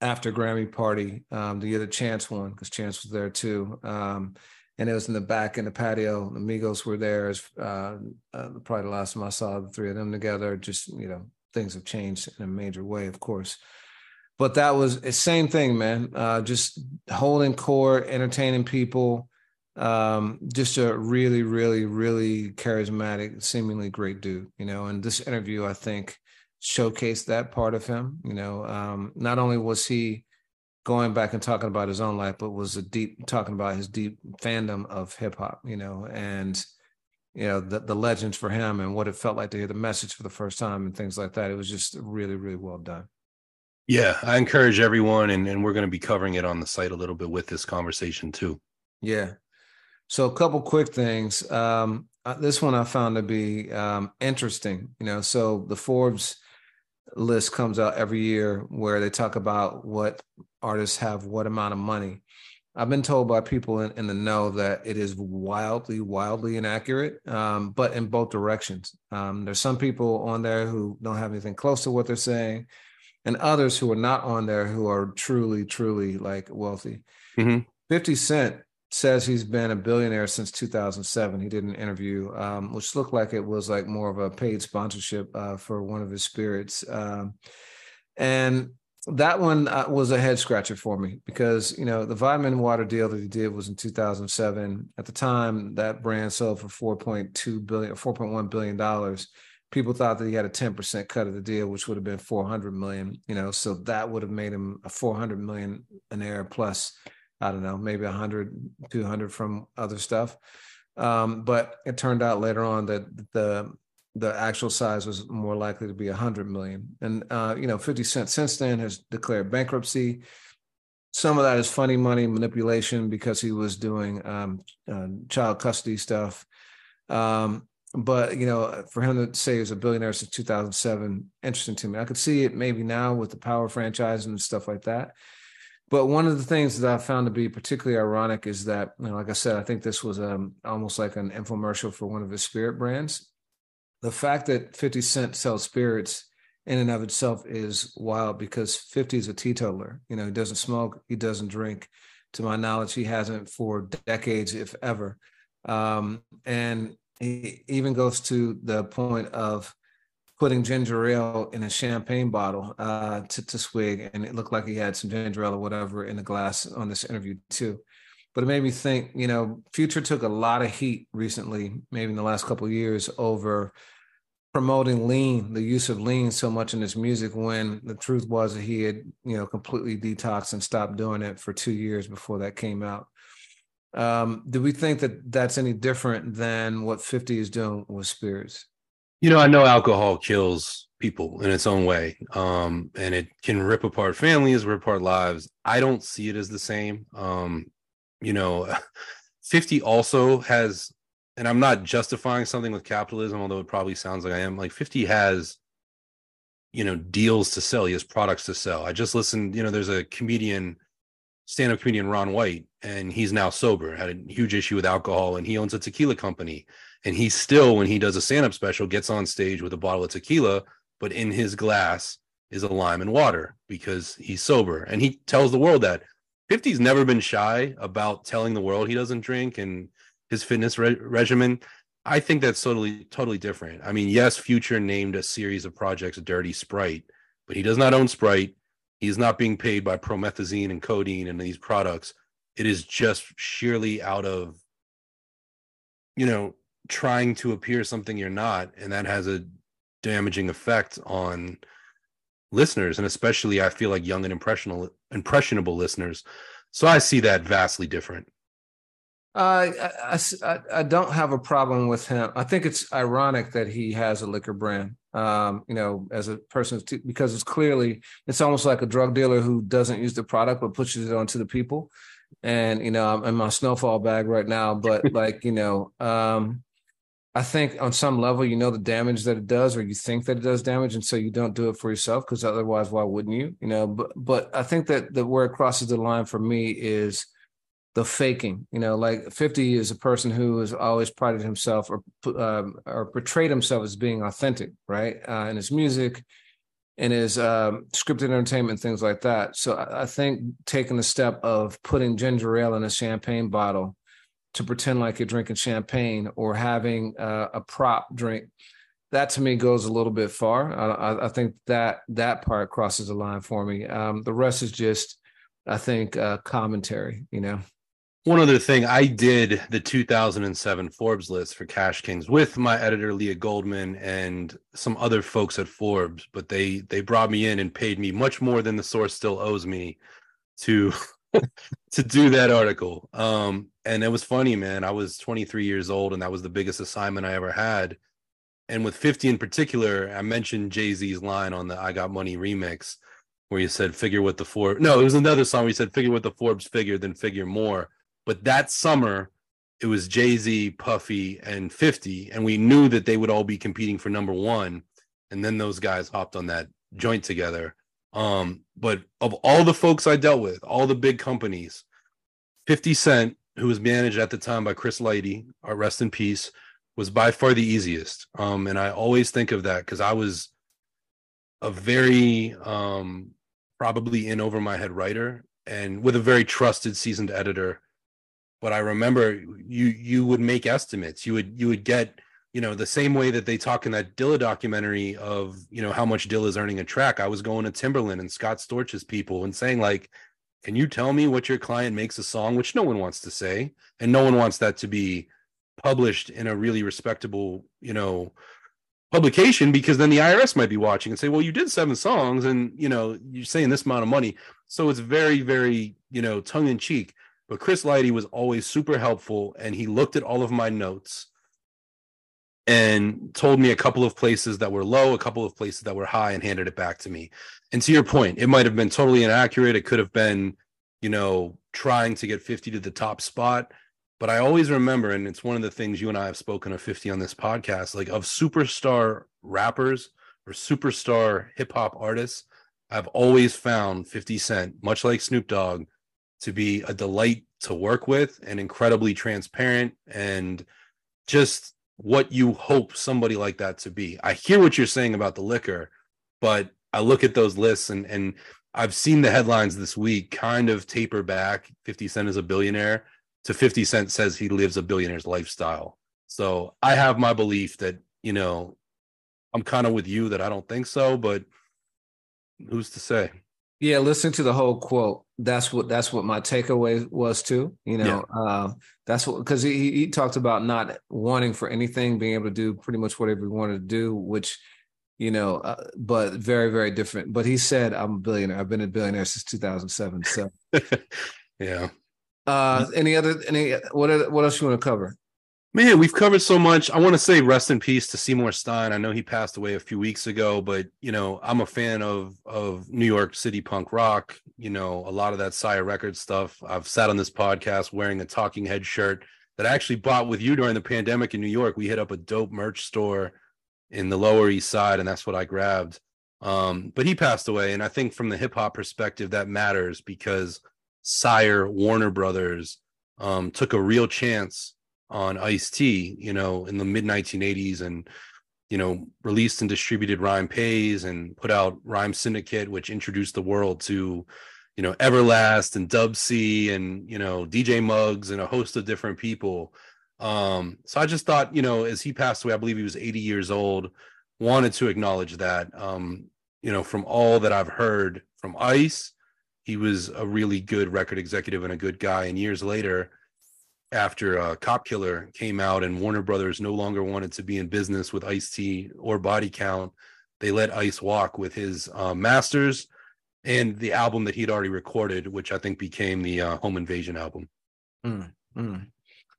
after Grammy party um, the other Chance one because Chance was there too. Um, and it was in the back in the patio. The Migos were there. As, uh, uh, probably the last time I saw the three of them together. Just you know, things have changed in a major way, of course. But that was the same thing, man. Uh, just holding court, entertaining people um just a really really really charismatic seemingly great dude you know and this interview i think showcased that part of him you know um not only was he going back and talking about his own life but was a deep talking about his deep fandom of hip hop you know and you know the, the legends for him and what it felt like to hear the message for the first time and things like that it was just really really well done Yeah, I encourage everyone, and, and we're going to be covering it on the site a little bit with this conversation too. Yeah. So a couple quick things. Um, uh, this one I found to be um, interesting. You know, so the Forbes list comes out every year where they talk about what artists have what amount of money. I've been told by people in, in the know that it is wildly, wildly inaccurate, um, but in both directions. Um, there's some people on there who don't have anything close to what they're saying, and others who are not on there who are truly, truly like wealthy. Mm-hmm. 50 Cent says he's been a billionaire since 2007. He did an interview, um, which looked like it was like more of a paid sponsorship uh, for one of his spirits. Um, and that one uh, was a head scratcher for me because you know the vitamin water deal that he did was in 2007 at the time that brand sold for 4.2 billion 4.1 billion dollars. People thought that he had a 10% cut of the deal which would have been 400 million you know so that would have made him a 400 million an air plus i don't know maybe 100 200 from other stuff. Um, but it turned out later on that the the actual size was more likely to be 100 million. And, uh, you know, 50 Cent since then has declared bankruptcy. Some of that is funny money manipulation because he was doing um, uh, child custody stuff. Um, but, you know, for him to say he was a billionaire since 2007, interesting to me. I could see it maybe now with the power franchise and stuff like that. But one of the things that I found to be particularly ironic is that, you know, like I said, I think this was um, almost like an infomercial for one of his spirit brands the fact that 50 Cent sells spirits in and of itself is wild because 50 is a teetotaler. You know, he doesn't smoke, he doesn't drink. To my knowledge, he hasn't for decades, if ever. Um, and he even goes to the point of putting ginger ale in a champagne bottle uh, to, to swig. And it looked like he had some ginger ale or whatever in the glass on this interview, too. But it made me think, you know, Future took a lot of heat recently, maybe in the last couple of years, over promoting lean, the use of lean so much in his music when the truth was that he had, you know, completely detoxed and stopped doing it for two years before that came out. Um, do we think that that's any different than what 50 is doing with spirits? You know, I know alcohol kills people in its own way. Um, and it can rip apart families, rip apart lives. I don't see it as the same. Um, you know, <laughs> 50 also has and I'm not justifying something with capitalism, although it probably sounds like I am. Like 50 has, you know, deals to sell. He has products to sell. I just listened, you know, there's a comedian, stand-up comedian Ron White, and he's now sober, had a huge issue with alcohol, and he owns a tequila company. And he still, when he does a stand-up special, gets on stage with a bottle of tequila, but in his glass is a lime and water because he's sober. And he tells the world that 50's never been shy about telling the world he doesn't drink and his fitness re- regimen. I think that's totally totally different. I mean, yes, Future named a series of projects Dirty Sprite, but he does not own Sprite. He's not being paid by promethazine and codeine and these products. It is just sheerly out of, you know, trying to appear something you're not, and that has a damaging effect on listeners, and especially I feel like young and impressionable impressionable listeners. So I see that vastly different. Uh, I, I, I don't have a problem with him. I think it's ironic that he has a liquor brand. Um, you know, as a person, because it's clearly it's almost like a drug dealer who doesn't use the product but pushes it onto the people. And you know, I'm in my snowfall bag right now, but <laughs> like you know, um, I think on some level, you know the damage that it does, or you think that it does damage, and so you don't do it for yourself because otherwise, why wouldn't you? You know, but but I think that the where it crosses the line for me is the faking. You know, like 50 is a person who has always prided himself or um, or portrayed himself as being authentic, right? Uh, in his music, in his um, scripted entertainment, things like that. So I, I think taking the step of putting ginger ale in a champagne bottle to pretend like you're drinking champagne or having uh, a prop drink that to me goes a little bit far. I, I, think that that part crosses the line for me. Um, the rest is just, I think, uh, commentary. You know. One other thing, I did the 2007 Forbes list for Cash Kings with my editor Leah Goldman and some other folks at Forbes, but they they brought me in and paid me much more than the source still owes me to <laughs> to do that article. Um, and it was funny, man. I was 23 years old, and that was the biggest assignment I ever had. And with 50 in particular, I mentioned Jay Z's line on the "I Got Money" remix where you said figure what the Forbes. No, it was another song you said figure what the Forbes figure, then figure more. But that summer, it was Jay Z, Puffy, and 50. And we knew that they would all be competing for number one. And then those guys hopped on that joint together. Um, but of all the folks I dealt with, all the big companies, 50 Cent, who was managed at the time by Chris Lighty, our rest in peace, was by far the easiest. Um, and I always think of that because I was a very um probably in over my head writer and with a very trusted seasoned editor but i remember you you would make estimates you would you would get you know the same way that they talk in that dilla documentary of you know how much dilla is earning a track i was going to Timbaland and scott storch's people and saying like can you tell me what your client makes a song which no one wants to say and no one wants that to be published in a really respectable you know publication because then the IRS might be watching and say, well, you did seven songs and you know you're saying this amount of money. So it's very, very you know tongue in cheek. But Chris Lighty was always super helpful, and he looked at all of my notes and told me a couple of places that were low, a couple of places that were high, and handed it back to me. And to your point, it might have been totally inaccurate. It could have been, you know, trying to get 50 to the top spot but I always remember, and it's one of the things you and I have spoken of 50 on this podcast, like of superstar rappers or superstar hip hop artists, I've always found 50 Cent, much like Snoop Dogg, to be a delight to work with and incredibly transparent and just what you hope somebody like that to be. I hear what you're saying about the liquor, but I look at those lists and and I've seen the headlines this week kind of taper back. 50 Cent is a billionaire to 50 Cent says he lives a billionaire's lifestyle. So I have my belief that, you know, I'm kind of with you that I don't think so, but who's to say? Yeah, listen to the whole quote. That's what that's what my takeaway was too. You know, yeah. uh, that's what because he he talked about not wanting for anything, being able to do pretty much whatever he wanted to do, which you know, uh, but very very different. But he said, "I'm a billionaire. I've been a billionaire since 2007." So, <laughs> yeah, uh, any other any what what else you want to cover? Man, we've covered so much. I want to say rest in peace to Seymour Stein. I know he passed away a few weeks ago, but you know, I'm a fan of of New York City punk rock. You know, a lot of that Sire Records stuff. I've sat on this podcast wearing a Talking Head shirt that I actually bought with you during the pandemic in New York. We hit up a dope merch store in the Lower East Side, and that's what I grabbed. Um, but he passed away, and I think from the hip hop perspective, that matters because Sire, Warner Brothers um, took a real chance on Ice T, you know, in the mid 1980s and, you know, released and distributed Rhyme Pays and put out Rhyme Syndicate, which introduced the world to, you know, Everlast and Dub C and, you know, DJ Muggs and a host of different people. Um, so I just thought, you know, as he passed away, I believe he was 80 years old, wanted to acknowledge that. Um, you know, from all that I've heard from Ice he was a really good record executive and a good guy. And years later, after uh, Cop Killer came out and Warner Brothers no longer wanted to be in business with Ice T or Body Count, they let Ice walk with his uh, masters and the album that he'd already recorded, which I think became the uh, Home Invasion album. Mm, mm.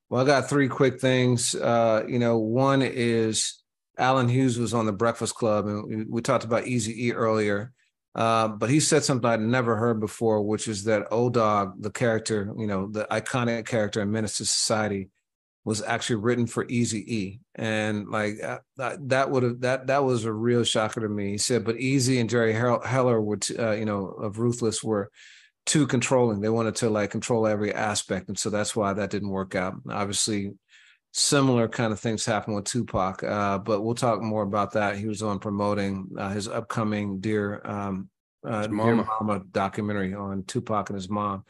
Well, I got three quick things. Uh, you know, one is Allen Hughes was on the Breakfast Club, and we, we talked about Easy E earlier. Uh, but he said something I'd never heard before, which is that O-Dog, the character, you know, the iconic character in Menace II Society, was actually written for Easy E, and like uh, that would have that that was a real shocker to me. He said, but Easy and Jerry Heller were, t- uh, you know, of Ruthless were too controlling. They wanted to like control every aspect, and so that's why that didn't work out. Obviously, similar kind of things happen with Tupac. Uh, but we'll talk more about that. He was on promoting uh, his upcoming Dear um, uh, Dear Mama documentary on Tupac and his mom.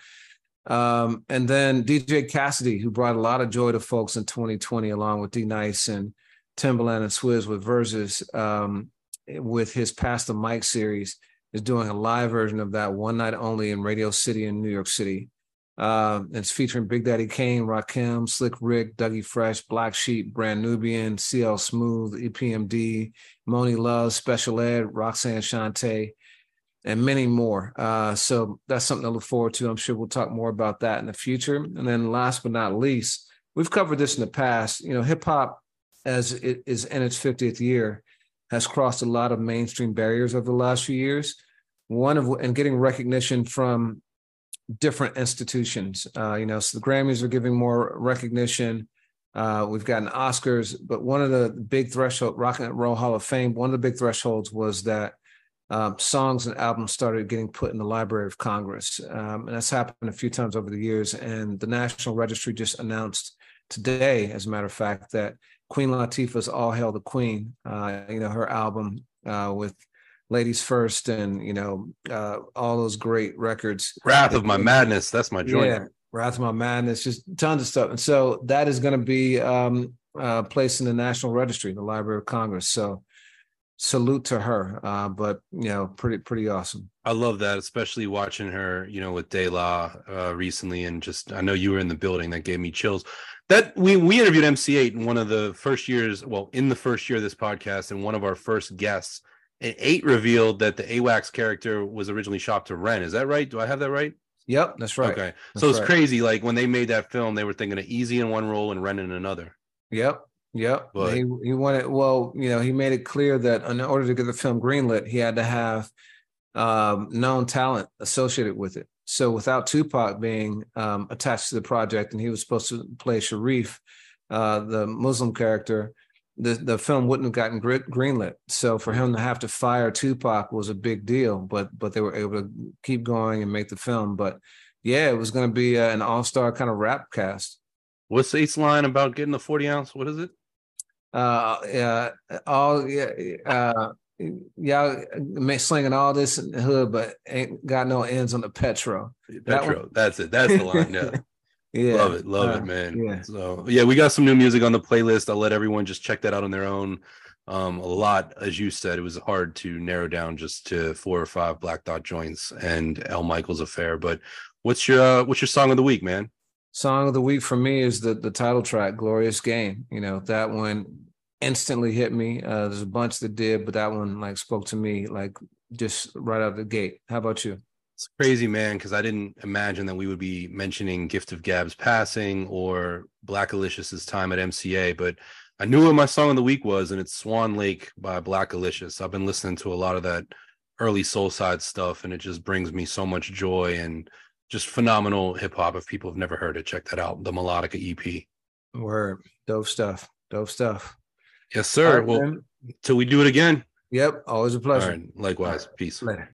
Um, and then DJ Cassidy, who brought a lot of joy to folks in 2020, along with D Nice and Timbaland and Swizz with Verzuz, um, with his Pass the Mic series, is doing a live version of that one night only in Radio City in New York City. Uh, it's featuring Big Daddy Kane, Rakim, Slick Rick, Dougie Fresh, Black Sheep, Brand Nubian, CL Smooth, EPMD, Monie Love, Special Ed, Roxanne Shante, and many more. Uh, so that's something to look forward to. I'm sure we'll talk more about that in the future. And then last but not least, we've covered this in the past. You know, hip hop, as it is in its 50th year, has crossed a lot of mainstream barriers over the last few years. one of and getting recognition from different institutions. Uh, you know, so the Grammys are giving more recognition. Uh, we've gotten Oscars, but one of the big threshold, Rock and Roll Hall of Fame, one of the big thresholds was that um, songs and albums started getting put in the Library of Congress. Um, and that's happened a few times over the years. And the National Registry just announced today, as a matter of fact, that Queen Latifah's All Hail the Queen, uh, you know, her album uh, with Ladies First and, you know, uh, all those great records. Wrath of My Madness, that's my joint. Yeah, Wrath of My Madness, just tons of stuff. And so that is going to be um, uh, placed in the National Registry, the Library of Congress. So salute to her. Uh, but you know, pretty pretty awesome. I love that, especially watching her, you know, with De La uh, recently, and just I know you were in the building. That gave me chills. That we we interviewed MC Eiht in one of the first years, well, in the first year of this podcast, and one of our first guests. And Eiht revealed that the A-Wax character was originally shot to Ren. Is that right? Do I have that right? Yep, that's right. Okay, that's so it's right. crazy. Like when they made that film, they were thinking of Eazy in one role and Ren in another. Yep, Yep. But- he he wanted well, you know, he made it clear that in order to get the film greenlit, he had to have um, known talent associated with it. So without Tupac being um, attached to the project, and he was supposed to play Sharif, uh, the Muslim character, the the film wouldn't have gotten greenlit. So for him to have to fire Tupac was a big deal. But but they were able to keep going and make the film. But yeah, it was going to be uh, an all star kind of rap cast. What's Eiht's line about getting the 40 ounce? What is it? uh yeah all yeah uh y'all slinging all this in the hood but ain't got no ends on the petro That Petro. That's it. That's the line. Yeah. <laughs> yeah Love it. Love Uh, it, man. yeah. So yeah, we got some new music on the playlist. I'll let everyone just check that out on their own. Um, a lot, as you said, it was hard to narrow down just to four or five Black Thought joints and El Michels Affair. But what's your uh, what's your song of the week, man? song of the week for me is the the title track glorious game you know that one instantly hit me uh there's a bunch that did but that one like spoke to me like just right out of the gate how about you It's crazy, man, because I didn't imagine that we would be mentioning Gift of Gab's passing or Blackalicious' time at MCA, but I knew what my song of the week was, and it's Swan Lake by Blackalicious. I've been listening to a lot of that early SoleSides stuff, and it just brings me so much joy and just phenomenal hip hop. If people have never heard it, check that out. The Melodica EP. word dope stuff dope stuff Yes, sir. right, well, man. till we do it again. yep always a pleasure right. Likewise. Peace. later